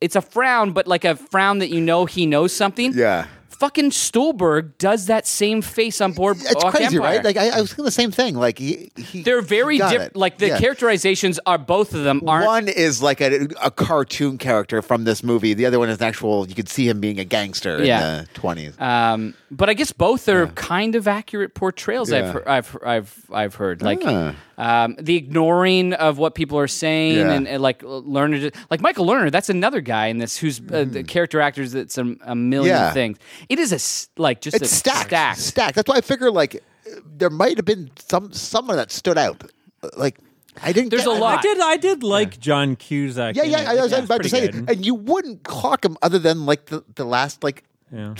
Speaker 1: It's a frown, but like a frown that you know he knows something.
Speaker 2: Yeah.
Speaker 1: Fucking Stuhlbarg does that same face on board.
Speaker 2: It's crazy, right? Like I, I was thinking the same thing. Like he, he
Speaker 1: they're very different. Like the
Speaker 2: Yeah.
Speaker 1: characterizations are both of them aren't.
Speaker 2: One is like a, a cartoon character from this movie. The other one is an actual. You could see him being a gangster
Speaker 1: Yeah.
Speaker 2: in the twenties.
Speaker 1: Um, but I guess both are kind of accurate portrayals. I've, heard, I've I've I've heard like
Speaker 2: Ah.
Speaker 1: Um, the ignoring of what people are saying
Speaker 2: Yeah.
Speaker 1: and, and like Lerner, like Michael Lerner. That's another guy in this who's uh, the character actors. That's a, a million
Speaker 2: Mm-hmm. Yeah.
Speaker 1: things. It is a like just
Speaker 2: it's
Speaker 1: a
Speaker 2: stacked,
Speaker 1: stacked.
Speaker 2: stacked. That's why I figure like there might have been some someone that stood out. Like I didn't.
Speaker 1: There's
Speaker 2: get,
Speaker 1: a lot.
Speaker 3: I did. I did like John Cusack.
Speaker 2: Yeah, yeah.
Speaker 3: it.
Speaker 2: I was
Speaker 3: Like,
Speaker 2: about to say,
Speaker 3: pretty good.
Speaker 2: and you wouldn't clock him other than like the, the last like
Speaker 3: Yeah.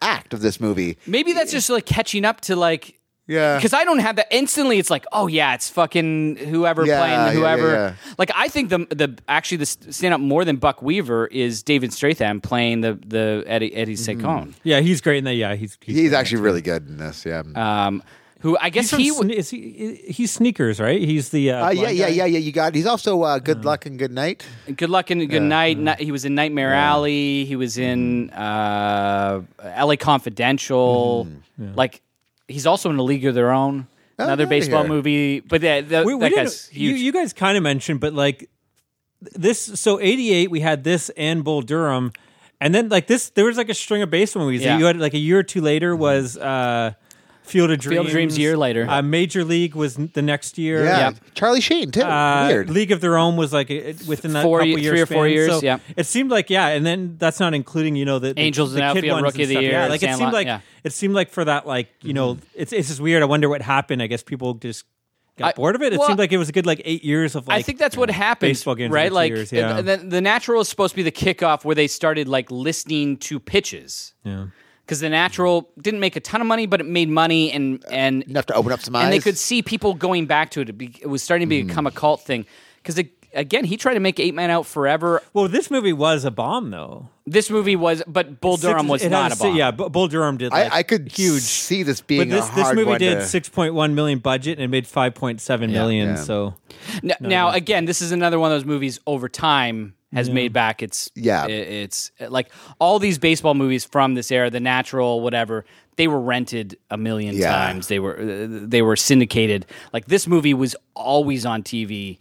Speaker 2: act of this movie.
Speaker 1: Maybe that's just like catching up to like
Speaker 2: Yeah.
Speaker 1: because I don't have that instantly. It's like, oh yeah, it's fucking whoever
Speaker 2: Yeah,
Speaker 1: playing
Speaker 2: yeah,
Speaker 1: whoever.
Speaker 2: yeah,
Speaker 1: Like I think the the actually the stand up more than Buck Weaver is David Strathairn playing the the Eddie Eddie
Speaker 2: Mm-hmm.
Speaker 3: Yeah, he's great in that. Yeah, he's he's,
Speaker 2: He's actually really good in this. Yeah.
Speaker 1: um, who I guess
Speaker 3: He's
Speaker 1: he
Speaker 3: Sne- is he he's sneakers right? He's the uh,
Speaker 2: Uh, yeah, yeah,
Speaker 3: guy?
Speaker 2: yeah, yeah. You got. He's also uh, good luck and good night.
Speaker 1: Good luck and good night. Ni- He was in Nightmare Alley. He was in uh, L.A. Confidential. Like he's also in A League of Their Own, another baseball
Speaker 2: here.
Speaker 1: movie. But yeah, the,
Speaker 3: We, we
Speaker 1: that
Speaker 3: didn't-
Speaker 1: guy's
Speaker 3: you,
Speaker 1: huge.
Speaker 3: you guys kind of mentioned, but like this. So eighty eight, we had this and Bull Durham, and then like this, there was like a string of baseball movies.
Speaker 1: Yeah.
Speaker 3: You had like a year or two later was uh, Field of Dreams.
Speaker 1: Field of Dreams a year later.
Speaker 3: Uh, Major League was the next year.
Speaker 2: Yeah.
Speaker 1: Yeah.
Speaker 2: Charlie Sheen too.
Speaker 3: Uh,
Speaker 2: Weird.
Speaker 3: League of Their Own was like a, within that
Speaker 1: Four
Speaker 3: couple
Speaker 1: ye-
Speaker 3: year
Speaker 1: three or four
Speaker 3: span.
Speaker 1: years,
Speaker 3: So
Speaker 1: yeah.
Speaker 3: It seemed like yeah, and then that's not including you know the, the
Speaker 1: Angels
Speaker 3: the
Speaker 1: and
Speaker 3: kid
Speaker 1: Outfield,
Speaker 3: ones
Speaker 1: Rookie
Speaker 3: and
Speaker 1: of the
Speaker 3: stuff.
Speaker 1: Year,
Speaker 3: Yeah, like it seemed like
Speaker 1: yeah.
Speaker 3: it seemed like for that like you know it's it's just weird. I wonder what happened. I guess people just got
Speaker 1: I-
Speaker 3: bored of it. It
Speaker 1: well,
Speaker 3: seemed like it was a good like eight years of like
Speaker 1: I think that's what happened.
Speaker 3: baseball games
Speaker 1: right?
Speaker 3: over two
Speaker 1: Like
Speaker 3: years, yeah.
Speaker 1: the, the natural is supposed to be the kickoff where they started like listening to pitches.
Speaker 3: yeah.
Speaker 1: Because the natural didn't make a ton of money, but it made money and uh, and
Speaker 2: Enough to open up some eyes.
Speaker 1: and they could see people going back to it. It, be, it was starting to hmm. become a cult thing. Because again, he tried to make Eight Man Out forever.
Speaker 3: Well, this movie was a bomb though.
Speaker 1: This movie was, but Bull Durham was
Speaker 3: it had
Speaker 1: not a bomb.
Speaker 3: Yeah, Bull Durham did. Like,
Speaker 2: I, I could
Speaker 3: huge.
Speaker 2: see this being
Speaker 3: But this
Speaker 2: a
Speaker 3: this movie
Speaker 2: one
Speaker 3: did
Speaker 2: to-
Speaker 3: six point one million budget and it made five point seven million.
Speaker 2: yeah.
Speaker 3: So
Speaker 1: N- now, again, this is another one of those movies. Over time, has made back its
Speaker 2: Yeah.
Speaker 1: It's like all these baseball movies from this era, The Natural, whatever. They were rented a million
Speaker 2: Yeah.
Speaker 1: times. They were they were syndicated. Like this movie was always on TV.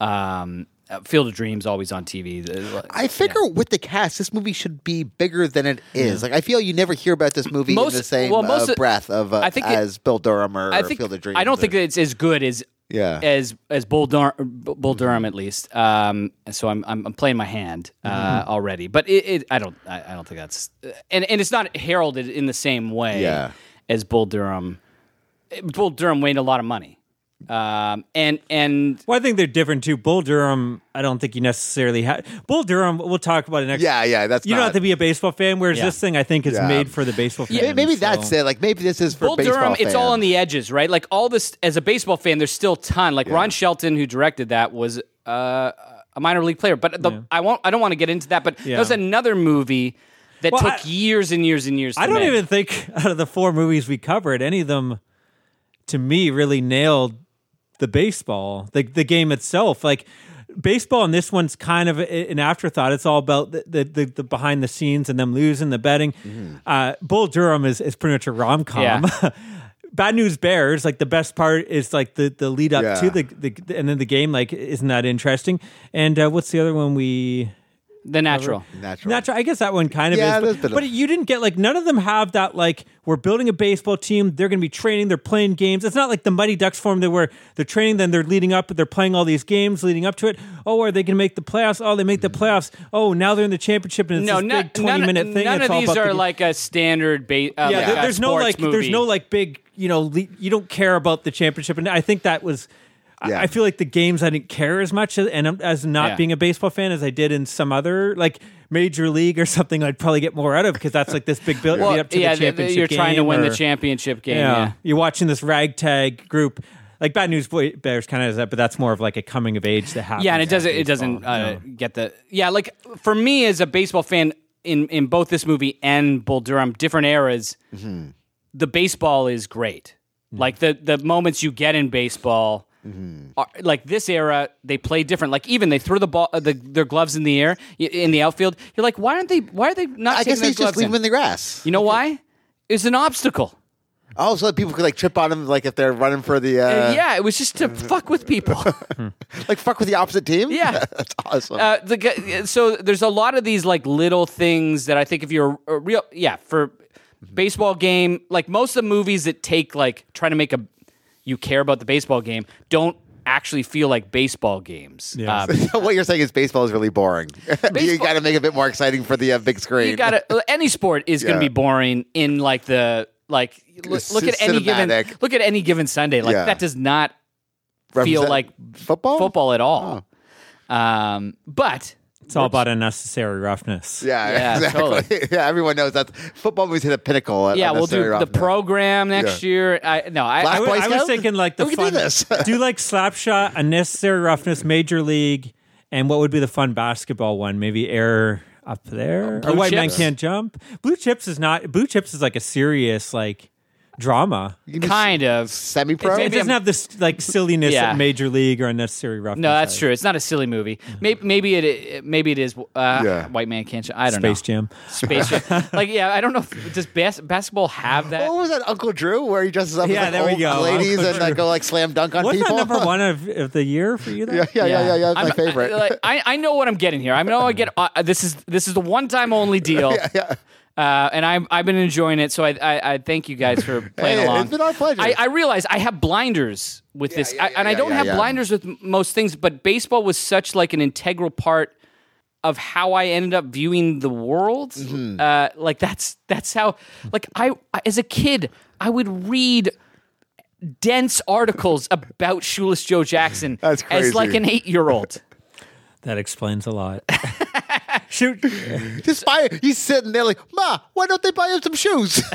Speaker 1: Um, uh, Field of Dreams always on TV.
Speaker 2: I figure with the cast, this movie should be bigger than it is. Like I feel you never hear about this movie
Speaker 1: Most-
Speaker 2: in the same
Speaker 1: well, most
Speaker 2: uh, breath of uh,
Speaker 1: I think it-
Speaker 2: as Bull Durham or
Speaker 1: I think
Speaker 2: Field of Dreams.
Speaker 1: I don't
Speaker 2: or-
Speaker 1: think it's as good as
Speaker 2: Yeah.
Speaker 1: as as Bull, Dur- Bull Durham at least. Um, so I'm, I'm I'm playing my hand uh,
Speaker 2: Mm-hmm.
Speaker 1: already, but it, it I don't I, I don't think that's and and it's not heralded in the same way
Speaker 2: Yeah.
Speaker 1: as Bull Durham. Bull Durham made a lot of money, um, and and
Speaker 3: Well, I think they're different too. Bull Durham, I don't think you necessarily have. Bull Durham, we'll talk about it next.
Speaker 2: Yeah, yeah, that's
Speaker 3: you don't have to be a baseball fan. Whereas
Speaker 1: Yeah.
Speaker 3: this thing, I think, is
Speaker 2: Yeah.
Speaker 3: made for the baseball fan.
Speaker 2: Maybe, maybe that's it. Like maybe this is for
Speaker 1: Bull
Speaker 2: baseball
Speaker 1: Durham, it's all on the edges, right? Like all this, as a baseball fan, there's still a ton. Like Ron Shelton, who directed that, was uh, a minor league player. But the, I won't. I don't want to get into that. But
Speaker 3: Yeah.
Speaker 1: there's another movie that
Speaker 3: Well,
Speaker 1: took
Speaker 3: I-
Speaker 1: years and years and years. To
Speaker 3: I don't
Speaker 1: make.
Speaker 3: even think <laughs> out of the four movies we covered, any of them, to me, really nailed the baseball, the the game itself. Like baseball, and this one's kind of an afterthought. It's all about the the, the, the behind the scenes and them losing the betting. Uh, Bull Durham is is pretty much a rom com.
Speaker 1: Yeah. <laughs>
Speaker 3: Bad News Bears, like the best part is like the, the lead up
Speaker 2: Yeah.
Speaker 3: to the, the and then the game, like isn't that interesting? And uh, what's the other one we
Speaker 1: The Natural.
Speaker 2: Natural.
Speaker 3: Natural. I guess that one kind of
Speaker 2: Yeah,
Speaker 3: is.
Speaker 2: there's a
Speaker 3: But,
Speaker 2: bit of-
Speaker 3: but you didn't get like none of them have that like we're building a baseball team. They're going to be training. They're playing games. It's not like the Mighty Ducks form that where they're training, then they're leading up. They're playing all these games leading up to it. Oh, are they going to make the playoffs? Oh, they make the playoffs. Oh, now they're in the championship and it's
Speaker 1: no,
Speaker 3: this
Speaker 1: none,
Speaker 3: big twenty
Speaker 1: none,
Speaker 3: minute thing.
Speaker 1: none
Speaker 3: It's
Speaker 1: of
Speaker 3: all
Speaker 1: these
Speaker 3: about
Speaker 1: are
Speaker 3: the,
Speaker 1: like a standard. Ba- uh,
Speaker 3: yeah.
Speaker 1: like
Speaker 3: there-
Speaker 1: a
Speaker 3: there's no
Speaker 1: sports
Speaker 3: like
Speaker 1: movie.
Speaker 3: there's no like big you know le- you don't care about the championship and I think that was. I-
Speaker 2: Yeah.
Speaker 3: I feel like the games I didn't care as much as, and as not
Speaker 1: Yeah.
Speaker 3: being a baseball fan as I did in some other like major league or <laughs> something. I'd probably get more out of because that's like this big build
Speaker 1: Well,
Speaker 3: lead up to
Speaker 1: yeah,
Speaker 3: the
Speaker 1: the-
Speaker 3: championship.
Speaker 1: you're trying to win
Speaker 3: or-
Speaker 1: the championship game.
Speaker 3: yeah.
Speaker 1: Yeah.
Speaker 3: You're watching this ragtag group. Like Bad News Boy Bears kind of has that, but that's more of like a coming of age that happens.
Speaker 1: Yeah, and it doesn't. It doesn't uh,
Speaker 3: you know.
Speaker 1: get the. Yeah, like for me as a baseball fan, in in both this movie and Bull Durham, different eras,
Speaker 2: Mm-hmm.
Speaker 1: the baseball is great. Like the the moments you get in baseball.
Speaker 2: Mm-hmm.
Speaker 1: Are, like this era, they play different. Like even they throw the ball, uh, the, their gloves in the air in the outfield. You're like, why aren't they? Why are they not?
Speaker 2: I
Speaker 1: taking
Speaker 2: guess they just leave
Speaker 1: in?
Speaker 2: them in the grass.
Speaker 1: You know why? It's an obstacle.
Speaker 2: Oh, so that people could like trip on them, like if they're running for the uh,
Speaker 1: Uh, yeah, it was just to <laughs> fuck with people. <laughs>
Speaker 2: like fuck with the opposite team.
Speaker 1: Yeah. <laughs>
Speaker 2: that's awesome.
Speaker 1: uh, the, so there's a lot of these like little things that I think if you're a real yeah for baseball game like most of the movies that take like trying to make a you care about the baseball game don't actually feel like baseball games.
Speaker 3: Yeah.
Speaker 1: Uh,
Speaker 2: so <laughs> what you're saying is baseball is really boring. <laughs> you got to make it a bit more exciting for the uh, big screen.
Speaker 1: you got to <laughs> any sport is going to be boring in like the Like look,
Speaker 2: It's
Speaker 1: look at any given look at any given Sunday. Like
Speaker 2: Yeah.
Speaker 1: that does not feel like
Speaker 2: football.
Speaker 1: football at all. Um, but
Speaker 3: It's all about unnecessary roughness.
Speaker 2: Yeah,
Speaker 1: Yeah, <laughs>
Speaker 2: exactly. yeah, everyone knows that football movies hit a pinnacle. at
Speaker 1: yeah, we'll do
Speaker 2: unnecessary
Speaker 1: the
Speaker 2: roughness.
Speaker 1: program next
Speaker 2: Yeah.
Speaker 1: year. I, no, I,
Speaker 2: Black
Speaker 3: I,
Speaker 2: Boy
Speaker 3: I was
Speaker 2: Scouts?
Speaker 3: thinking like the
Speaker 2: We can do
Speaker 3: fun.
Speaker 2: this. <laughs>
Speaker 3: do like Slapshot, Unnecessary Roughness, Major League, and what would be the fun basketball one? Maybe Air up there,
Speaker 1: Blue oh,
Speaker 3: or White Man
Speaker 1: Chips?
Speaker 3: Can't Jump. Blue Chips is not. Blue Chips is like a serious like drama.
Speaker 1: kind of
Speaker 2: semi-pro.
Speaker 3: It
Speaker 1: Maybe
Speaker 3: doesn't have this like silliness
Speaker 1: Yeah.
Speaker 3: that Major League or Unnecessary Roughness.
Speaker 1: No, that's
Speaker 3: has.
Speaker 1: true. It's not a silly movie. Maybe, maybe it, it maybe it is. Uh,
Speaker 2: Yeah.
Speaker 1: White man can't. Sh- I don't
Speaker 3: Space
Speaker 1: know.
Speaker 3: Space Jam.
Speaker 1: Space Jam. <laughs> like, yeah, I don't know. If, does bas- basketball have that?
Speaker 2: What was that, Uncle Drew, where he dresses up
Speaker 3: Yeah,
Speaker 2: as like,
Speaker 3: there we
Speaker 2: old
Speaker 3: go,
Speaker 2: ladies
Speaker 3: Uncle
Speaker 2: and like, go like slam dunk on
Speaker 3: What's
Speaker 2: people?
Speaker 3: that number one <laughs> of, of the year for you? Then?
Speaker 2: yeah, yeah, yeah, yeah, yeah. That's
Speaker 1: I'm-
Speaker 2: my favorite.
Speaker 1: I, like, I, I know what I'm getting here. I know I get. Uh, this is this is the one time only <laughs> deal.
Speaker 2: yeah, yeah.
Speaker 1: Uh, and I'm I've been enjoying it, so I I, I thank you guys for <laughs> playing
Speaker 2: Hey,
Speaker 1: along.
Speaker 2: it's been our pleasure.
Speaker 1: I, I realize I have blinders with this,
Speaker 2: yeah,
Speaker 1: I,
Speaker 2: yeah,
Speaker 1: and I don't
Speaker 2: yeah,
Speaker 1: have
Speaker 2: yeah.
Speaker 1: blinders with m- most things. But baseball was such like an integral part of how I ended up viewing the world.
Speaker 2: Mm-hmm.
Speaker 1: Uh, like that's that's how like I as a kid I would read dense articles about Shoeless Joe Jackson <laughs>
Speaker 2: That's
Speaker 1: as like an eight year old. <laughs>
Speaker 3: That explains a lot. Shoot.
Speaker 2: Just buy. He's sitting there like, Ma, why don't they buy him some shoes? <laughs>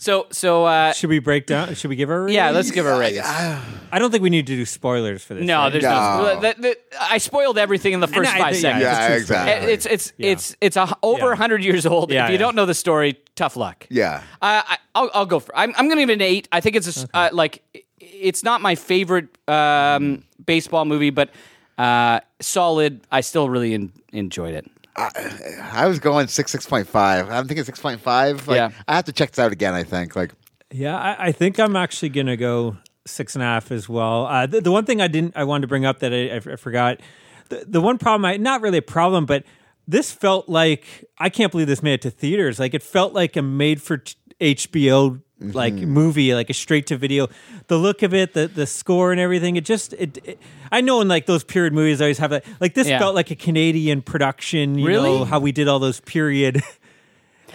Speaker 1: So so uh,
Speaker 3: Should we break down? Should we give her? A
Speaker 1: yeah, let's give her a rating.
Speaker 3: I don't think we need to do spoilers for this.
Speaker 1: No,
Speaker 3: right?
Speaker 1: there's
Speaker 2: No.
Speaker 1: no. the- the- I spoiled everything in the first
Speaker 3: I
Speaker 1: five
Speaker 3: think- yeah,
Speaker 1: seconds.
Speaker 2: Yeah,
Speaker 3: it's
Speaker 2: exactly.
Speaker 3: story.
Speaker 1: It's it's
Speaker 3: Yeah.
Speaker 1: it's it's a, over
Speaker 3: Yeah.
Speaker 1: a hundred years old.
Speaker 3: Yeah,
Speaker 1: if you
Speaker 3: yeah.
Speaker 1: don't know the story, tough luck.
Speaker 2: yeah.
Speaker 1: Uh, I, I'll, I'll go for. I'm, I'm going to give it an eight. I think it's a s uh, like it's not my favorite um, baseball movie, but uh, solid. I still really en- enjoyed it.
Speaker 2: I was going six, six point five. I'm thinking six point five. Like,
Speaker 1: Yeah.
Speaker 2: I have to check this out again. I think. Like,
Speaker 3: Yeah, I, I think I'm actually gonna go six and a half as well. Uh, the, the one thing I didn't, I wanted to bring up that I, I forgot. The, the one problem, I not really a problem, but this felt like I can't believe this made it to theaters. Like it felt like a made for t- HBO like mm-hmm. movie, like a straight to video. The look of it, the the score and everything. It just it. it I know in like those period movies, I always have that. Like this
Speaker 1: Yeah.
Speaker 3: felt like a Canadian production. You
Speaker 1: Really?
Speaker 3: know how we did all those period. <laughs>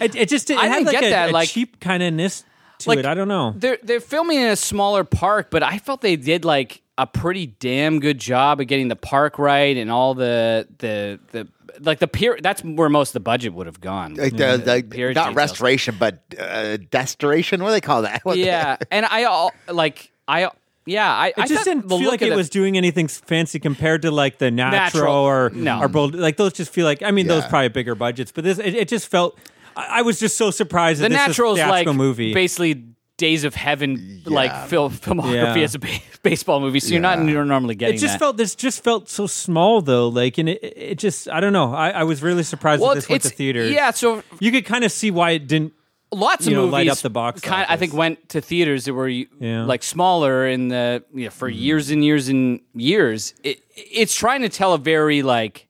Speaker 3: It, it just it
Speaker 1: I
Speaker 3: had
Speaker 1: didn't
Speaker 3: like
Speaker 1: get
Speaker 3: a,
Speaker 1: that,
Speaker 3: a
Speaker 1: like-
Speaker 3: cheap kind of ness to
Speaker 1: Like,
Speaker 3: it. I don't know.
Speaker 1: They're they're filming in a smaller park, but I felt they did like a pretty damn good job of getting the park right and all the the the like the pier. That's where most of the budget would have gone.
Speaker 2: like the, the,
Speaker 1: period
Speaker 2: not
Speaker 1: details.
Speaker 2: restoration, but uh, destoration. What do they call that? <laughs> What
Speaker 1: Yeah, <laughs> and I all like I yeah I
Speaker 3: It
Speaker 1: I
Speaker 3: just didn't feel like it
Speaker 1: the-
Speaker 3: was doing anything fancy compared to like the natural,
Speaker 1: Natural.
Speaker 3: or
Speaker 1: No.
Speaker 3: or bold. Like those just feel like. I mean, those probably bigger budgets, but this it, it just felt. I, I was just so surprised
Speaker 1: the
Speaker 3: that this
Speaker 1: natural
Speaker 3: was
Speaker 1: is like
Speaker 3: theatrical movie.
Speaker 1: basically Days of Heaven like film filmography
Speaker 3: Yeah.
Speaker 1: as a ba- baseball movie. So you're not you're normally getting
Speaker 3: it just
Speaker 1: that.
Speaker 3: felt this just felt so small though. Like and it, it just I don't know. I, I was really surprised
Speaker 1: well,
Speaker 3: that this went to
Speaker 1: it's-
Speaker 3: theaters.
Speaker 1: Yeah, so
Speaker 3: you could kind of see why it didn't.
Speaker 1: lots of
Speaker 3: you know,
Speaker 1: movies
Speaker 3: light up the box
Speaker 1: Kind, I think went to theaters that were
Speaker 3: Yeah.
Speaker 1: Like smaller in the you know, for years and years and years. It, it's trying to tell a very like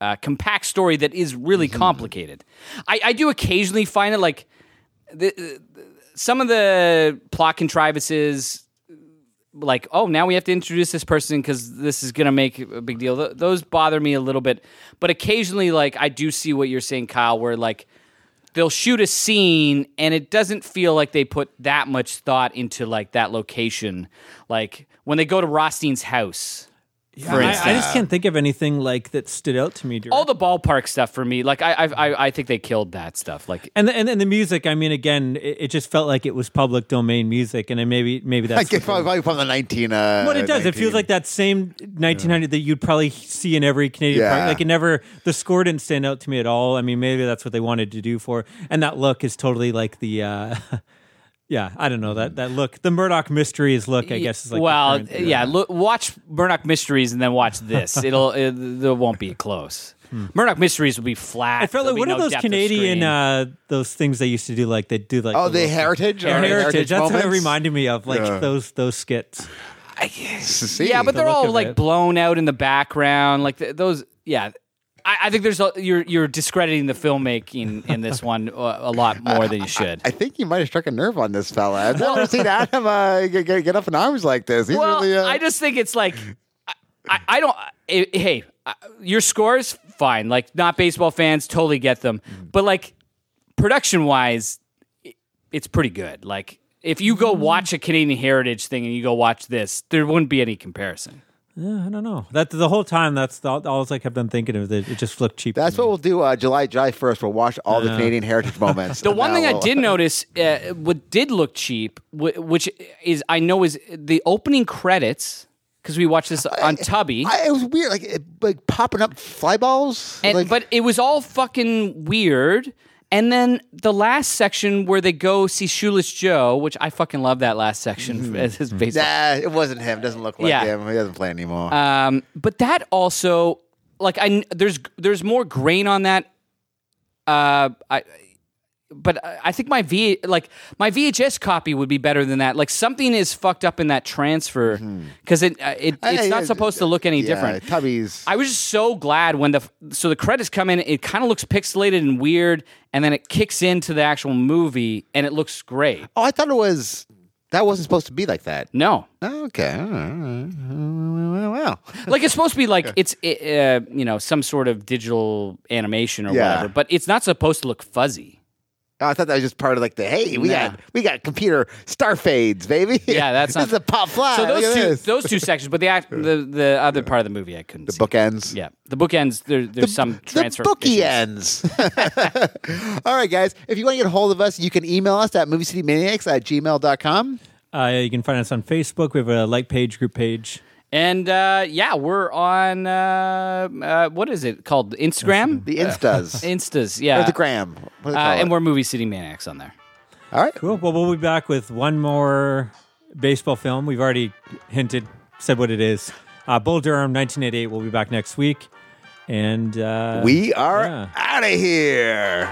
Speaker 1: uh, compact story that is really
Speaker 3: Mm-hmm.
Speaker 1: complicated. I, I do occasionally find it like the, the- some of the plot contrivances. Like, oh, now we have to introduce this person because this is going to make a big deal. Th- those bother me a little bit, but occasionally, like, I do see what you're saying, Kyle. Where like, they'll shoot a scene and it doesn't feel like they put that much thought into like that location like when they go to Rothstein's house for
Speaker 3: I,
Speaker 1: instance
Speaker 3: I just can't think of anything like that stood out to me. Direct.
Speaker 1: all the ballpark stuff for me like I, I I I think they killed that stuff like
Speaker 3: And the, and, and the music, I mean, again, it, it just felt like it was public domain music, and then maybe maybe that's
Speaker 2: Like it's probably, probably from the nineteen. Uh,
Speaker 3: what it does. It feels like that same 1990 that you'd probably see in every Canadian
Speaker 2: Yeah.
Speaker 3: park. Like it never, the score didn't stand out to me at all. I mean, maybe that's what they wanted to do for, and that look is totally like the. uh <laughs> Yeah, I don't know that that look. The Murdoch Mysteries look, I guess, is like the
Speaker 1: well
Speaker 3: current-
Speaker 1: yeah look, watch Murdoch Mysteries and then watch <laughs> this it'll it, there won't be close Murdoch Mysteries will be flat
Speaker 3: I felt
Speaker 1: There'll
Speaker 3: like
Speaker 1: be
Speaker 3: what
Speaker 1: no
Speaker 3: are those
Speaker 1: depth of
Speaker 3: Canadian
Speaker 1: screen.
Speaker 3: uh those things they used to do? Like they do like
Speaker 2: Oh, the
Speaker 3: little-
Speaker 2: heritage, or
Speaker 3: heritage.
Speaker 2: heritage
Speaker 3: That's what it
Speaker 2: moments?
Speaker 3: reminded me of, like
Speaker 2: Yeah.
Speaker 3: those those skits.
Speaker 2: See,
Speaker 1: yeah, but
Speaker 3: the
Speaker 1: they're
Speaker 3: look
Speaker 1: all
Speaker 3: of
Speaker 1: like
Speaker 3: it.
Speaker 1: blown out in the background. Like th- those, yeah. I, I think there's a, you're you're discrediting the filmmaking in this one a, a lot <laughs> more than you should.
Speaker 2: I think you might have struck a nerve on this fella. I've never <laughs> seen Adam uh, get, get up in arms like this. He's
Speaker 1: well,
Speaker 2: really. Uh,
Speaker 1: I just think it's like <laughs> I, I, I don't. hey, uh, your is fine. Like not baseball fans totally get them,
Speaker 2: Mm.
Speaker 1: but like production wise. it's pretty good. Like if you go watch a Canadian Heritage thing and you go watch this, there wouldn't be any comparison.
Speaker 3: Yeah, I don't know. That the whole time. That's the, all I kept on thinking of. It, it just looked cheap. to
Speaker 2: That's
Speaker 3: me.
Speaker 2: what we'll do. Uh, July July first, we'll watch all the Canadian heritage moments. <laughs>
Speaker 1: The one thing I
Speaker 2: we'll-
Speaker 1: did <laughs> notice, uh, what did look cheap, wh- which is I know is the opening credits because we watched this on Tubi.
Speaker 2: I, it was weird, like it, like popping up fly balls.
Speaker 1: And,
Speaker 2: like,
Speaker 1: but it was all fucking weird. And then the last section where they go see Shoeless Joe, which I fucking love that last section as his baseball.
Speaker 2: nah, it wasn't him. Doesn't look like
Speaker 1: Yeah.
Speaker 2: him. He doesn't play anymore.
Speaker 1: Um, but that also, like, I there's there's more grain on that. Uh, I. But I think my V like my VHS copy would be better than that. Like something is fucked up in that transfer because it, uh, it it's not supposed to look any
Speaker 2: yeah,
Speaker 1: different.
Speaker 2: Tubi's.
Speaker 1: I was just so glad when the so the credits come in. It kind of looks pixelated and weird, and then it kicks into the actual movie, and it looks great.
Speaker 2: Oh, I thought it was. That wasn't supposed to be like that.
Speaker 1: No,
Speaker 2: Okay. All right. Well, well.
Speaker 1: like it's supposed to be like <laughs> it's uh, you know some sort of digital animation or
Speaker 2: Yeah.
Speaker 1: whatever, but it's not supposed to look fuzzy.
Speaker 2: Oh, I thought that was just part of like the hey, we
Speaker 1: Nah.
Speaker 2: got we got computer star fades, baby. <laughs>
Speaker 1: Yeah, that's <laughs>
Speaker 2: this
Speaker 1: not
Speaker 2: is a pop fly.
Speaker 1: So
Speaker 2: Look
Speaker 1: those
Speaker 2: at
Speaker 1: two
Speaker 2: this.
Speaker 1: those two sections, but the act the the other part of the movie I couldn't.
Speaker 2: the
Speaker 1: see.
Speaker 2: bookends.
Speaker 1: Yeah, the bookends. There, there's some transfer.
Speaker 2: The bookie
Speaker 1: issues.
Speaker 2: ends. <laughs> All right, guys. If you want to get a hold of us, you can email us at moviecitymaniacs at gmail.com.
Speaker 3: Uh, you can find us on Facebook. We have a like page, group page.
Speaker 1: And uh, yeah, we're on uh, uh, what is it called? Instagram.
Speaker 2: The Instas. <laughs>
Speaker 1: Instas. Yeah.
Speaker 2: Or the gram. What do they
Speaker 1: Uh,
Speaker 2: call
Speaker 1: and we're Movie City Maniacs on there.
Speaker 2: All right.
Speaker 3: Cool. Well, we'll be back with one more baseball film. We've already hinted, said what it is. Uh, Bull Durham, 1988. We'll be back next week. And uh,
Speaker 2: We are
Speaker 3: yeah.
Speaker 2: out of here.